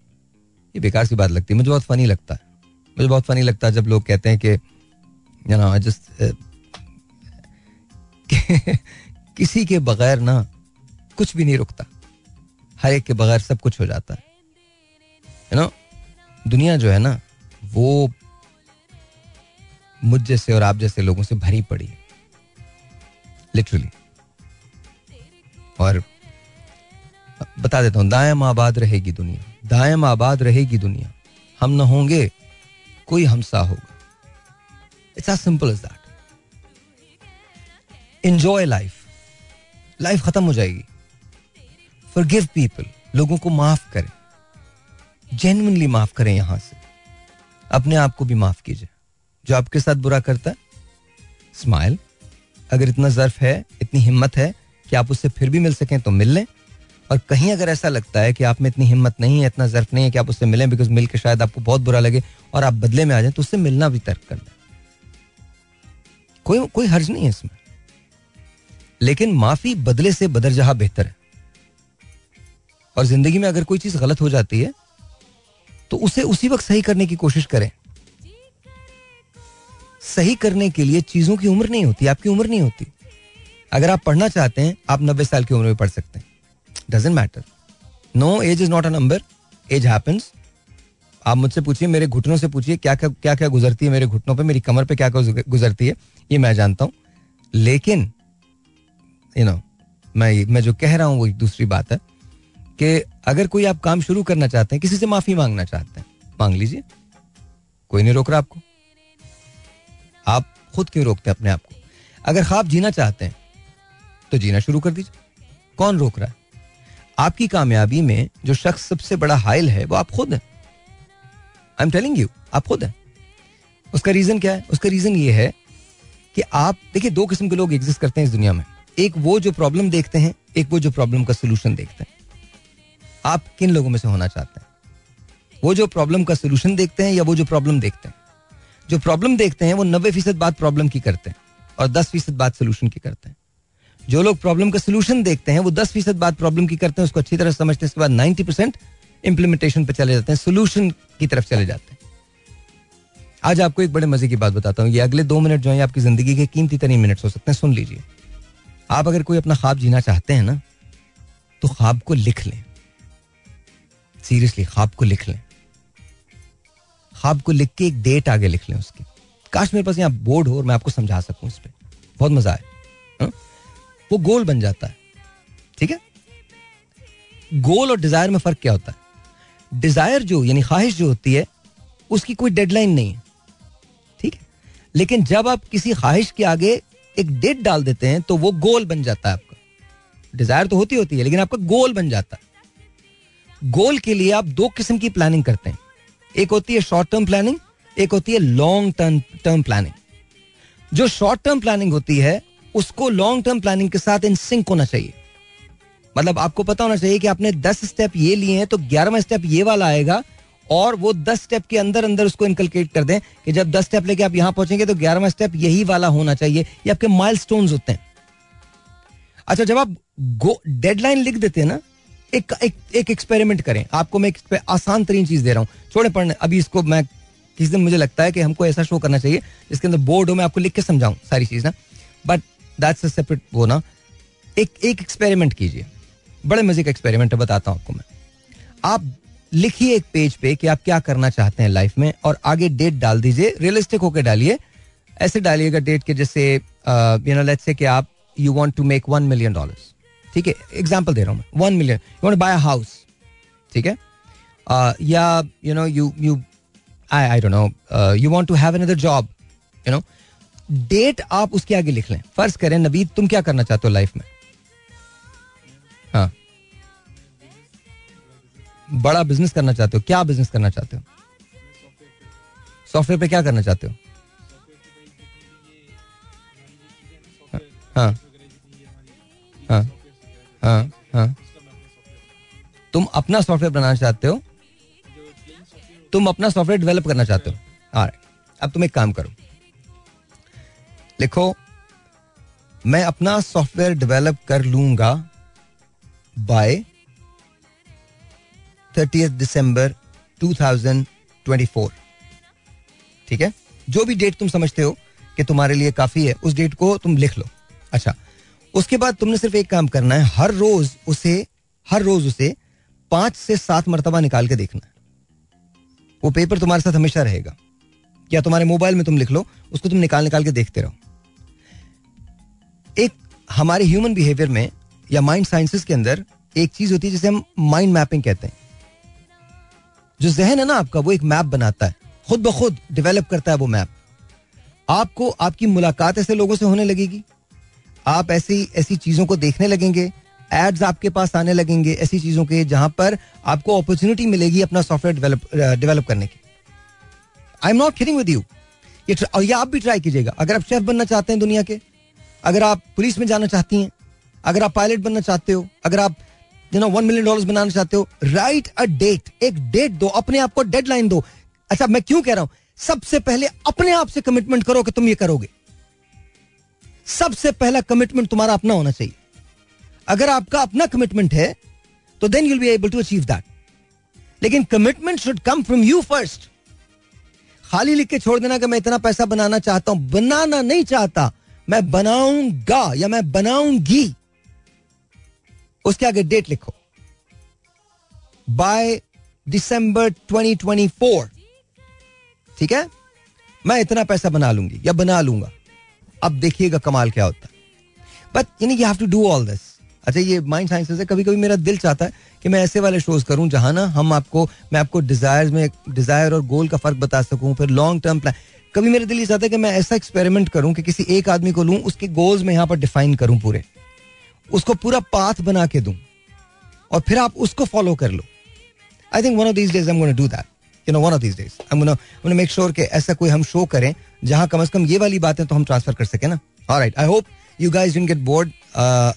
ये बेकार सी बात लगती है। मुझे बहुत फनी लगता है। मुझे बहुत फनी लगता है जब लोग कहते हैं कि यू नो जस्ट किसी के बगैर ना कुछ भी नहीं रुकता। हर एक के बगैर सब कुछ हो जाता है। यू नो दुनिया जो है ना, वो मुझ जैसे और आप जैसे लोगों से भरी पड़ी है। लिटरली और बता देता हूँ दायम आबाद रहेगी दुनिया। दायम आबाद रहेगी दुनिया। हम ना होंगे, कोई हमसा होगा। It's as simple as that enjoy life life खत्म हो जाएगी। फॉर गिव पीपल लोगों को माफ़ करें। जेन्यनली माफ़ करें यहाँ से। अपने आप को भी माफ़ कीजिए। जो आपके साथ बुरा करता है स्माइल अगर इतना जर्फ है, इतनी हिम्मत है कि आप उससे फिर भी मिल सकें तो मिल लें। और कहीं अगर ऐसा लगता है कि आप में इतनी हिम्मत नहीं है, इतना जर्फ नहीं है कि आप उससे मिलें बिकॉज़ मिल के शायद आपको बहुत बुरा लगे और आप बदले में आ जाए तो उससे मिलना भी तर्क कर दें कोई कोई हर्ज नहीं है इसमें। लेकिन माफ़ी बदले से बदरजहा बेहतर है। और ज़िंदगी में अगर कोई चीज़ गलत हो जाती है तो उसे उसी वक्त सही करने की कोशिश करें। सही करने के लिए चीज़ों की उम्र नहीं होती, आपकी उम्र नहीं होती। अगर आप पढ़ना चाहते हैं, आप नब्बे साल की उम्र में पढ़ सकते हैं। Doesn't matter no age is not a number age happens आप मुझसे पूछिए, मेरे घुटनों से पूछिए, क्या क्या क्या क्या गुजरती है मेरे घुटनों पे, मेरी कमर पे क्या क्या गुजरती है, ये मैं जानता हूँ। लेकिन यू नो मैं मैं जो कह रहा हूँ, वो एक दूसरी बात है कि अगर कोई आप काम शुरू करना चाहते हैं, किसी से माफ़ी मांगना चाहते हैं, मांग लीजिए। कोई नहीं रोक रहा आपको। आप खुद क्यों रोकते हैं अपने आप को? अगर ख्वाब जीना चाहते हैं तो जीना शुरू कर दीजिए। कौन रोक रहा है? आपकी कामयाबी में जो शख्स सबसे बड़ा हाइल है, वो आप खुद हैं। आई एम टेलिंग यू आप खुद हैं। उसका रीजन क्या है? उसका रीजन ये है कि आप, देखिए, दो किस्म के लोग एग्जिस्ट करते हैं इस दुनिया में। एक वो जो प्रॉब्लम देखते हैं, एक वो जो प्रॉब्लम का सोल्यूशन देखते हैं। आप किन लोगों में से होना चाहते हैं? वो जो प्रॉब्लम का सोल्यूशन देखते हैं या वो जो प्रॉब्लम देखते हैं? जो प्रॉब्लम देखते हैं, वो नब्बे फ़ीसद बात प्रॉब्लम की करते हैं और दस फ़ीसद बात सोल्यूशन की करते हैं। जो लोग प्रॉब्लम का सोल्यूशन देखते हैं, वो दस फ़ीसद बात प्रॉब्लम की करते हैं, उसको अच्छी तरह समझते हैं इसके बाद नाइन्टी परसेंट इंप्लीमेंटेशन पे चले जाते हैं सोल्यूशन की तरफ़ चले जाते हैं। आज आपको एक बड़े मज़े की बात बताता हूँ। ये अगले दो मिनट जो है आपकी ज़िंदगी के कीमती तरीन मिनट हो सकते हैं, सुन लीजिए। आप अगर कोई अपना ख्वाब जीना चाहते हैं ना तो ख्वाब को लिख लें। सीरियसली ख्वाब को लिख लें। ख्वाब को लिख के एक डेट आगे लिख लें उसकी। काश मेरे पास यहाँ बोर्ड हो और मैं आपको समझा सकूँ इस पर बहुत मज़ा आए? वो गोल बन जाता है। ठीक है? गोल और डिज़ायर में फ़र्क क्या होता है? डिज़ायर जो, यानी ख्वाहिश जो होती है, उसकी कोई डेडलाइन नहीं है। ठीक है? लेकिन जब आप किसी ख्वाहिश के आगे एक डेट डाल देते हैं तो वो गोल बन जाता है आपका। डिज़ायर तो होती होती है, लेकिन आपका गोल बन जाता है। गोल के लिए आप दो किस्म की प्लानिंग करते हैं। एक होती है शॉर्ट टर्म प्लानिंग एक होती है लॉन्ग टर्म टर्म प्लानिंग जो शॉर्ट टर्म प्लानिंग होती है उसको लॉन्ग टर्म प्लानिंग के साथ इन सिंक होना चाहिए। मतलब आपको पता होना चाहिए कि आपने दस स्टेप ये लिए हैं तो ग्यारहवा स्टेप ये वाला आएगा और वो दस स्टेप के अंदर अंदर उसको इनकलकेट कर दें कि जब दस स्टेप लेके आप यहाँ पहुँचेंगे तो ग्यारहवा स्टेप यही वाला होना चाहिए। ये आपके माइल होते हैं। अच्छा जब आप डेडलाइन लिख देते हैं ना, एक एक एक एक्सपेरिमेंट करें। आपको मैं एक आसान तरीन चीज़ दे रहा हूँ। छोड़े पढ़ने अभी इसको मैं, किसी दिन मुझे लगता है कि हमको ऐसा शो करना चाहिए, जिसके अंदर बोर्ड हो, मैं आपको लिख के समझाऊं सारी चीज़ ना। बट दैट्स अ सेपरेट वो ना, एक एक एक्सपेरिमेंट कीजिए। बड़े मज़े का एक्सपेरिमेंट है, बताता हूँ आपको मैं। आप लिखिए एक पेज पे कि आप क्या करना चाहते हैं लाइफ में और आगे डेट डाल दीजिए रियलिस्टिक होकर डालिए। ऐसे डालिएगा डेट के जैसे यू नो लेट्स से कि आप you want to make one million dollars ठीक है? एग्जांपल दे रहा हूँ मैं। One million you want buy house ठीक है? या you know you you I I don't know you want to have another job you know date आप उसके आगे लिख लें। फ़र्ज़ करें, नवीद, तुम क्या करना चाहते हो लाइफ में? हाँ। बड़ा बिज़नेस करना चाहते हो। क्या बिज़नेस करना चाहते हो? सॉफ्टवेयर पे क्या करना चाहते हो? हाँ। हाँ। हाँ। हाँ। तुम अपना सॉफ्टवेयर बनाना चाहते हो? तुम अपना सॉफ्टवेयर डेवलप करना चाहते हाँ? अब तुम एक काम करो। लिखो, मैं अपना सॉफ्टवेयर डेवलप कर लूँगा बाय थर्टी दिसंबर 2024 ठीक है? जो भी डेट तुम समझते हो कि तुम्हारे लिए काफ़ी है, उस डेट को तुम लिख लो। अच्छा उसके बाद तुमने सिर्फ़ एक काम करना है, हर रोज उसे, हर रोज उसे पाँच से सात मरतबा निकाल के देखना। है वो पेपर तुम्हारे साथ हमेशा रहेगा। या तुम्हारे मोबाइल में तुम लिख लो, उसको तुम निकाल निकाल के देखते रहो। एक हमारे ह्यूमन बिहेवियर में या माइंड साइंसेस के अंदर एक चीज़ होती है जिसे हम माइंड मैपिंग कहते हैं। जो जहन है ना आपका, वो एक मैप बनाता है। खुद ब खुद डिवेलप करता है वो मैप आपको, आपकी मुलाकात ऐसे लोगों से होने लगेगी। आप ऐसी ऐसी चीज़ों को देखने लगेंगे एड्स आपके पास आने लगेंगे, ऐसी चीज़ों के जहाँ पर आपको अपॉर्चुनिटी मिलेगी अपना सॉफ्टवेयर डेवलप डेवलप करने की। I am not kidding with you ये आप भी ट्राई कीजिएगा। अगर आप शेफ बनना चाहते हैं दुनिया के अगर आप पुलिस में जाना चाहती हैं, अगर आप पायलट बनना चाहते हो, अगर आप you know one million dollar बनाना चाहते हो राइट अ डेट एक डेट दो, अपने आप को डेडलाइन दो. अच्छा मैं क्यों कह रहा हूँ? सबसे पहले अपने आप से कमिटमेंट करो कि तुम ये करोगे. सबसे पहला कमिटमेंट तुम्हारा अपना होना चाहिए. अगर आपका अपना कमिटमेंट है तो then you'll be able to achieve that लेकिन commitment should come from you first खाली लिख के छोड़ देना कि मैं इतना पैसा बनाना चाहता हूँ. बनाना नहीं चाहता. मैं बनाऊँगा या मैं बनाऊँगी। उसके आगे डेट लिखो। बाय दिसंबर 2024 ठीक है? मैं इतना पैसा बना लूँगी या बना लूँगा। अब देखिएगा कमाल क्या होता है। But you have to do all this अच्छा ये माइंड साइंस है कभी कभी मेरा दिल चाहता है कि मैं ऐसे वाले शोज़ करूँ जहाँ ना हम आपको, मैं आपको डिज़ायर में डिज़ायर और गोल का फ़र्क बता सकूँ, फिर लॉन्ग टर्म प्लान कभी मेरा दिल ये चाहता है कि मैं ऐसा एक्सपेरिमेंट करूँ कि किसी एक आदमी को लूँ उसके गोल्स में यहाँ पर डिफाइन करूँ पूरे। उसको पूरा पाथ बना के दूँ और फिर आप उसको फॉलो कर लो। I think one of these days I do that you know one of these days I am gonna make sure कि ऐसा कोई हम शो करें जहाँ कम से कम ये वाली बातें तो हम ट्रांसफ़र कर सके ना। Alright I hope you guys don't get bored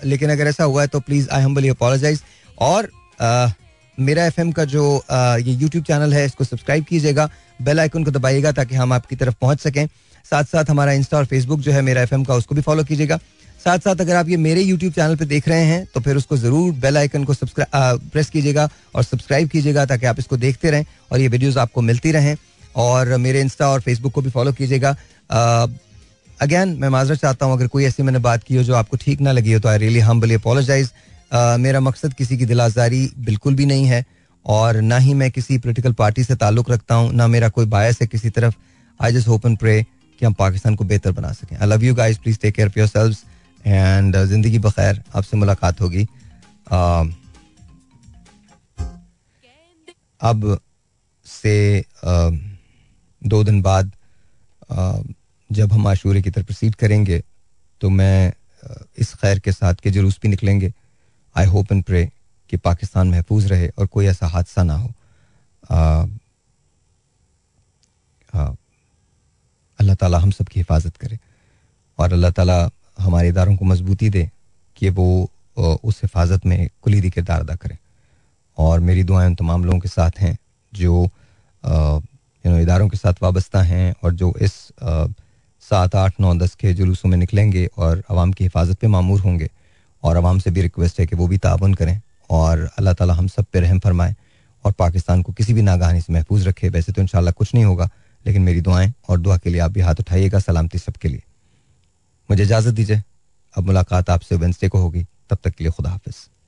लेकिन अगर ऐसा हुआ है तो प्लीज़ आई हम्बली अपोलोजाइज और uh, मेरा एफएम का जो ये यूट्यूब चैनल है, इसको सब्सक्राइब कीजिएगा। बेल आइकन को दबाइएगा ताकि हम आपकी तरफ़ पहुँच सकें। साथ साथ हमारा इंस्टा और फेसबुक जो है, मेरा एफएम का उसको भी फॉलो कीजिएगा। साथ साथ अगर आप ये मेरे यूट्यूब चैनल पर देख रहे हैं तो फिर उसको ज़रूर बेल आइकन को प्रेस कीजिएगा और सब्सक्राइब कीजिएगा ताकि आप इसको देखते रहें और ये वीडियोज़ आपको मिलती रहें। और मेरे इंस्टा और फेसबुक को भी फॉलो कीजिएगा। अगेन मैं माजरा चाहता हूँ, अगर कोई ऐसी मैंने बात की हो जो आपको ठीक ना लगी हो तो आई रियली हम्बली अपोलोजाइज मेरा मकसद किसी की दिल आजारी बिल्कुल भी नहीं है और ना ही मैं किसी पोलिटिकल पार्टी से ताल्लुक रखता हूँ, ना मेरा कोई बायस है किसी तरफ़। I just hope and pray कि हम पाकिस्तान को बेहतर बना सकें। I love you guys please take care of your and ज़िंदगी बखैर आपसे मुलाकात होगी। अब से दो दिन बाद जब हम आशूरे की तरफ़ प्रोसीड करेंगे तो मैं इस खैर के साथ के जुलूस भी निकलेंगे। आई होप एंड प्रे कि पाकिस्तान महफूज रहे और कोई ऐसा हादसा ना हो। अल्लाह ताला हम सब की हिफाजत करे और अल्लाह ताला हमारे इदारों को मजबूती दे कि वो उस हिफाजत में कुलीदी किरदार अदा करें। और मेरी दुआएँ उन तमाम लोगों के साथ हैं जो यू नो, इदारों के साथ वाबस्ता हैं और जो इस सात, आठ, नौ, दस के जुलूसों में निकलेंगे और आवाम की हिफाजत पे मामूर होंगे। और आवाम से भी रिक्वेस्ट है कि वो भी ताउन करें और अल्लाह ताला हम सब पे रहम फरमाए और पाकिस्तान को किसी भी नागहानी से महफूज रखे। वैसे तो इन कुछ नहीं होगा, लेकिन मेरी दुआएँ और दुआ के लिए आप भी हाथ उठाइएगा। सलामती सबके लिए। मुझे इजाज़त दीजिए। अब मुलाकात आपसे वेंसडे को होगी। तब तक के लिए खुदा हाफिज़।